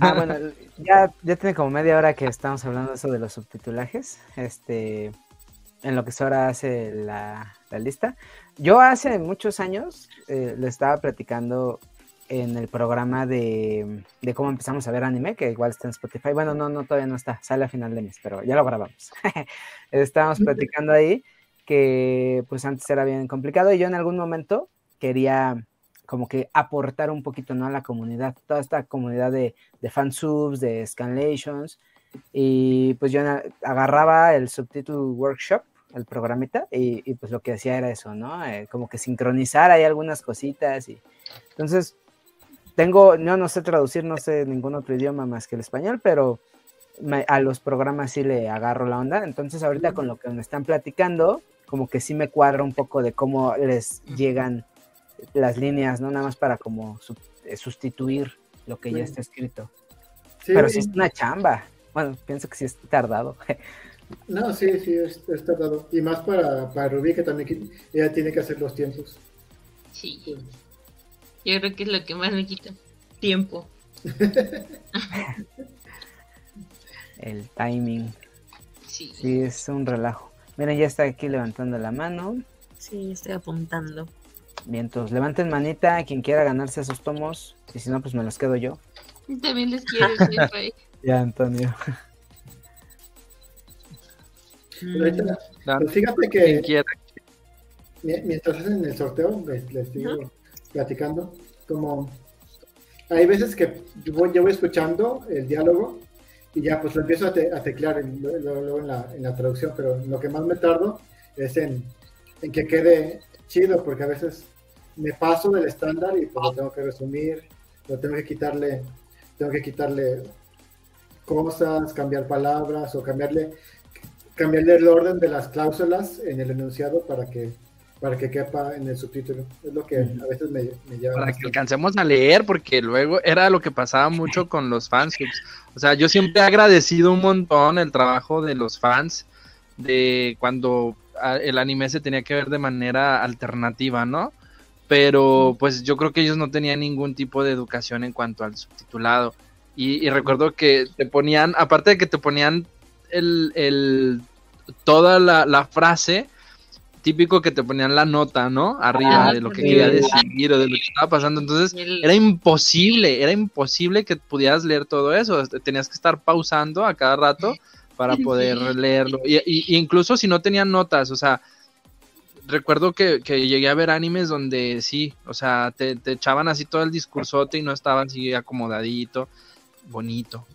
Speaker 3: Ah, bueno, ya, ya tiene como media hora que estamos hablando de eso de los subtitulajes. Este, en lo que ahora hace la, lista. Yo hace muchos años eh, le estaba platicando en el programa de, de, cómo empezamos a ver anime, que igual está en Spotify. Bueno, no, no, todavía no está, sale a final de mes, pero ya lo grabamos. Estábamos platicando ahí que pues antes era bien complicado y yo en algún momento quería como que aportar un poquito ¿no? a la comunidad, toda esta comunidad de, de fansubs, de scanlations, y pues yo agarraba el subtitle workshop, el programita, y, pues lo que hacía era eso, ¿no? Eh, como que sincronizar ahí algunas cositas, y entonces tengo, yo no sé traducir, no sé ningún otro idioma más que el español, pero a los programas sí le agarro la onda, entonces ahorita con lo que me están platicando, como que sí me cuadra un poco de cómo les llegan las líneas, ¿no? Nada más para como eh, sustituir lo que ya está escrito. Pero sí es una chamba. Bueno, pienso que sí es tardado.
Speaker 5: No, sí, sí, es, tardado. Y más para, para Rubí, que también ella tiene que hacer los tiempos.
Speaker 1: Sí. Yo creo que es lo que más me quita. Tiempo.
Speaker 3: El timing. Sí. Sí, es un relajo. Miren, ya está aquí levantando la mano.
Speaker 2: Sí, estoy apuntando.
Speaker 3: Bien, entonces levanten manita quien quiera ganarse esos tomos. Y si no, pues me los quedo yo.
Speaker 1: También les quiero,
Speaker 3: Ya, Antonio.
Speaker 5: Pues fíjate que mientras hacen el sorteo, les, les sigo platicando, como hay veces que yo voy, yo voy, escuchando el diálogo y ya pues lo empiezo a, teclear luego en la, en la, traducción, pero lo que más me tardo es en, en que quede chido, porque a veces me paso del estándar y pues lo tengo que resumir, lo tengo que quitarle, tengo que quitarle cosas, cambiar palabras o cambiarle, cambiarle el orden de las cláusulas en el enunciado para que para que quepa en el subtítulo. Es lo que a veces me, lleva.
Speaker 4: Para que alcancemos a leer, porque luego era lo que pasaba mucho con los fans. O sea, yo siempre he agradecido un montón el trabajo de los fans de cuando el anime se tenía que ver de manera alternativa, ¿no? pero pues yo creo que ellos no tenían ningún tipo de educación en cuanto al subtitulado. Y, recuerdo que te ponían, aparte de que te ponían el, el toda la, frase, típico que te ponían la nota, ¿no? Arriba ah, de lo que quería decir o de lo que estaba pasando. Entonces era imposible, era imposible que pudieras leer todo eso. Tenías que estar pausando a cada rato para poder leerlo. Y, y, incluso si no tenían notas, o sea, recuerdo que, llegué a ver animes donde sí, o sea, te, echaban así todo el discursote y no estaban así acomodadito, bonito.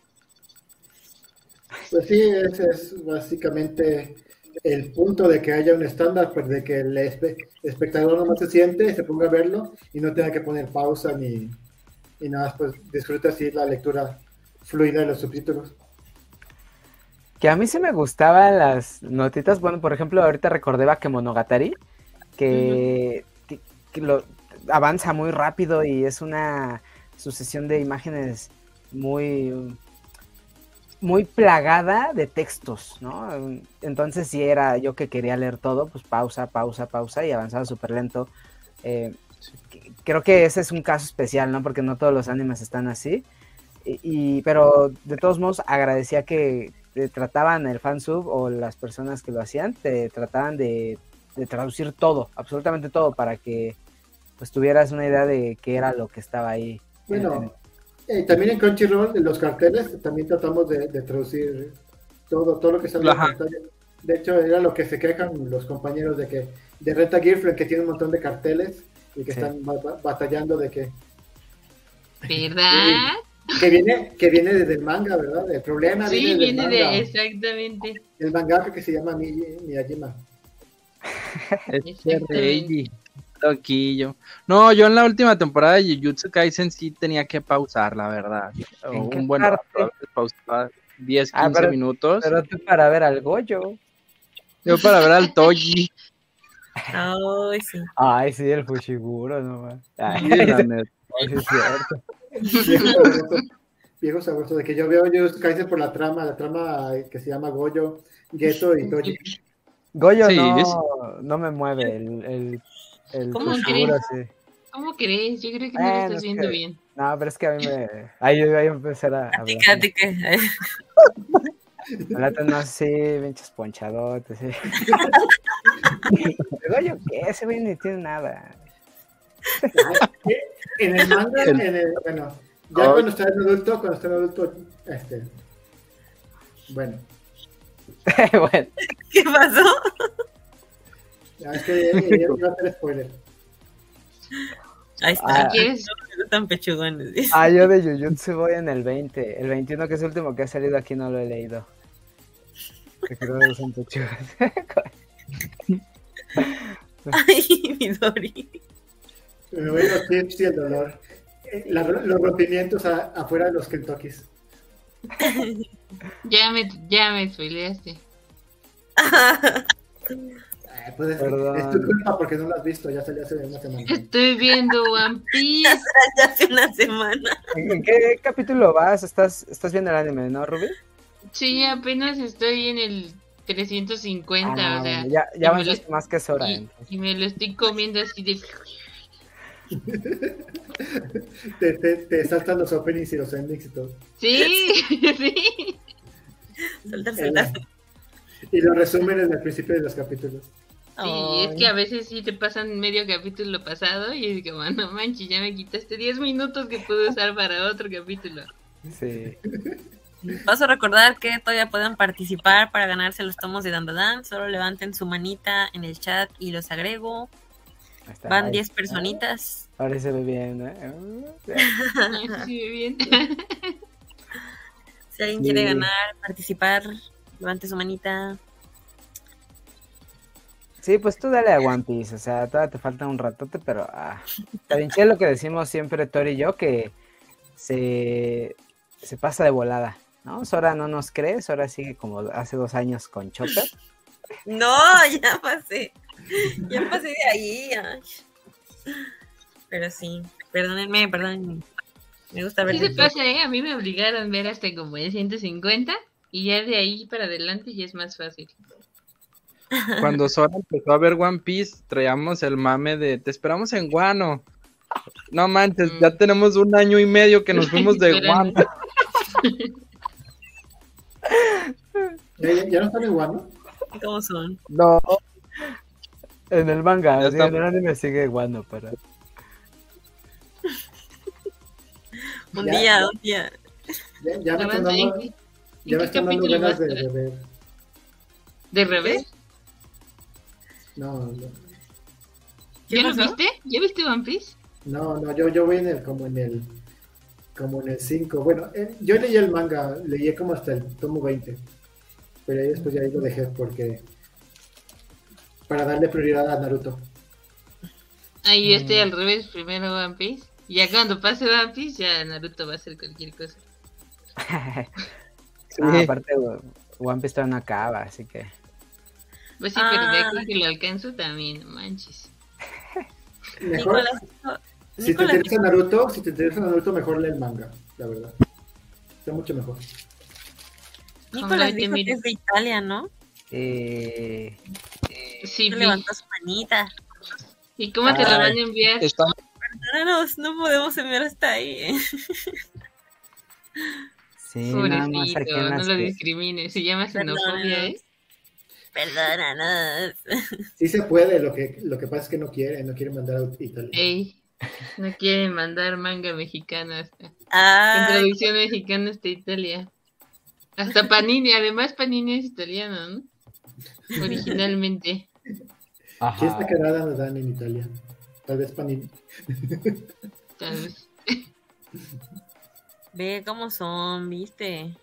Speaker 5: Pues sí, ese es básicamente el punto de que haya un estándar, pues de que el espectador no se siente, se ponga a verlo y no tenga que poner pausa ni, nada más, pues disfruta así la lectura fluida de los subtítulos.
Speaker 3: Que a mí sí me gustaban las notitas. Bueno, por ejemplo, ahorita recordé Bakemonogatari, que, que, lo, avanza muy rápido y es una sucesión de imágenes muy muy plagada de textos, ¿no? Entonces si era yo que quería leer todo, pues pausa, pausa, pausa y avanzaba súper lento. Eh, creo que ese es un caso especial, ¿no? Porque no todos los animes están así. y, pero de todos modos agradecía que, te trataban el fansub o las personas que lo hacían, te trataban de, traducir todo, absolutamente todo, para que pues tuvieras una idea de qué era lo que estaba ahí.
Speaker 5: Bueno, eh, también en Crunchyroll, en los carteles, también tratamos de, traducir todo, todo lo que sale en la pantalla. De hecho, era lo que se quejan los compañeros de que de Renta Girlfriend, que tiene un montón de carteles y que están batallando de que...
Speaker 1: ¿Verdad?
Speaker 5: que viene, que viene desde el manga, ¿verdad? El problema
Speaker 1: sí, viene, de, exactamente.
Speaker 5: El mangaka que se llama Miyajima.
Speaker 4: Reiji. Toquillo. No, yo en la última temporada de Jujutsu Kaisen sí tenía que pausar, la verdad. Un buen rato, pausaba 10, 15 ah, minutos.
Speaker 3: Pero tú para ver al Goyo.
Speaker 4: Yo para ver al Toji.
Speaker 2: Ay, sí.
Speaker 3: Ay, sí, el Fushiguro, no Ay, sí, es
Speaker 5: cierto. Viejo sabroso, de que yo veo yo Kaisen por la trama, la trama que se llama Goyo, Geto y Toji.
Speaker 3: Goyo no, no me mueve el, el, el
Speaker 1: ¿Cómo crees? Sí. ¿Cómo crees? Yo creo que no lo estás viendo bien.
Speaker 3: No, pero es que a mí me. Ahí yo voy a empezar a. a Plata no así, pinches ponchadotes. ¿sí? yo qué, ese güey ni tiene nada.
Speaker 5: en el manga, en el, bueno, ya cuando está en adulto, cuando está en adulto, este. Bueno.
Speaker 3: bueno.
Speaker 2: ¿Qué pasó?
Speaker 5: Ya, es que ya, ya iba a hacer spoiler.
Speaker 2: Ahí está. Ah, ¿Quieres? No pechugones.
Speaker 3: Ah, yo de Jujutsu voy en el 20. El 21, que es el último que ha salido aquí, no lo he leído. Que creo que son pechugas.
Speaker 2: Ay, mi Dori.
Speaker 5: Me voy a los tips y el dolor. Los rompimientos afuera de los Kentuckys.
Speaker 1: ya me, ya me spoileaste.
Speaker 5: Eh, pues es, es, tu culpa porque no lo has visto, ya salió hace una semana.
Speaker 1: Estoy viendo One Piece.
Speaker 2: ya hace una semana.
Speaker 3: ¿En qué capítulo vas? ¿Estás, estás viendo el anime, no, Ruby?
Speaker 1: Sí, apenas estoy en el 350, ah, o sea.
Speaker 3: Ya, ya más que es hora.
Speaker 1: Y, y, me lo estoy comiendo así de.
Speaker 5: te, te, te, saltan los openings y los endings y todo.
Speaker 1: Sí, sí.
Speaker 2: Saltar, saltar.
Speaker 5: Y los resúmenes del principio de los capítulos.
Speaker 1: Sí, es que a veces sí te pasan medio capítulo pasado y es como, no manches, ya me quitaste 10 minutos que pude usar para otro capítulo.
Speaker 3: Sí.
Speaker 2: Paso a recordar que todavía pueden participar para ganarse los tomos de Dandadan. Solo levanten su manita en el chat y los agrego. Van 10 personitas.
Speaker 3: Ahora se ve bien,
Speaker 1: ¿eh? se ve bien.
Speaker 2: si alguien quiere ganar, participar, levante su manita.
Speaker 3: Sí, pues tú dale a One Piece, o sea, todavía te falta un ratote, pero ah, bien lo que decimos siempre Tori y yo, que se, se pasa de volada, ¿no? Sora no nos crees, Sora sigue como hace dos años con Chopper.
Speaker 2: No, ya pasé, ya pasé de ahí. Pero sí, perdónenme, perdónenme. Me gusta ver.
Speaker 1: Sí se pasa, ¿eh? A mí me obligaron a ver hasta como el 150 y ya de ahí para adelante ya es más fácil.
Speaker 4: Cuando Sora empezó a ver One Piece, traíamos el mame de te esperamos en Guano. No manches, ya mm. tenemos un año y medio que nos fuimos de Guano.
Speaker 5: ¿Ya, no están en Guano?
Speaker 2: ¿Cómo son?
Speaker 3: No. En el manga, en el anime sigue Guano para.
Speaker 2: un día, un día.
Speaker 5: Ya, ya me están dando, ya me están dando ganas de. ¿De
Speaker 1: revés?
Speaker 5: No, no.
Speaker 1: ¿Ya lo viste? ¿Ya viste One Piece?
Speaker 5: No, no, yo, yo voy en el, como en el, como en el 5. Bueno, eh, yo leí el manga, leí como hasta el tomo 20. Pero ahí después ya ahí lo dejé porque, para darle prioridad a Naruto.
Speaker 1: Ahí yo estoy mm. al revés, primero One Piece. Y ya cuando pase One Piece, ya Naruto va a hacer cualquier cosa.
Speaker 3: sí. ah, aparte, One Piece todavía no acaba, así que.
Speaker 1: Pues sí, pero de aquí que lo alcanzo también, manches.
Speaker 5: Mejor, si te interesa Naruto, si te interesa Naruto, mejor lee el manga, la verdad. Está mucho mejor.
Speaker 2: Nicolás dijo que es de Italia, ¿no?
Speaker 3: Eh...
Speaker 1: Sí,
Speaker 2: levantó su manita.
Speaker 1: ¿Y cómo te lo van a enviar?
Speaker 2: Está... Perdónanos, no podemos enviar hasta ahí.
Speaker 3: Sí,
Speaker 1: Pobrecito, no lo discrimines, se llama xenofobia, ¿eh?
Speaker 2: Perdónanos.
Speaker 5: Sí se puede, lo que, lo que pasa es que no quiere, no quiere mandar a Italia.
Speaker 1: Ey, no quiere mandar manga mexicano hasta. Ah, traducción mexicana hasta Italia. Hasta Panini, además Panini es italiano, ¿no? Originalmente.
Speaker 5: ¿Qué está quedada nos dan en Italia? Tal vez Panini.
Speaker 1: Tal vez.
Speaker 2: Ve cómo son, ¿viste?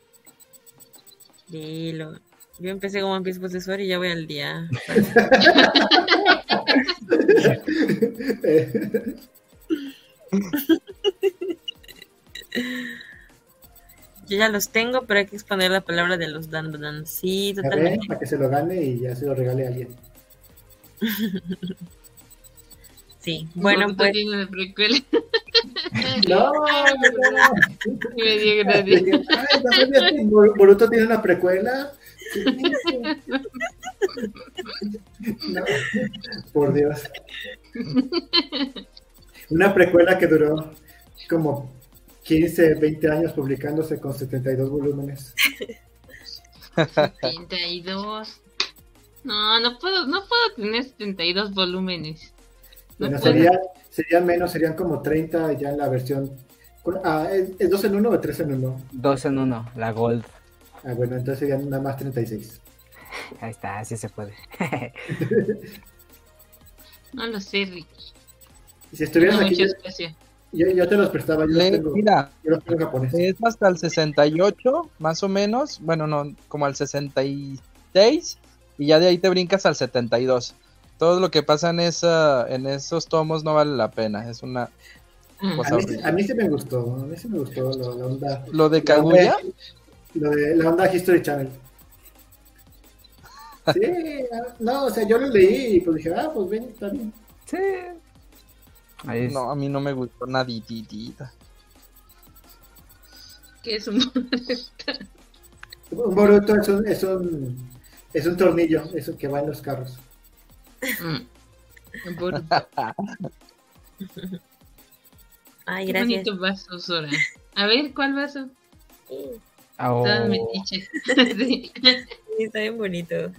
Speaker 2: Dilo. Yo empecé como pues de suero y ya voy al día. Yo ya los tengo, pero hay que exponer la palabra de los dan, dan. Sí,
Speaker 5: totalmente. para que se lo gane y ya se lo regale a alguien.
Speaker 2: sí, bueno, pues.
Speaker 1: Tiene una precuela. no, no, Me dio gracias.
Speaker 5: Boruto tiene una precuela. No, por Dios. Una precuela que duró como 15, 20 años publicándose con 72 volúmenes.
Speaker 1: 72. No, no puedo, no puedo tener 72 volúmenes.
Speaker 5: bueno, sería, menos, serían como 30 ya en la versión. Ah, ¿es, 2 en 1 o 3 en 1?
Speaker 3: 2 en 1, la Gold.
Speaker 5: Ah, bueno, entonces serían nada más 36.
Speaker 3: Ahí está, así se puede.
Speaker 1: no lo sé, Ricky.
Speaker 5: Si estuvieras aquí. Yo, te los prestaba, yo, tengo,
Speaker 4: mira, Es hasta el 68, más o menos. Bueno, no, como al 66. Y ya de ahí te brincas al 72. Todo lo que pasa en, esa, en esos tomos no vale la pena. Es una
Speaker 5: cosa a, mí, sí me gustó. A mí sí me gustó lo, la onda.
Speaker 4: ¿Lo de Kaguya?
Speaker 5: Lo de la onda History Channel. Sí, no, o sea, yo lo leí y pues dije, ah, pues ven, está bien.
Speaker 3: Sí,
Speaker 4: no, a mí no me gustó naditita.
Speaker 1: ¿Qué es un
Speaker 5: Un Boruto es un, es un, es un tornillo, eso que va en los carros.
Speaker 1: Mm. Boruto.
Speaker 2: Ay,
Speaker 1: Qué
Speaker 2: gracias.
Speaker 1: bonito vaso, Sora. A ver, ¿cuál vaso?
Speaker 3: Oh.
Speaker 1: Sí.
Speaker 2: sí, está bien bonito.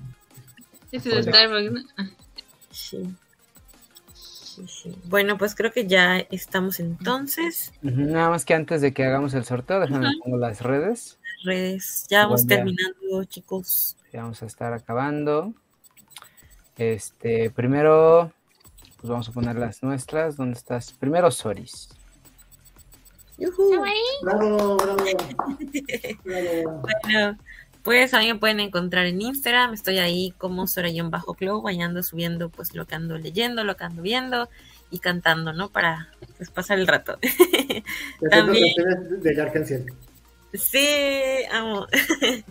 Speaker 1: De Starbucks, ¿no?
Speaker 2: Sí. Bueno, pues creo que ya estamos entonces.
Speaker 3: Nada más que antes de que hagamos el sorteo, déjame uh las redes.
Speaker 2: Redes. Ya vamos terminando, chicos.
Speaker 3: Ya vamos a estar acabando. Este, primero, pues vamos a poner las nuestras. ¿Dónde estás? Primero, Soris.
Speaker 5: Bravo, bravo.
Speaker 2: bueno, pues a mí me pueden encontrar en Instagram, estoy ahí como Bajo Club, ando subiendo pues lo que ando leyendo, lo que ando viendo y cantando, ¿no? Para pues, pasar el rato.
Speaker 5: también, de
Speaker 2: Sí, amo.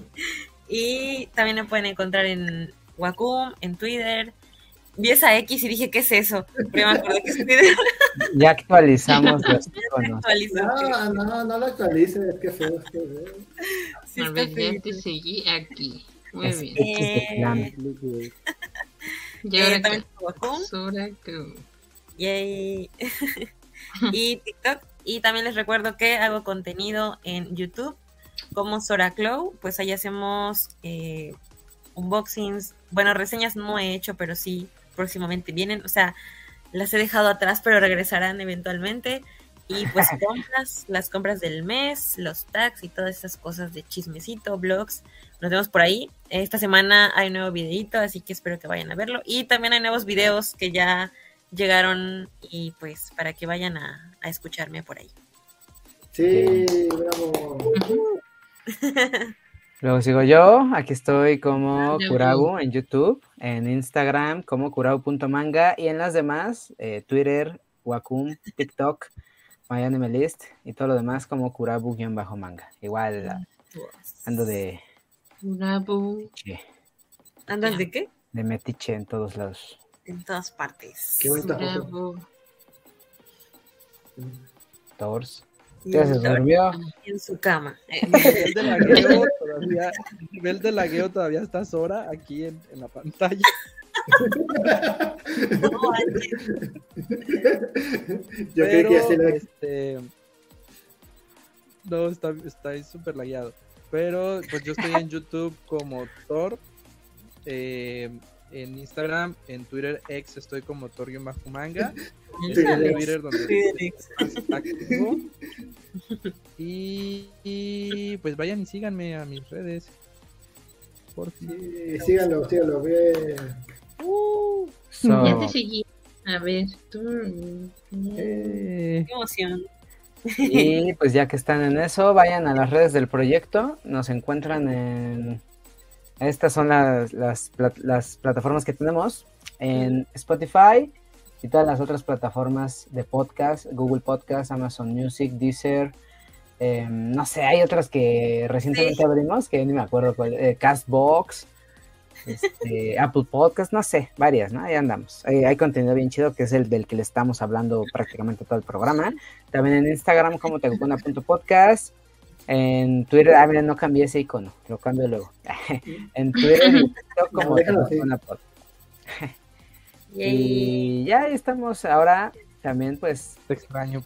Speaker 2: y también me pueden encontrar en Wacom, en Twitter, vi esa X y dije, ¿qué es eso? Pero me acuerdo que es Twitter.
Speaker 3: Ya actualizamos los
Speaker 5: iconos. No, no, no lo actualices, qué feo. Es que
Speaker 1: Sí, ya te seguí aquí. Muy bien. Eh...
Speaker 2: Y ahora eh, también. Yay. y TikTok. Y también les recuerdo que hago contenido en YouTube como Sora Clow. Pues ahí hacemos eh, unboxings. Bueno, reseñas no he hecho, pero sí próximamente vienen. O sea, las he dejado atrás, pero regresarán eventualmente. Y pues compras, las compras del mes, los tags y todas esas cosas de chismecito, blogs. Nos vemos por ahí. Esta semana hay un nuevo videito, así que espero que vayan a verlo. Y también hay nuevos videos que ya llegaron y pues para que vayan a, escucharme por ahí.
Speaker 5: Sí, bravo.
Speaker 3: Luego sigo yo, aquí estoy como Kurabu en YouTube, en Instagram como Kurabu.manga y en las demás, eh, Twitter, Wacom, TikTok, MyAnimeList y todo lo demás como Kurabu-manga. Igual ando de...
Speaker 2: Kurabu. ¿Andas de qué?
Speaker 3: De metiche en todos lados.
Speaker 2: En todas partes.
Speaker 5: Qué bonito.
Speaker 3: Tors. Ya se durmió.
Speaker 2: En su cama.
Speaker 4: El de lagueo todavía, nivel de lagueo todavía está Sora aquí en, en la pantalla.
Speaker 5: Yo creo que la...
Speaker 4: este, No, está, está súper lagueado. Pero pues yo estoy en YouTube como Thor. Eh, en Instagram, en Twitter X estoy como Torio Manga. en Twitter donde Y, y, pues vayan y síganme a mis redes.
Speaker 5: Por sí, síganlo, síganlo, bien.
Speaker 1: Uh, Ya te seguí. A ver, tú.
Speaker 2: Eh. Qué emoción.
Speaker 3: Y pues ya que están en eso, vayan a las redes del proyecto. Nos encuentran en Estas son las, las, las plataformas que tenemos en Spotify y todas las otras plataformas de podcast, Google Podcast, Amazon Music, Deezer, em, no sé, hay otras que recientemente abrimos, que ni me acuerdo cuál, eh, Castbox, este, Apple Podcast, no sé, varias, ¿no? Ahí andamos. Hay, contenido bien chido que es el del que le estamos hablando prácticamente todo el programa. También en Instagram como tecupona.podcast. En Twitter, ah, mira, no cambié ese icono, lo cambio luego. en Twitter como Podcast. Y ya estamos ahora también pues
Speaker 4: extraño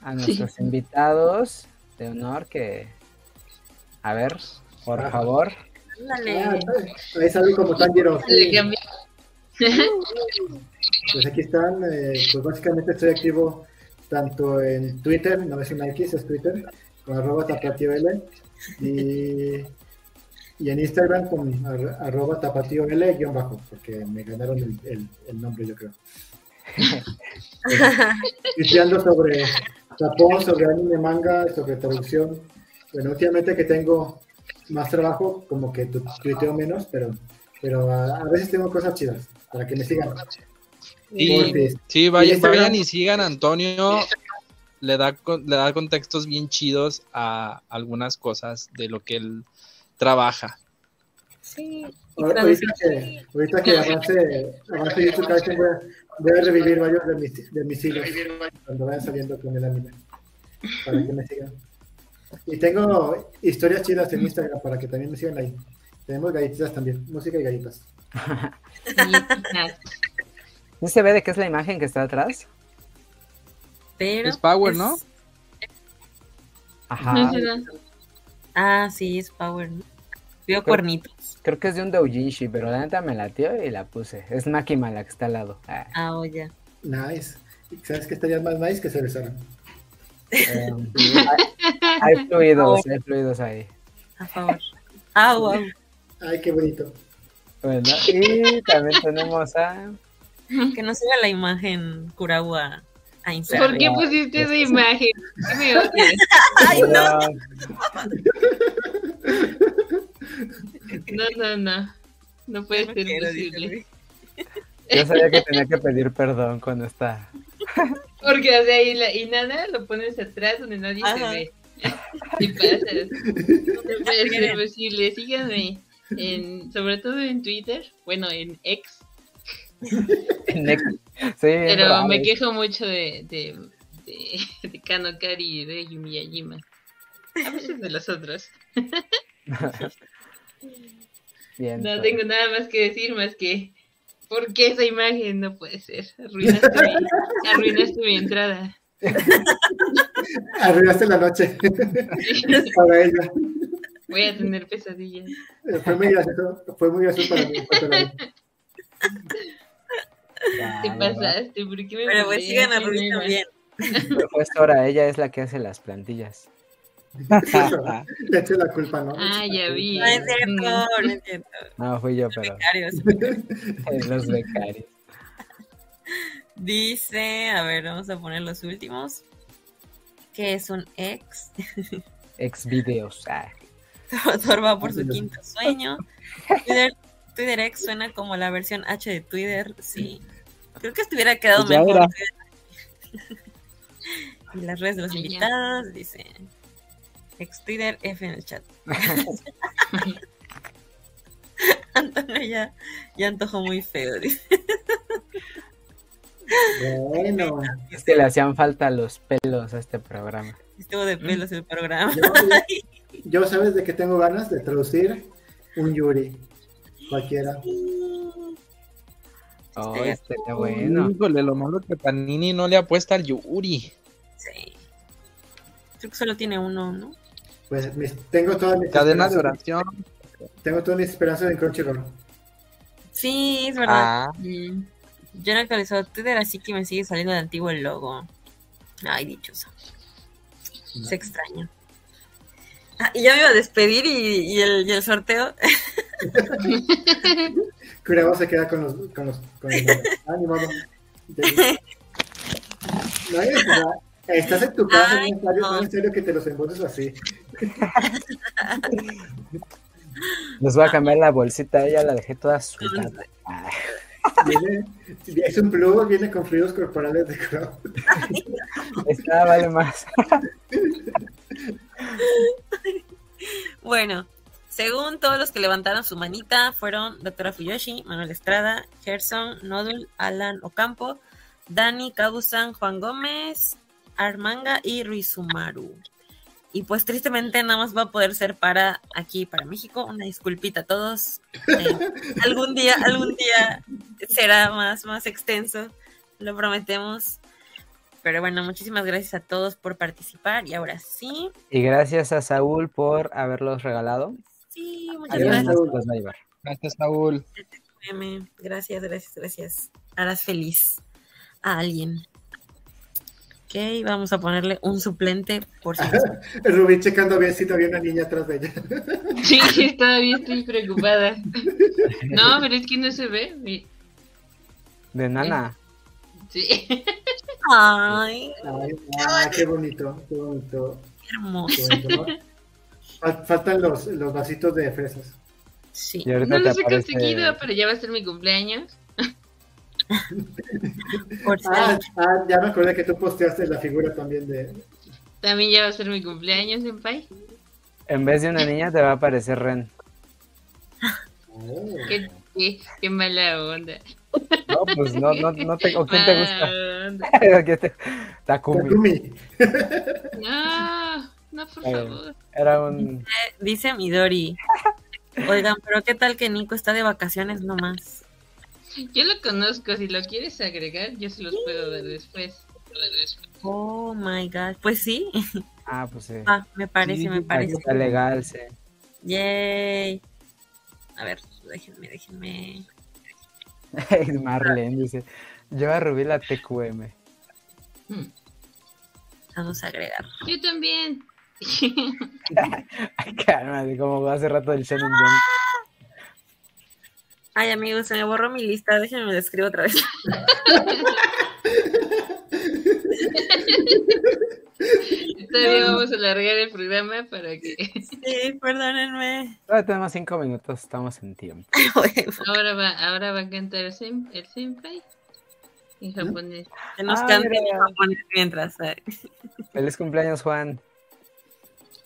Speaker 3: a nuestros invitados de honor que a ver, por ah. favor.
Speaker 5: Ah, ahí sale como Tanjiro. Pues aquí están, eh, pues básicamente estoy activo tanto en Twitter, no es una X, es Twitter, con arroba L y y en Instagram con arroba tapatío L guion bajo, porque me ganaron el, el, nombre, yo creo. Estudiando sobre Japón, sobre anime, manga, sobre traducción. Bueno, últimamente que tengo más trabajo, como que tuiteo menos, pero, pero a, veces tengo cosas chidas para que me sigan.
Speaker 4: Sí, sí vayan, vayan y sigan a Antonio. Le da, le da contextos bien chidos a algunas cosas de lo que él trabaja.
Speaker 2: Sí.
Speaker 5: Ahorita que, ahorita que avance, avance YouTube voy, a, voy a revivir varios de mis, de mis hilos cuando vayan saliendo con el anime. Para que me sigan. Y tengo historias chidas en Instagram para que también me sigan ahí. Tenemos galletitas también, música y galletas.
Speaker 3: ¿No se ve de qué es la imagen que está atrás?
Speaker 2: Pero
Speaker 4: es Power, ¿no?
Speaker 3: Ajá.
Speaker 2: Ah, sí, es Power. Vio cuernitos.
Speaker 3: Creo que es de un doujinshi, pero la neta me latió y la puse. Es Makima la que está al lado.
Speaker 2: Ah, ah oh, ya.
Speaker 5: Nice. ¿Sabes qué estaría más nice que se besaran?
Speaker 3: Um, hay, fluidos, hay fluidos ahí.
Speaker 2: A favor. Ah, wow.
Speaker 5: Ay, qué bonito.
Speaker 3: Bueno, y también tenemos a...
Speaker 2: Que nos siga la imagen Kuragua
Speaker 1: ¿Por qué pusiste esa imagen?
Speaker 2: Ay, no.
Speaker 1: No, no, no. No puede ser posible.
Speaker 3: Yo sabía que tenía que pedir perdón cuando está.
Speaker 1: Porque, o sea, y, la, y nada, lo pones atrás donde nadie se ve. Y pasas. No puede ser posible. Síganme, en, sobre todo en Twitter, bueno, en X, pero me quejo mucho de, de, de, de Kanokari y de Yumiyajima. A veces de los otros. no pues. tengo nada más que decir más que ¿por qué esa imagen no puede ser? Arruinaste mi, arruinaste mi entrada.
Speaker 5: Arruinaste la noche para ella.
Speaker 1: Voy a tener pesadillas.
Speaker 5: Fue muy gracioso, fue muy gracioso para mí.
Speaker 1: Te pasaste, ¿por qué me
Speaker 2: Pero pues sigan a Rubito bien.
Speaker 3: Profesora, ella es la que hace las plantillas.
Speaker 5: Le eché la culpa, ¿no?
Speaker 1: Ah, ya vi.
Speaker 2: No es cierto, no es cierto.
Speaker 3: No, fui yo, pero.
Speaker 2: Becarios.
Speaker 3: los becarios.
Speaker 2: Dice, a ver, vamos a poner los últimos. Que es un ex.
Speaker 3: Ex videos. Ah.
Speaker 2: va por su quinto sueño. Twitter X suena como la versión H de Twitter, sí. Creo que estuviera quedado pues mejor. y las redes de los invitados, dice ex Twitter F en el chat. Antonio ya, ya antojó muy feo, dice.
Speaker 5: Bueno.
Speaker 3: Es que le hacían falta los pelos a este programa.
Speaker 2: Estuvo de pelos el programa.
Speaker 5: yo sabes de que tengo ganas de traducir un Yuri. Cualquiera.
Speaker 3: Oh, este está bueno.
Speaker 4: Híjole, lo malo que Panini no le apuesta al Yuri.
Speaker 2: Sí. Creo que solo tiene uno, ¿no?
Speaker 5: Pues tengo toda mi
Speaker 4: cadena de oración.
Speaker 5: Tengo toda mi esperanza en Crunchyroll.
Speaker 2: Sí, es verdad. Ah. Mm. Yo no he actualizado Twitter, así que me sigue saliendo de antiguo el logo. Ay, dichoso. Es extraño. Ah, y ya me iba a despedir y, el, y el sorteo.
Speaker 5: Curabo se queda con los. Con los, con los ah, ni modo. No, estás en tu casa, Ay, no, es no. serio que te los embolses así.
Speaker 3: Les voy a cambiar la bolsita, ella la dejé toda sudada.
Speaker 5: Viene, es un plug, viene con fluidos corporales de crowd.
Speaker 3: Esta vale más.
Speaker 2: bueno, según todos los que levantaron su manita, fueron Doctora Fuyoshi, Manuel Estrada, Gerson, Nodul, Alan Ocampo, Dani, Kabusan, Juan Gómez, Armanga y Ruizumaru. Y pues tristemente nada más va a poder ser para aquí, para México. Una disculpita a todos. Eh, algún día, algún día será más, más extenso. Lo prometemos. Pero bueno, muchísimas gracias a todos por participar. Y ahora sí.
Speaker 3: Y gracias a Saúl por haberlos regalado.
Speaker 2: Sí, muchas gracias.
Speaker 4: Gracias, Saúl.
Speaker 2: Gracias, gracias, gracias. Harás feliz a alguien. Ok, vamos a ponerle un suplente por si.
Speaker 5: Rubí checando bien si todavía una niña atrás de ella.
Speaker 1: Sí, sí, todavía estoy preocupada. No, pero es que no se ve.
Speaker 3: De nana.
Speaker 1: Sí.
Speaker 2: Ay.
Speaker 5: Ay, qué bonito, qué bonito.
Speaker 2: hermoso.
Speaker 5: Faltan los, los vasitos de fresas.
Speaker 2: Sí.
Speaker 1: no los he conseguido, pero ya va a ser mi cumpleaños.
Speaker 5: ah, ah, ya me acordé que tú posteaste la figura también de.
Speaker 1: También ya va a ser mi cumpleaños, en Pai.
Speaker 3: En vez de una niña te va a aparecer Ren.
Speaker 5: Oh.
Speaker 1: Qué, qué, qué, mala onda.
Speaker 3: No, pues no, no, no te, ¿o quién te gusta? Takumi.
Speaker 5: Takumi.
Speaker 1: No, no, por favor.
Speaker 3: Era un.
Speaker 2: Dice Midori. Oigan, pero ¿qué tal que Nico está de vacaciones nomás?
Speaker 1: Yo lo conozco, si lo quieres agregar, yo se los puedo dar después.
Speaker 2: Oh my god, pues sí.
Speaker 3: Ah, pues sí.
Speaker 2: Ah, me parece, me parece.
Speaker 3: Está legal, sí.
Speaker 2: Yay. A ver, déjenme, déjenme.
Speaker 3: Marlene dice, yo a Rubí la TQM.
Speaker 2: Hmm. Vamos a agregar.
Speaker 1: Yo también.
Speaker 3: Ay, cálmate, como hace rato del Shannon.
Speaker 2: Ay, amigos, se me borró mi lista. Déjenme lo escribo otra vez.
Speaker 1: Todavía vamos a alargar el programa para que.
Speaker 2: Sí, perdónenme.
Speaker 3: Todavía tenemos cinco minutos, estamos en tiempo.
Speaker 1: ahora va, ahora va a cantar el, sen, el senpai en japonés.
Speaker 2: Que nos ah, cante en japonés mientras.
Speaker 3: Feliz cumpleaños, Juan.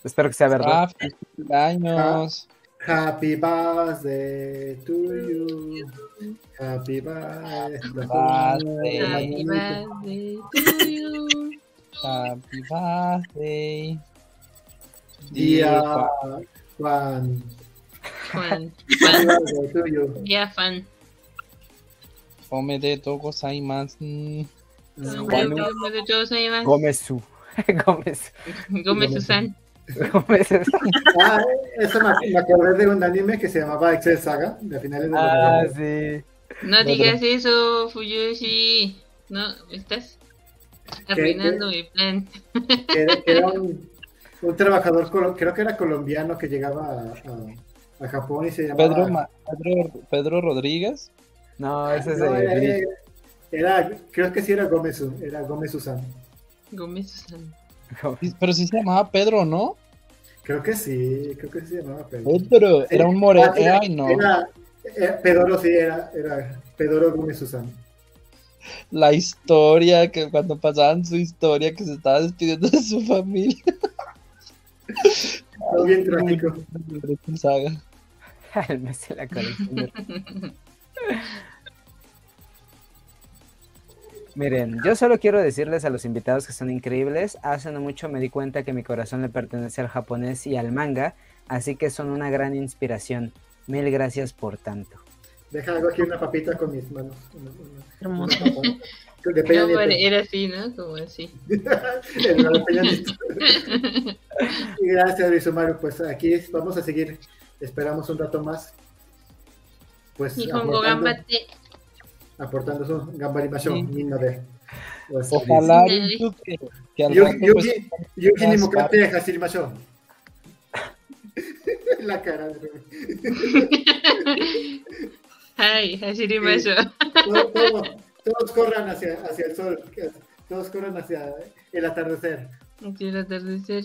Speaker 3: Espero que sea verdad.
Speaker 4: Cumpleaños.
Speaker 5: Happy birthday to you. Happy birthday.
Speaker 1: Happy birthday to you.
Speaker 4: Happy birthday.
Speaker 5: Día Juan.
Speaker 1: Juan.
Speaker 5: Juan. tuyo.
Speaker 1: Ya, fan.
Speaker 4: Come de toco saimas.
Speaker 3: Gomesu. Gomesu.
Speaker 1: Gomesu-san.
Speaker 5: Ah, eso me, me, acordé de un anime que se llamaba Excel Saga, de finales de los
Speaker 3: Ah, sí.
Speaker 1: No digas eso, Fuyoshi. No, estás arruinando mi plan.
Speaker 5: Que, que era un, un, trabajador, creo que era colombiano, que llegaba a, a, a Japón y se llamaba...
Speaker 4: Pedro, Pedro, Pedro Rodríguez.
Speaker 3: No, ese es
Speaker 5: no,
Speaker 3: de...
Speaker 5: Era, era, creo que sí era Gómez, era Gómez Susan.
Speaker 1: Gómez Susan.
Speaker 4: Pero sí se llamaba Pedro, ¿no?
Speaker 5: Creo que sí, creo que sí se llamaba Pedro.
Speaker 4: Pedro, era un moreno,
Speaker 5: era,
Speaker 4: ay no.
Speaker 5: Era, era, Pedro sí, era, era Pedro Gómez Susan.
Speaker 4: La historia, que cuando pasaban su historia, que se estaba despidiendo de su familia.
Speaker 5: Todo bien trágico.
Speaker 4: Saga.
Speaker 3: El mes de la colección. Miren, yo solo quiero decirles a los invitados que son increíbles. Hace no mucho me di cuenta que mi corazón le pertenece al japonés y al manga, así que son una gran inspiración. Mil gracias por tanto.
Speaker 5: Deja algo aquí una papita con mis manos.
Speaker 2: Hermoso.
Speaker 1: De Peña no, era así, ¿no? Como así.
Speaker 5: Gracias, Luis Omar. Pues aquí vamos a seguir. Esperamos un rato más. Pues,
Speaker 1: Gambate
Speaker 5: aportando su Gambarimashou, sí. Nino de.
Speaker 4: Ojalá que, que al rato
Speaker 5: Yuki, pues, Yuki ni Mukate Hasirimashou. La cara de
Speaker 1: Ay, Hasirimashou.
Speaker 5: Todos, todos, todos corran hacia, hacia el sol, todos corran hacia el atardecer.
Speaker 1: Hacia el atardecer.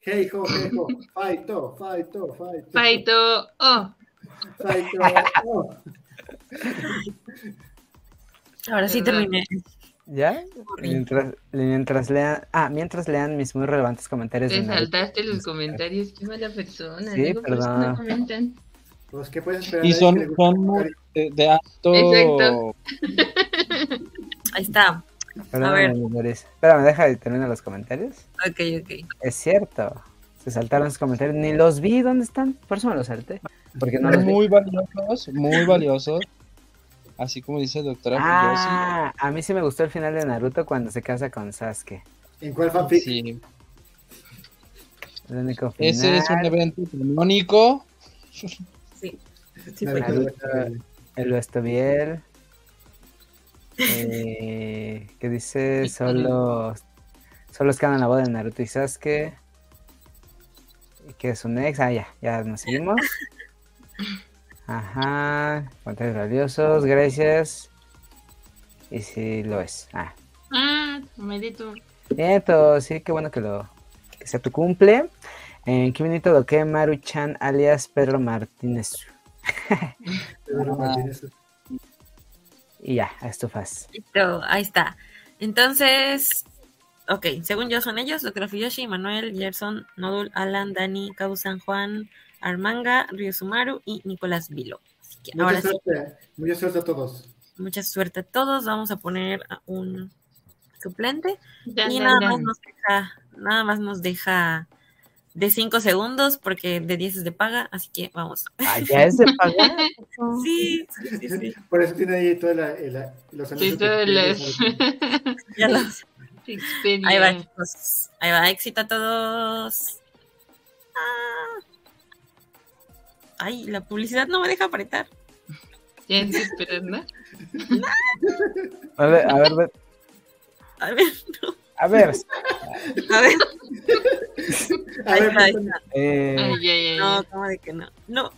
Speaker 5: Hey ho, hey ho, faito, faito, faito.
Speaker 1: Faito, oh.
Speaker 5: Faito, oh.
Speaker 2: Ahora sí terminé.
Speaker 3: ¿Ya? Mientras, mientras lean, ah, mientras lean mis muy relevantes comentarios.
Speaker 1: Te saltaste los comentarios, qué mala persona.
Speaker 3: Sí,
Speaker 1: Digo,
Speaker 3: perdón.
Speaker 1: no comentan.
Speaker 5: Pues, ¿qué puedes esperar?
Speaker 4: Y son, son de, de alto.
Speaker 1: Exacto.
Speaker 2: Ahí está.
Speaker 3: Perdóname,
Speaker 2: A ver.
Speaker 3: Espérame, deja de terminar los comentarios.
Speaker 2: Ok, ok.
Speaker 3: Es cierto. Se saltaron los comentarios. Ni los vi. ¿Dónde están? Por eso me los salté. Porque no los vi.
Speaker 4: muy valiosos, muy valiosos. Así como dice doctora
Speaker 3: Ah, a mí sí me gustó el final de Naruto cuando se casa con Sasuke.
Speaker 5: ¿En cuál fanfic?
Speaker 4: Sí,
Speaker 3: El único final.
Speaker 4: ese es un evento canónico.
Speaker 2: Sí.
Speaker 5: Naruto.
Speaker 3: El Vestobiel. Eh, que dice solo solo es en la boda de Naruto y Sasuke. Que es un ex. Ah, ya, ya nos seguimos. Ajá. Comentarios valiosos, gracias. Y si lo es. Ah.
Speaker 1: Ah, medito.
Speaker 3: Nieto, sí, qué bueno que lo que sea tu cumple. Eh, qué bonito lo que Maruchan alias Pedro Martínez.
Speaker 5: Pedro Martínez.
Speaker 3: Y ya, estufas.
Speaker 2: Listo, ahí está. Entonces, ok, según yo son ellos, Dr. Fuyoshi, Manuel, Gerson, Nodul, Alan, Dani, Cabo San Juan, Armanga, Ryusumaru y Nicolás Vilo. Así que
Speaker 5: Mucha
Speaker 2: ahora sí,
Speaker 5: suerte, mucha suerte a todos.
Speaker 2: mucha suerte a todos. Vamos a poner a un suplente. Y nada más nos deja, nada más nos deja de 5 segundos porque de 10 es de paga, así que vamos.
Speaker 3: Ah, ya es de pagar.
Speaker 2: Sí, sí, sí, sí.
Speaker 5: Por eso tiene ahí toda la, la- los
Speaker 1: Sí,
Speaker 5: de-
Speaker 1: las
Speaker 2: Ya los-. Ahí va, chicos. Ahí va, éxito a todos. Ah. Ay, la publicidad no me deja apretar.
Speaker 1: Esperar, ¿no?
Speaker 3: A ver, a ver, ve-
Speaker 2: A ver,
Speaker 3: a ver.
Speaker 2: a ver.
Speaker 5: A
Speaker 2: Ahí
Speaker 5: ver,
Speaker 2: está, ahí está.
Speaker 3: eh,
Speaker 1: Ay, ya, ya, ya.
Speaker 2: No, ¿cómo de que no? No,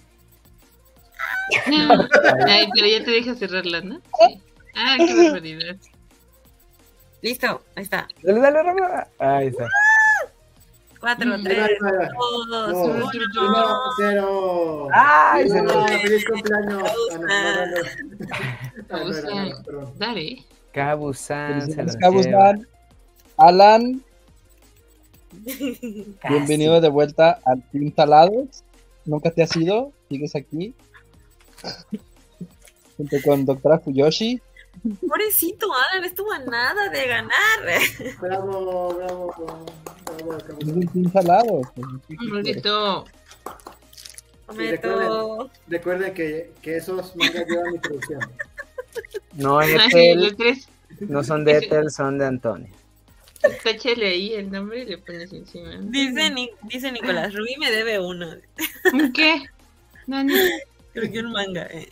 Speaker 1: No. Ay, pero ya te deja cerrarla, ¿no? Sí. Ah, qué barbaridad.
Speaker 2: listo, ahí está.
Speaker 3: dale, dale. Ahí está.
Speaker 2: Cuatro,
Speaker 1: Mm,
Speaker 2: tres,
Speaker 5: ahí va, ahí va.
Speaker 2: dos,
Speaker 5: No,
Speaker 2: uno.
Speaker 5: uno, cero.
Speaker 3: Ay, se
Speaker 5: No, feliz cumpleaños.
Speaker 1: Dale.
Speaker 4: Alan, bienvenido de vuelta al Team Talados. Nunca te has ido, sigues aquí. Junto con doctora Fuyoshi.
Speaker 2: Pobrecito Alan, estuvo a nada de ganar.
Speaker 5: Bravo, bravo, bravo, bravo,
Speaker 4: Es del Team Talados.
Speaker 1: Maldito.
Speaker 2: Prometo.
Speaker 5: Recuerden que, que esos mangas llevan mi producción.
Speaker 3: No,
Speaker 1: Ah,
Speaker 3: Ethel, no son de Ethel, son de Antonio.
Speaker 1: Táchale ahí el nombre y le pones encima.
Speaker 2: Dice, Ni- dice Nicolás, Rubí me debe uno.
Speaker 1: ¿Qué? No, no.
Speaker 2: Creo que un manga. eh.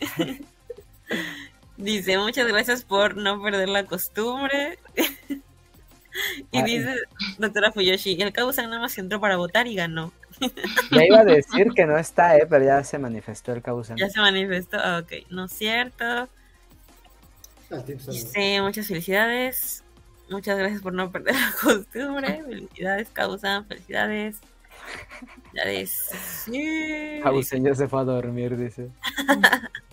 Speaker 2: Dice, muchas gracias por no perder la costumbre. y dice, doctora Fuyoshi, el Kausan nada más entró para votar y ganó.
Speaker 3: Ya iba a decir que no está, eh, pero ya se manifestó el Kabusan.
Speaker 2: Ya se manifestó. Ah, ok, no es cierto. Dice, muchas felicidades. Muchas gracias por no perder la costumbre. Felicidades, Kausan. Felicidades. Felicidades. Sí.
Speaker 3: Kabusan ya se fue a dormir, dice.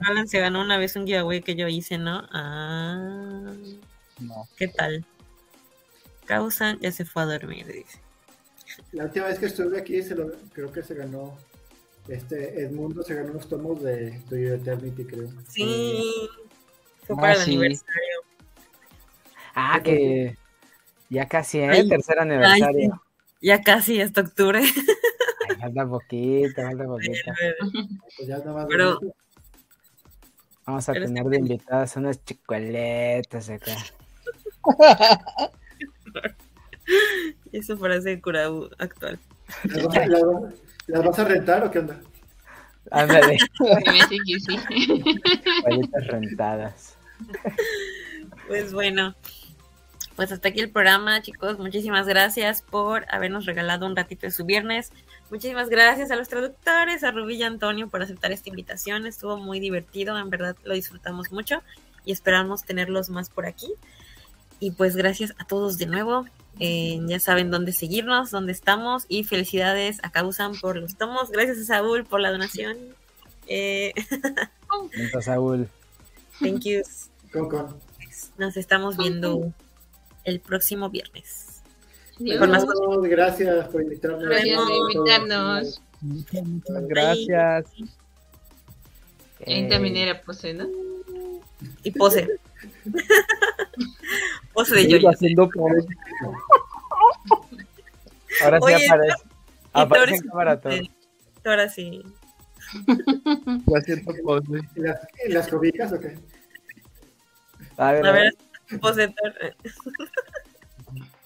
Speaker 2: Alan se ganó una vez un giveaway que yo hice, ¿no? Ah,
Speaker 4: No.
Speaker 2: ¿qué tal? Kausan ya se fue a dormir, dice.
Speaker 5: La última vez que estuve aquí, se lo, creo que se ganó. Este Edmundo se ganó unos tomos de To Your Eternity, creo.
Speaker 2: Sí. Fue
Speaker 4: Ah,
Speaker 2: para el
Speaker 4: sí.
Speaker 2: aniversario.
Speaker 3: Ah, que ya casi, ¿eh?
Speaker 2: Ay,
Speaker 3: Tercer aniversario.
Speaker 2: Ya casi hasta octubre.
Speaker 3: Falta poquito, falta poquito.
Speaker 5: Pues.
Speaker 2: Pero-
Speaker 3: Vamos a
Speaker 2: Pero
Speaker 3: tener de invitados unos chicoletas acá.
Speaker 2: Eso parece el actual.
Speaker 5: ¿Las, vas- a rentar o qué onda?
Speaker 3: Ándale,
Speaker 1: que sí.
Speaker 3: paletas rentadas.
Speaker 2: Pues bueno, pues hasta aquí el programa, chicos. Muchísimas gracias por habernos regalado un ratito de su viernes. Muchísimas gracias a los traductores, a Rubí y a Antonio por aceptar esta invitación. Estuvo muy divertido, en verdad lo disfrutamos mucho y esperamos tenerlos más por aquí. Y pues gracias a todos de nuevo. Eh, ya saben dónde seguirnos, dónde estamos y felicidades a Causan por los tomos. Gracias a Saúl por la donación. Eh...
Speaker 3: Gracias, Saúl.
Speaker 2: Thank you. Nos estamos viendo el próximo viernes.
Speaker 5: Con más gracias por invitarnos.
Speaker 1: Gracias por invitarnos.
Speaker 4: Muchas gracias.
Speaker 1: Ahí también era pose, ¿no?
Speaker 2: Y pose. pose de yo.
Speaker 4: haciendo pose.
Speaker 3: Ahora sí
Speaker 2: Oye,
Speaker 3: aparece. Aparece en cámara todo.
Speaker 2: Ahora sí.
Speaker 4: Yo haciendo pose.
Speaker 5: ¿Y las, las cobijas o qué?
Speaker 3: A ver,
Speaker 2: A ver, pose.